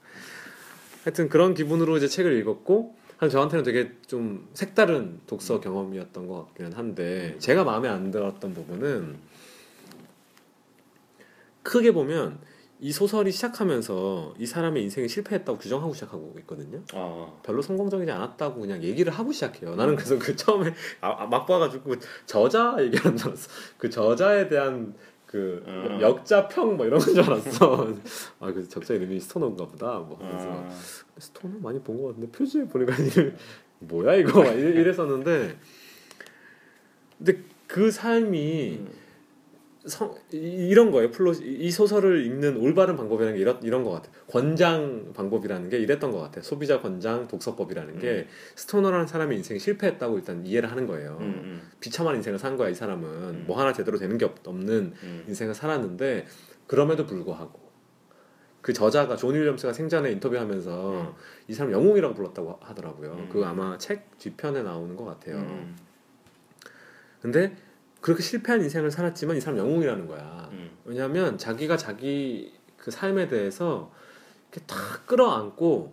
하여튼 그런 기분으로 이제 책을 읽었고 한 저한테는 되게 좀 색다른 독서 경험이었던 것 같기는 한데 제가 마음에 안 들었던 부분은 크게 보면 이 소설이 시작하면서 이 사람의 인생이 실패했다고 규정하고 시작하고 있거든요. 어. 별로 성공적이지 않았다고 그냥 얘기를 하고 시작해요. 나는 그래서 그 처음에 아, 아, 막 봐가지고 저자 얘기하는 줄 알았어. 그 저자에 대한 그 음. 역자평 뭐 이런 건 줄 알았어. 아, 그 적자 이름이 스토너인가 보다. 뭐 하면서 아. 스토너 많이 본 것 같은데 표지에 보니까 이름이 뭐야 이거 이랬었는데 근데 그 삶이 음. 성, 이- 이런 거예요. 플롯 이 소설을 읽는 올바른 방법이라는 게 이런 이런 것 같아. 요 권장 방법이라는 게 이랬던 것 같아. 요 소비자 권장 독서법이라는 게 스토너라는 사람이 인생이 실패했다고 일단 이해를 하는 거예요. 음, 음, 비참한 인생을 산 거야 이 사람은 음. 뭐 하나 제대로 되는 게 없- 없는 음. 인생을 살았는데 그럼에도 불구하고 그 저자가 존 윌리엄스가 생전에 인터뷰하면서 음. 이 사람 영웅이라고 불렀다고 하더라고요. 음. 그거 아마 책 뒤편에 나오는 것 같아요. 음, 근데 그렇게 실패한 인생을 살았지만 이 사람 영웅이라는 거야. 음. 왜냐하면 자기가 자기 그 삶에 대해서 이렇게 탁 끌어안고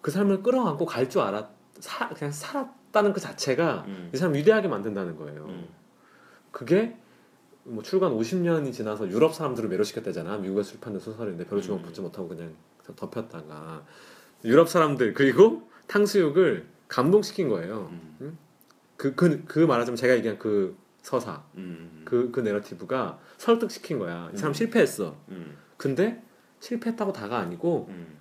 그 삶을 끌어안고 갈 줄 알았, 사, 그냥 살았다는 그 자체가 음. 이 사람 위대하게 만든다는 거예요. 음. 그게 뭐 출간 50년이 지나서 유럽 사람들을 매료시켰다잖아. 미국에서 출판된 소설인데 별로 주목 음. 받지 못하고 그냥 덮였다가 유럽 사람들 그리고 탕수육을 감동시킨 거예요. 음. 그 그 그 말하자면 제가 얘기한 그 서사 음. 그그 narrative가 설득시킨 거야. 이 사람 음. 실패했어. 음. 근데 실패했다고 다가 아니고 음.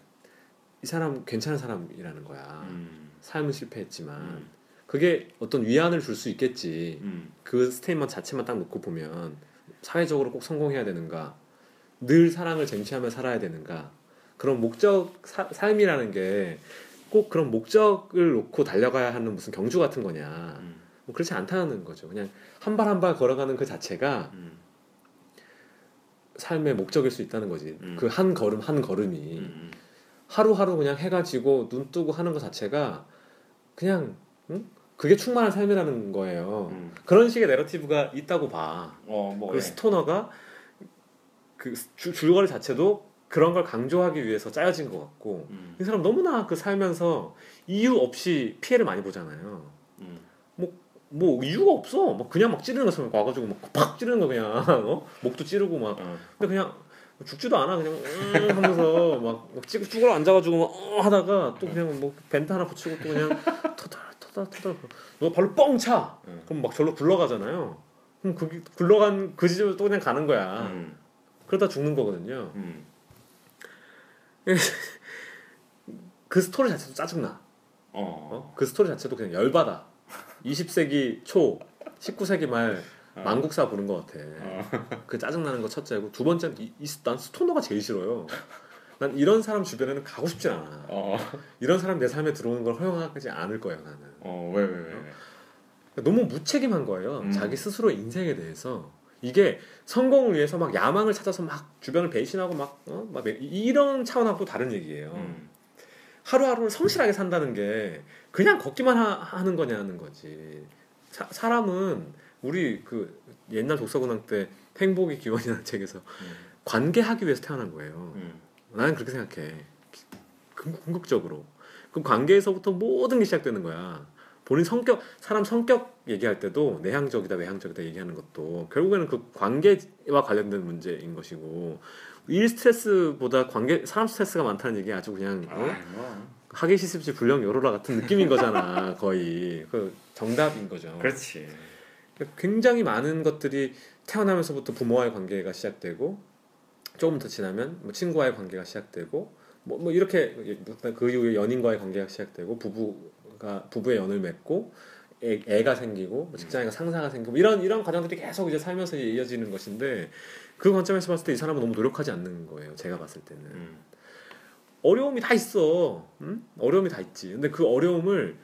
이 사람 괜찮은 사람이라는 거야. 음. 삶은 실패했지만 음. 그게 어떤 위안을 줄 수 있겠지. 음. 그 statement 자체만 딱 놓고 보면 사회적으로 꼭 성공해야 되는가, 늘 사랑을 쟁취하며 살아야 되는가, 그런 목적 사- 삶이라는 게 꼭 그런 목적을 놓고 달려가야 하는 무슨 경주 같은 거냐. 음. 뭐 그렇지 않다는 거죠. 그냥 한 발 한 발 걸어가는 그 자체가 음. 삶의 목적일 수 있다는 거지. 음. 그한 걸음 한 걸음이 음. 하루하루 그냥 해가 지고 눈 뜨고 하는 것 자체가 그냥 응? 그게 충만한 삶이라는 거예요. 음. 그런 식의 내러티브가 있다고 봐. 어, 뭐 그 예. 스토너가 그 줄- 줄거리 자체도 그런 걸 강조하기 위해서 짜여진 것 같고 음. 이 사람 너무나 그 살면서 이유 없이 피해를 많이 보잖아요. 음. 뭐 이유가 없어. 막 그냥 막 찌르는 것처럼 와가지고 막 팍 찌르는 거 그냥 어? 목도 찌르고 막 어. 근데 그냥 죽지도 않아 그냥 음 하면서 막, 막 찌- 쭈그러 앉아가지고 막 어, 하다가 또 그냥 뭐 벤트 하나 붙이고 또 그냥 터덜 터덜 터덜 너 발로 뻥 차. 음. 그럼 막 절로 굴러가잖아요. 그럼 그 굴러간 그 지점에 또 그냥 가는 거야. 음. 그러다 죽는 거거든요. 음. 그 스토리 자체도 짜증나. 어. 어? 그 스토리 자체도 그냥 열받아. 20세기 초, 19세기 말 어. 망국사 부른 것 같아. 어. 그 짜증나는 거 첫째고 두 번째는 이, 이- 난 스토너가 제일 싫어요. 난 이런 사람 주변에는 가고 싶진 않아. 어. 이런 사람 내 삶에 들어오는 걸 허용하지 않을 거예요 나는. 어. 왜 왜 왜? 왜? 너무 무책임한 거예요. 음. 자기 스스로 인생에 대해서. 이게 성공을 위해서 막 야망을 찾아서 막 주변을 배신하고 막, 어? 막 이런 차원하고 다른 얘기예요. 음. 하루하루를 성실하게 산다는 게 그냥 걷기만 하, 는 거냐는 거지. 사, 사람은 우리 그 옛날 독서근황 때 행복의 기원이라는 책에서 음. 관계하기 위해서 태어난 거예요. 음. 나는 그렇게 생각해. 궁- 궁극적으로. 그 관계에서부터 모든 게 시작되는 거야. 본인 성격, 사람 성격 얘기할 때도 내향적이다, 외향적이다 얘기하는 것도 결국에는 그 관계와 관련된 문제인 것이고 일 스트레스보다 관계, 사람 스트레스가 많다는 얘기 아주 그냥 어? 아, 뭐. 하기 시습지 불량 요로라 같은 느낌인 거잖아, 거의. 그 정답인 거죠. 그렇지. 굉장히 많은 것들이 태어나면서부터 부모와의 관계가 시작되고 조금 더 지나면 뭐 친구와의 관계가 시작되고 뭐, 뭐 이렇게 그 이후에 연인과의 관계가 시작되고 부부가 부부의 연을 맺고 애, 애가 생기고 뭐 직장에가 상사가 생기고 이런 이런 과정들이 계속 이제 살면서 이어지는 것인데 그 관점에서 봤을 때 이 사람은 너무 노력하지 않는 거예요. 제가 봤을 때는 음. 어려움이 다 있어. 응? 어려움이 다 있지. 근데 그 어려움을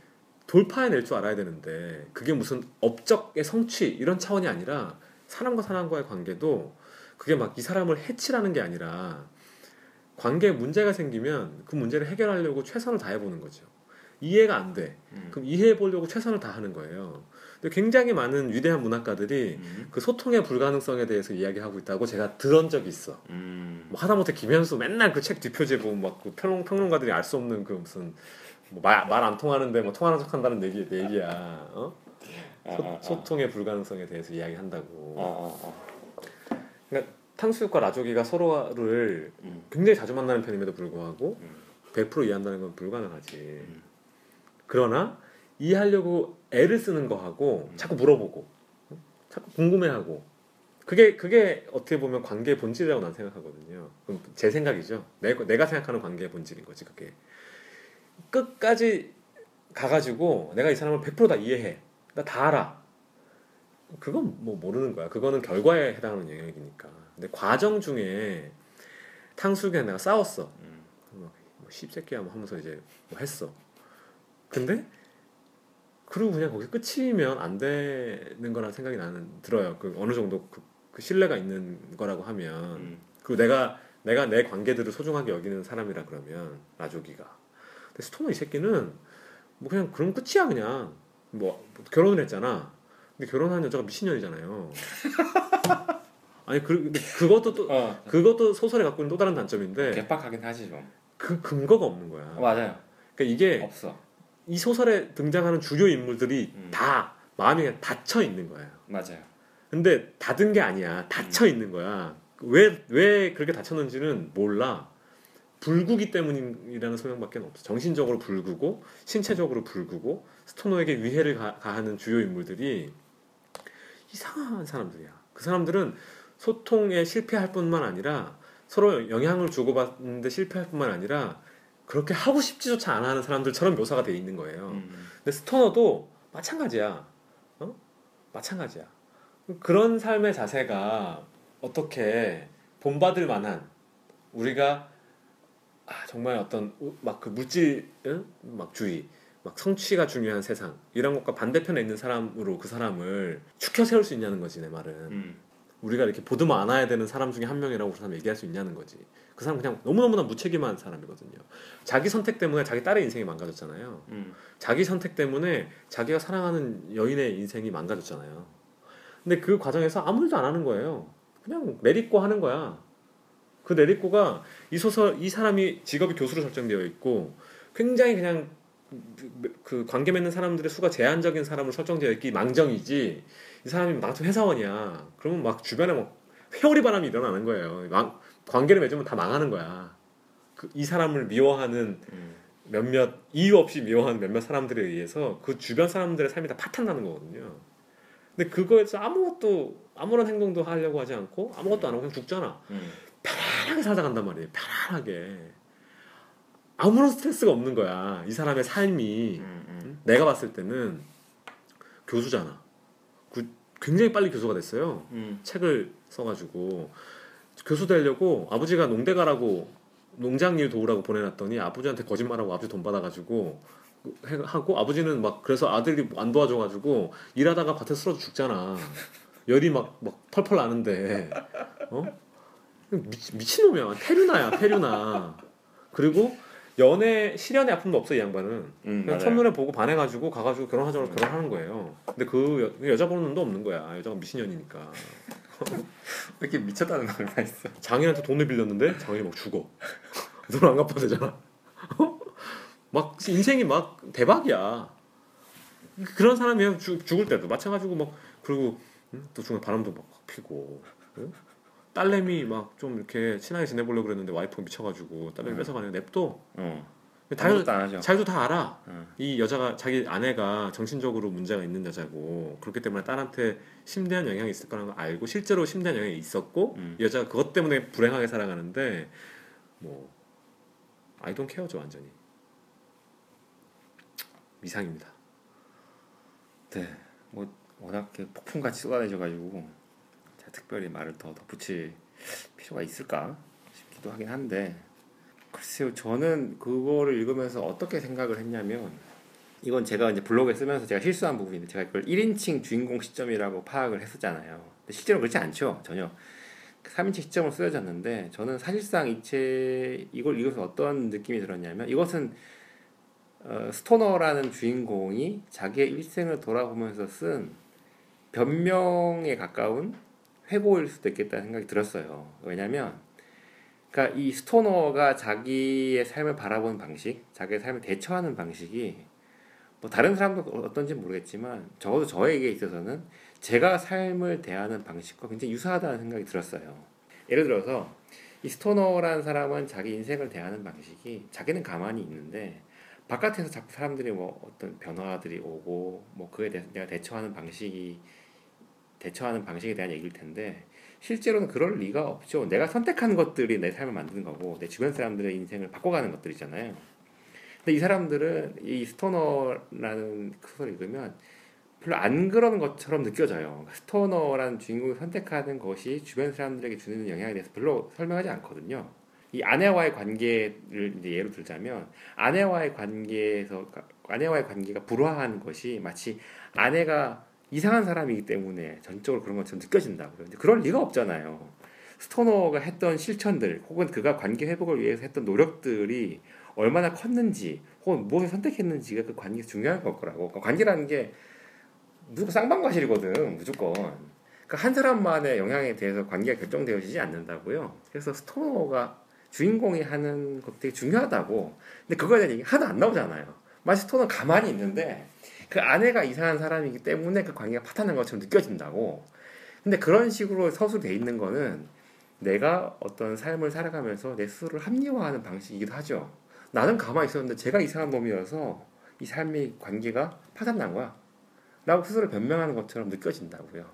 돌파해낼 줄 알아야 되는데 그게 무슨 업적의 성취 이런 차원이 아니라 사람과 사람과의 관계도 그게 막 이 사람을 해치라는 게 아니라 관계에 문제가 생기면 그 문제를 해결하려고 최선을 다해보는 거죠. 이해가 안 돼. 음. 그럼 이해해 보려고 최선을 다하는 거예요. 굉장히 많은 위대한 문학가들이 음. 그 소통의 불가능성에 대해서 이야기하고 있다고 제가 들은 적이 있어. 음. 뭐 하다못해 김현수 맨날 그 책 뒷표지에 보면 막그 평론 평론가들이 알 수 없는 그 무슨 뭐말안 통하는데 뭐 통하는 척한다는 얘기 얘기야. 어? 아, 아, 소, 아. 소통의 불가능성에 대해서 이야기한다고. 어. 탕수육과 라조기가 서로를 음. 굉장히 자주 만나는 편임에도 불구하고 음. 100% 이해한다는 건 불가능하지. 음. 그러나 이해하려고 애를 쓰는 거하고 음. 자꾸 물어보고 어? 자꾸 궁금해하고 그게 그게 어떻게 보면 관계의 본질이라고 난 생각하거든요. 그럼 제 생각이죠. 내가 내가 생각하는 관계의 본질인 거지 그게. 끝까지 가가지고 내가 이 사람을 100%다 이해해. 나 다 알아. 그건 뭐 모르는 거야. 그거는 결과에 해당하는 영역이니까. 근데 과정 중에 탕수육이랑 내가 싸웠어. 음. 뭐 씹새끼야 뭐 하면서 이제 뭐 했어. 근데 그리고 그냥 거기 끝이면 안 되는 거라는 생각이 나는 들어요. 그 어느 정도 그, 그 신뢰가 있는 거라고 하면 음. 그리고 내가 내가 내 관계들을 소중하게 여기는 사람이라 그러면 라조기가. 근데 스토너 이 새끼는 뭐 그냥 그럼 끝이야 그냥 뭐 결혼을 했잖아. 근데 결혼한 여자가 미친년이잖아요. 아니 그 그것도 또 어. 그것도 소설에 갖고 있는 또 다른 단점인데 개빡하긴 하지 좀. 그 근거가 없는 거야. 어, 맞아요. 그러니까 이게 없어. 이 소설에 등장하는 주요 인물들이 음. 다 마음이 그냥 닫혀 있는 거야. 맞아요. 근데 닫은 게 아니야. 닫혀 있는 거야. 왜 왜 그렇게 닫혔는지는 몰라. 불구기 때문이라는 소명밖에 없어. 정신적으로 불구고 신체적으로 불구고 스토너에게 위해를 가, 가하는 주요 인물들이 이상한 사람들이야. 그 사람들은 소통에 실패할 뿐만 아니라 서로 영향을 주고받는데 실패할 뿐만 아니라 그렇게 하고 싶지조차 않아 하는 사람들처럼 묘사가 돼 있는 거예요. 음. 근데 스토너도 마찬가지야. 어? 마찬가지야. 그런 삶의 자세가 어떻게 본받을 만한 우리가 아, 정말 어떤 막 그 물질 응? 막 주의 막 성취가 중요한 세상 이런 것과 반대편에 있는 사람으로 그 사람을 축혀 세울 수 있냐는 거지 내 말은 음. 우리가 이렇게 보듬어 안아야 되는 사람 중에 한 명이라고 그 사람 얘기할 수 있냐는 거지 그 사람 그냥 너무너무나 무책임한 사람이거든요 자기 선택 때문에 자기 딸의 인생이 망가졌잖아요 음. 자기 선택 때문에 자기가 사랑하는 여인의 인생이 망가졌잖아요. 근데 그 과정에서 아무 일도 안 하는 거예요. 그냥 내리고 하는 거야. 그 내리고가 이 소설 이 사람이 직업이 교수로 설정되어 있고 굉장히 그냥 그 관계 맺는 사람들의 수가 제한적인 사람으로 설정되어 있기 망정이지 이 사람이 나같은 회사원이야. 그러면 막 주변에 막 회오리 바람이 일어나는 거예요. 망- 관계를 맺으면 다 망하는 거야. 그 이 사람을 미워하는 음. 몇몇 이유 없이 미워하는 몇몇 사람들에 의해서 그 주변 사람들의 삶이 다 파탄나는 거거든요. 근데 그거에서 아무것도 아무런 행동도 하려고 하지 않고 아무것도 안 하고 그냥 죽잖아. 음. 편안하게 살다 간단 말이에요. 편안하게. 아무런 스트레스가 없는 거야. 이 사람의 삶이 음. 음. 내가 봤을 때는 교수잖아. 그 굉장히 빨리 교수가 됐어요. 음. 책을 써가지고. 교수 되려고 아버지가 농대 가라고 농장 일 도우라고 보내놨더니 아버지한테 거짓말하고 아버지 돈 받아가지고 해- 하고 아버지는 막 그래서 아들이 안 도와줘가지고 일하다가 밭에 쓰러져 죽잖아. 열이 막 막 펄펄 나는데. 어? 미치, 미친놈이야. 페류나야 페류나. 그리고 연애 실연의 아픔도 없어 이 양반은 음. 그냥 맞아요. 첫눈에 보고 반해가지고 가가지고 결혼하자고 결혼하는 거예요 근데 그 여, 여자 보는 눈도 없는 거야 여자가 미친년이니까 왜 이렇게 미쳤다는 말만 있어. 장인한테 돈을 빌렸는데 장인이 막 죽어. 돈 안 갚아도 되잖아. 어? 막 인생이 막 대박이야. 그런 사람이야 죽, 죽을 때도 마찬가지고 막 그리고 응? 또 중간에 바람도 막 피고 응? 딸내미 막 좀 이렇게 친하게 지내보려고 그랬는데 와이프가 미쳐가지고 딸내미 응. 뺏어가는 냅둬. 어. 자기도. 자기도 다 알아. 어. 이 여자가 자기 아내가 정신적으로 문제가 있는 여자고 그렇기 때문에 딸한테 심대한 영향이 있을 거라는 걸 알고 실제로 심대한 영향이 있었고 음. 이 여자가 그것 때문에 불행하게 살아가는데 뭐 아이 돈 케어죠 완전히 이상입니다. 네. 뭐 워낙 폭풍같이 쏟아내져 가지고 제가 특별히 말을 더 덧붙일 필요가 있을까 싶기도 하긴 한데 글쎄요 저는 그거를 읽으면서 어떻게 생각을 했냐면 이건 제가 이제 블로그에 쓰면서 제가 실수한 부분인데 제가 이걸 1인칭 주인공 시점이라고 파악을 했었잖아요. 근데 실제로 그렇지 않죠 전혀. 3인칭 시점으로 쓰여졌는데 저는 사실상 이책 이걸 읽어서 어떤 느낌이 들었냐면 이것은 어, 스토너라는 주인공이 자기의 일생을 돌아보면서 쓴 변명에 가까운 회고일 수도 있겠다는 생각이 들었어요. 왜냐하면 그러니까 이 스토너가 자기의 삶을 바라보는 방식, 자기의 삶을 대처하는 방식이 뭐 다른 사람도 어떤지 모르겠지만 적어도 저에게 있어서는 제가 삶을 대하는 방식과 굉장히 유사하다는 생각이 들었어요. 예를 들어서 이 스토너라는 사람은 자기 인생을 대하는 방식이 자기는 가만히 있는데 바깥에서 자꾸 사람들이 뭐 어떤 변화들이 오고 뭐 그에 대해서 내가 대처하는 방식이 대처하는 방식에 대한 얘기일 텐데 실제로는 그럴 리가 없죠. 내가 선택하는 것들이 내 삶을 만드는 거고 내 주변 사람들의 인생을 바꿔가는 것들이잖아요. 근데 이 사람들은 이 스토너라는 소설을 읽으면 별로 안 그러는 것처럼 느껴져요. 스토너라는 주인공이 선택하는 것이 주변 사람들에게 주는 영향에 대해서 별로 설명하지 않거든요. 이 아내와의 관계를 이제 예로 들자면 아내와의 관계에서 아내와의 관계가 불화한 것이 마치 아내가 이상한 사람이기 때문에 전적으로 그런 것처럼 느껴진다고요. 근데 그럴 리가 없잖아요. 스토너가 했던 실천들 혹은 그가 관계 회복을 위해서 했던 노력들이 얼마나 컸는지 혹은 무엇을 선택했는지가 그 관계에서 중요한 걸 거라고. 그러니까 관계라는 게 무조건 쌍방과실이거든 무조건. 그러니까 한 사람만의 영향에 대해서 관계가 결정되어지지 않는다고요. 그래서 스토너가 주인공이 하는 것 되게 중요하다고. 근데 그거에 대한 얘기 하나도 안 나오잖아요. 마치 스토너는 가만히 있는데 그 아내가 이상한 사람이기 때문에 그 관계가 파탄난 것처럼 느껴진다고. 근데 그런 식으로 서술돼 있는 거는 내가 어떤 삶을 살아가면서 내 스스로를 합리화하는 방식이기도 하죠. 나는 가만히 있었는데 제가 이상한 놈이어서 이 삶의 관계가 파산난 거야. 라고 스스로 변명하는 것처럼 느껴진다고요.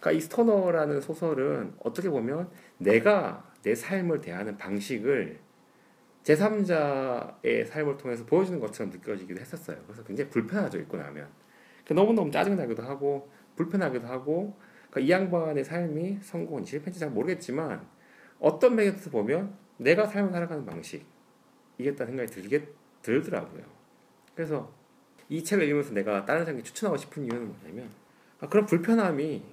그러니까 이 스토너라는 소설은 어떻게 보면 내가 내 삶을 대하는 방식을 제3자의 삶을 통해서 보여주는 것처럼 느껴지기도 했었어요. 그래서 굉장히 불편하죠, 읽고 나면. 그러니까 너무너무 짜증나기도 하고, 불편하기도 하고, 그러니까 이 양반의 삶이 성공인지 실패인지 잘 모르겠지만, 어떤 면에서 보면 내가 삶을 살아가는 방식 이겠다는 생각이 들게, 들더라고요. 그래서 이 책을 읽으면서 내가 다른 사람에게 추천하고 싶은 이유는 뭐냐면, 아, 그런 불편함이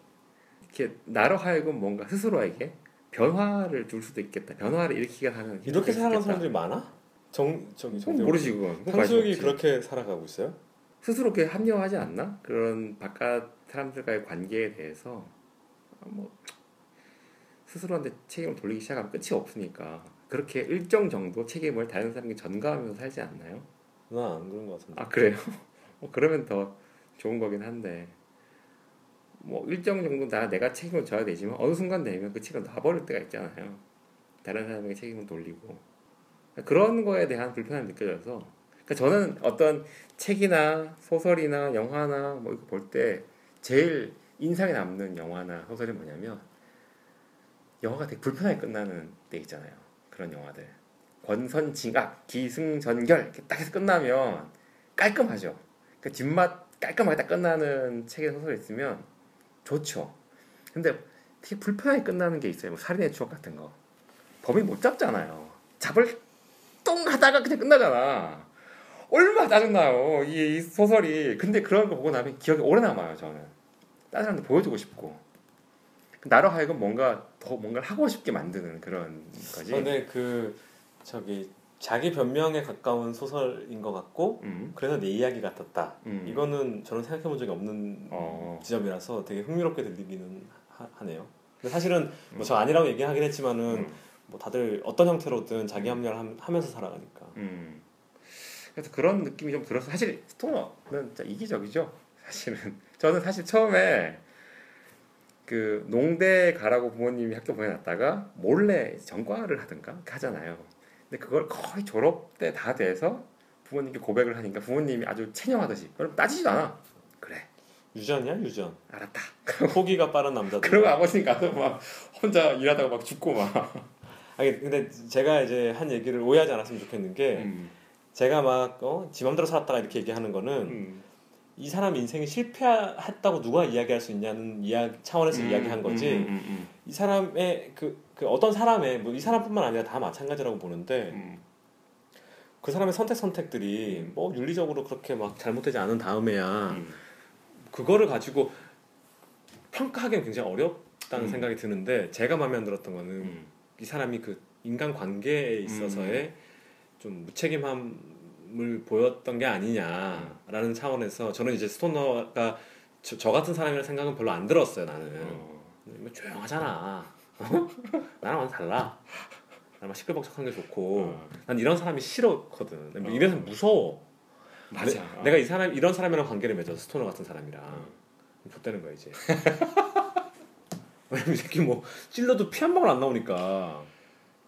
이렇게 나로 하여금 뭔가 스스로에게 변화를 줄 수도 있겠다. 변화를 일으키게 하는 이렇게 살아가는. 사람들이 많아? 정 저기 정 모르지 그건. 탕수육이. 그렇게 살아가고 있어요? 스스로 그렇게 합리화하지 않나? 그런 바깥 사람들과의 관계에 대해서 아, 뭐 스스로한테 책임을 돌리기 시작하면 끝이 없으니까 그렇게 일정 정도 책임을 다른 사람에게 전가하면서 살지 않나요? 난안 그런 것 같은데. 아 그래요? 뭐 그러면 더 좋은 거긴 한데 뭐 일정 정도 나 내가 책임을 져야 되지만 어느 순간 되면 그 책임을 놔버릴 때가 있잖아요. 다른 사람에게 책임을 돌리고 그런 거에 대한 불편함이 느껴져서 그러니까 저는 어떤 책이나 소설이나 영화나 뭐 이거 볼 때 제일 인상에 남는 영화나 소설이 뭐냐면 영화가 되게 불편하게 끝나는 때 있잖아요. 그런 영화들 권선징악 기승전결 이렇게 딱 해서 끝나면 깔끔하죠. 그 뒷맛 깔끔하게 딱 끝나는 책의 소설이 있으면 좋죠. 근데 되게 불편하게 끝나는 게 있어요. 뭐 살인의 추억 같은 거. 범인 못 잡잖아요. 잡을 똥 하다가 그냥 끝나잖아. 얼마나 짜증나요. 이, 이 소설이. 근데 그런 거 보고 나면 기억이 오래 남아요. 저는. 다른 사람한테 보여주고 싶고. 나로 하여금 뭔가 더 뭔가를 하고 싶게 만드는 그런 거지. 근데 그 저기 자기 변명에 가까운 소설인 것 같고 음. 그래서 내 이야기 같았다. 음. 이거는 저는 생각해 본 적이 없는 어. 지점이라서 되게 흥미롭게 들리기는 하, 네요 근데 사실은 뭐 저 아니라고 얘기하긴 했지만은 음. 뭐 다들 어떤 형태로든 자기 합리화를 함- 하면서 살아가니까. 음. 그래서 그런 느낌이 좀 들어서 사실 스토너는 진짜 이기적이죠. 사실은 저는 사실 처음에 그 농대 가라고 부모님이 학교 보내놨다가 몰래 전과를 하든가 하잖아요. 근데 그걸 거의 졸업 때 다 돼서 부모님께 고백을 하니까 부모님이 아주 체념하듯이 그럼 따지지도 않아. 그래 유전이야 유전. 알았다. 포기가 빠른 남자들. 그러고 아버님 가서 막 혼자 일하다가 막 죽고 막. 아니 근데 제가 이제 한 얘기를 오해하지 않았으면 좋겠는 게 음. 제가 막어지 맘대로 살았다가 이렇게 얘기하는 거는 음. 이 사람 인생이 실패했다고 누가 이야기할 수 있냐는 이야기 차원에서 음, 이야기한 거지 음, 음, 음, 이 사람의 그, 그 어떤 사람의 뭐 이 사람뿐만 아니라 다 마찬가지라고 보는데 음. 그 사람의 선택 선택들이 뭐 윤리적으로 그렇게 막 잘못되지 않은 다음에야 음. 그거를 가지고 평가하기는 굉장히 어렵다는 음. 생각이 드는데 제가 마음에 안 들었던 거는 음. 이 사람이 그 인간 관계에 있어서의 좀 무책임함 을 보였던 게 아니냐라는 차원에서 저는 이제 스토너가 저, 저 같은 사람이라는 생각은 별로 안 들었어요 나는 어. 뭐 조용하잖아 어? 나랑 완전 달라 나랑 막 시끌벅적한 게 좋고 어. 난 이런 사람이 싫었거든 난 이런 사람 무서워 맞아. 내, 내가 이 사람 이런 사람이랑 관계를 맺어 스토너 같은 사람이랑 어. 좋다는 거야 이제 왜냐면 이 새끼 뭐 찔러도 피 한 방울 안 나오니까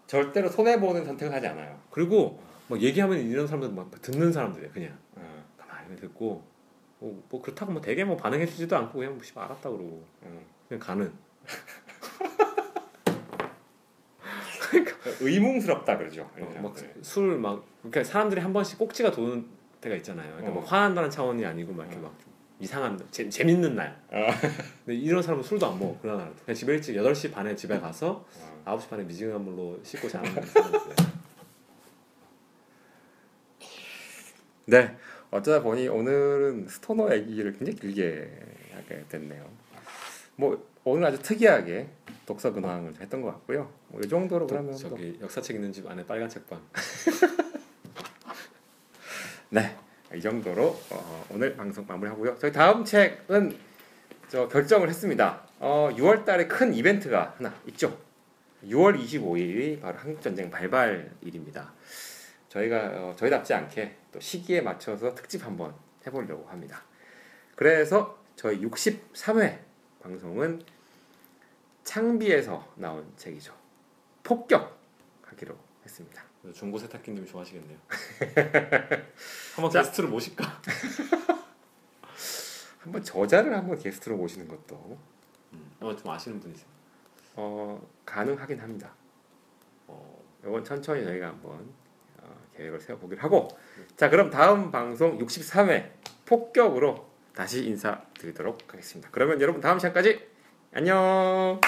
절대로 손해 보는 선택을 하지 않아요. 그리고 막 얘기하면 이런 사람들 막 듣는 사람들이야 그냥 어. 가만히 듣고 뭐, 뭐 그렇다고 뭐 되게 뭐 반응해 주지도 않고 그냥 뭐 씨발 알았다 그러고 어. 그냥 가는 의문스럽다 그러죠. 이런 어, 막. 술막 그러니까 사람들이 한 번씩 꼭지가 도는 때가 있잖아요. 그러니까 뭐 어. 화난다는 차원이 아니고 막 이렇게 어. 막 이상한 재, 재밌는 날. 어. 근데 이런 사람은 술도 안 먹어. 그런 날 그냥 집에 일찍 8시 반에 집에 가서 어. 9시 반에 미지근한 물로 씻고 자는 사람들. 네. 어쩌다 보니 오늘은 스토너 얘기를 굉장히 길게 하게 됐네요. 뭐 오늘 아주 특이하게 독서 근황을 했던 것 같고요. 뭐 이 정도로 그러면 또 저기 역사책 있는 집 안에 빨간 책방. 네. 이 정도로 어, 오늘 방송 마무리하고요. 저희 다음 책은 저 결정을 했습니다. 어, 6월달에 큰 이벤트가 하나 있죠. 6월 25일이 바로 한국전쟁 발발일입니다. 저희가 어, 저희답지 않게 또 시기에 맞춰서 특집 한번 해보려고 합니다. 그래서 저희 63회 방송은 창비에서 나온 책이죠. 폭격하기로 했습니다. 중고 세탁기님이 좋아하시겠네요. 한번 자. 게스트를 모실까? 한번 저자를 한번 게스트로 모시는 것도 음. 어, 좀 아시는 분이세요? 어, 가능하긴 합니다. 어, 이건 천천히 저희가 한번 어, 계획을 세워보기로 하고 자 그럼 다음 방송 63회 폭격으로 다시 인사드리도록 하겠습니다. 그러면 여러분 다음 시간까지 안녕.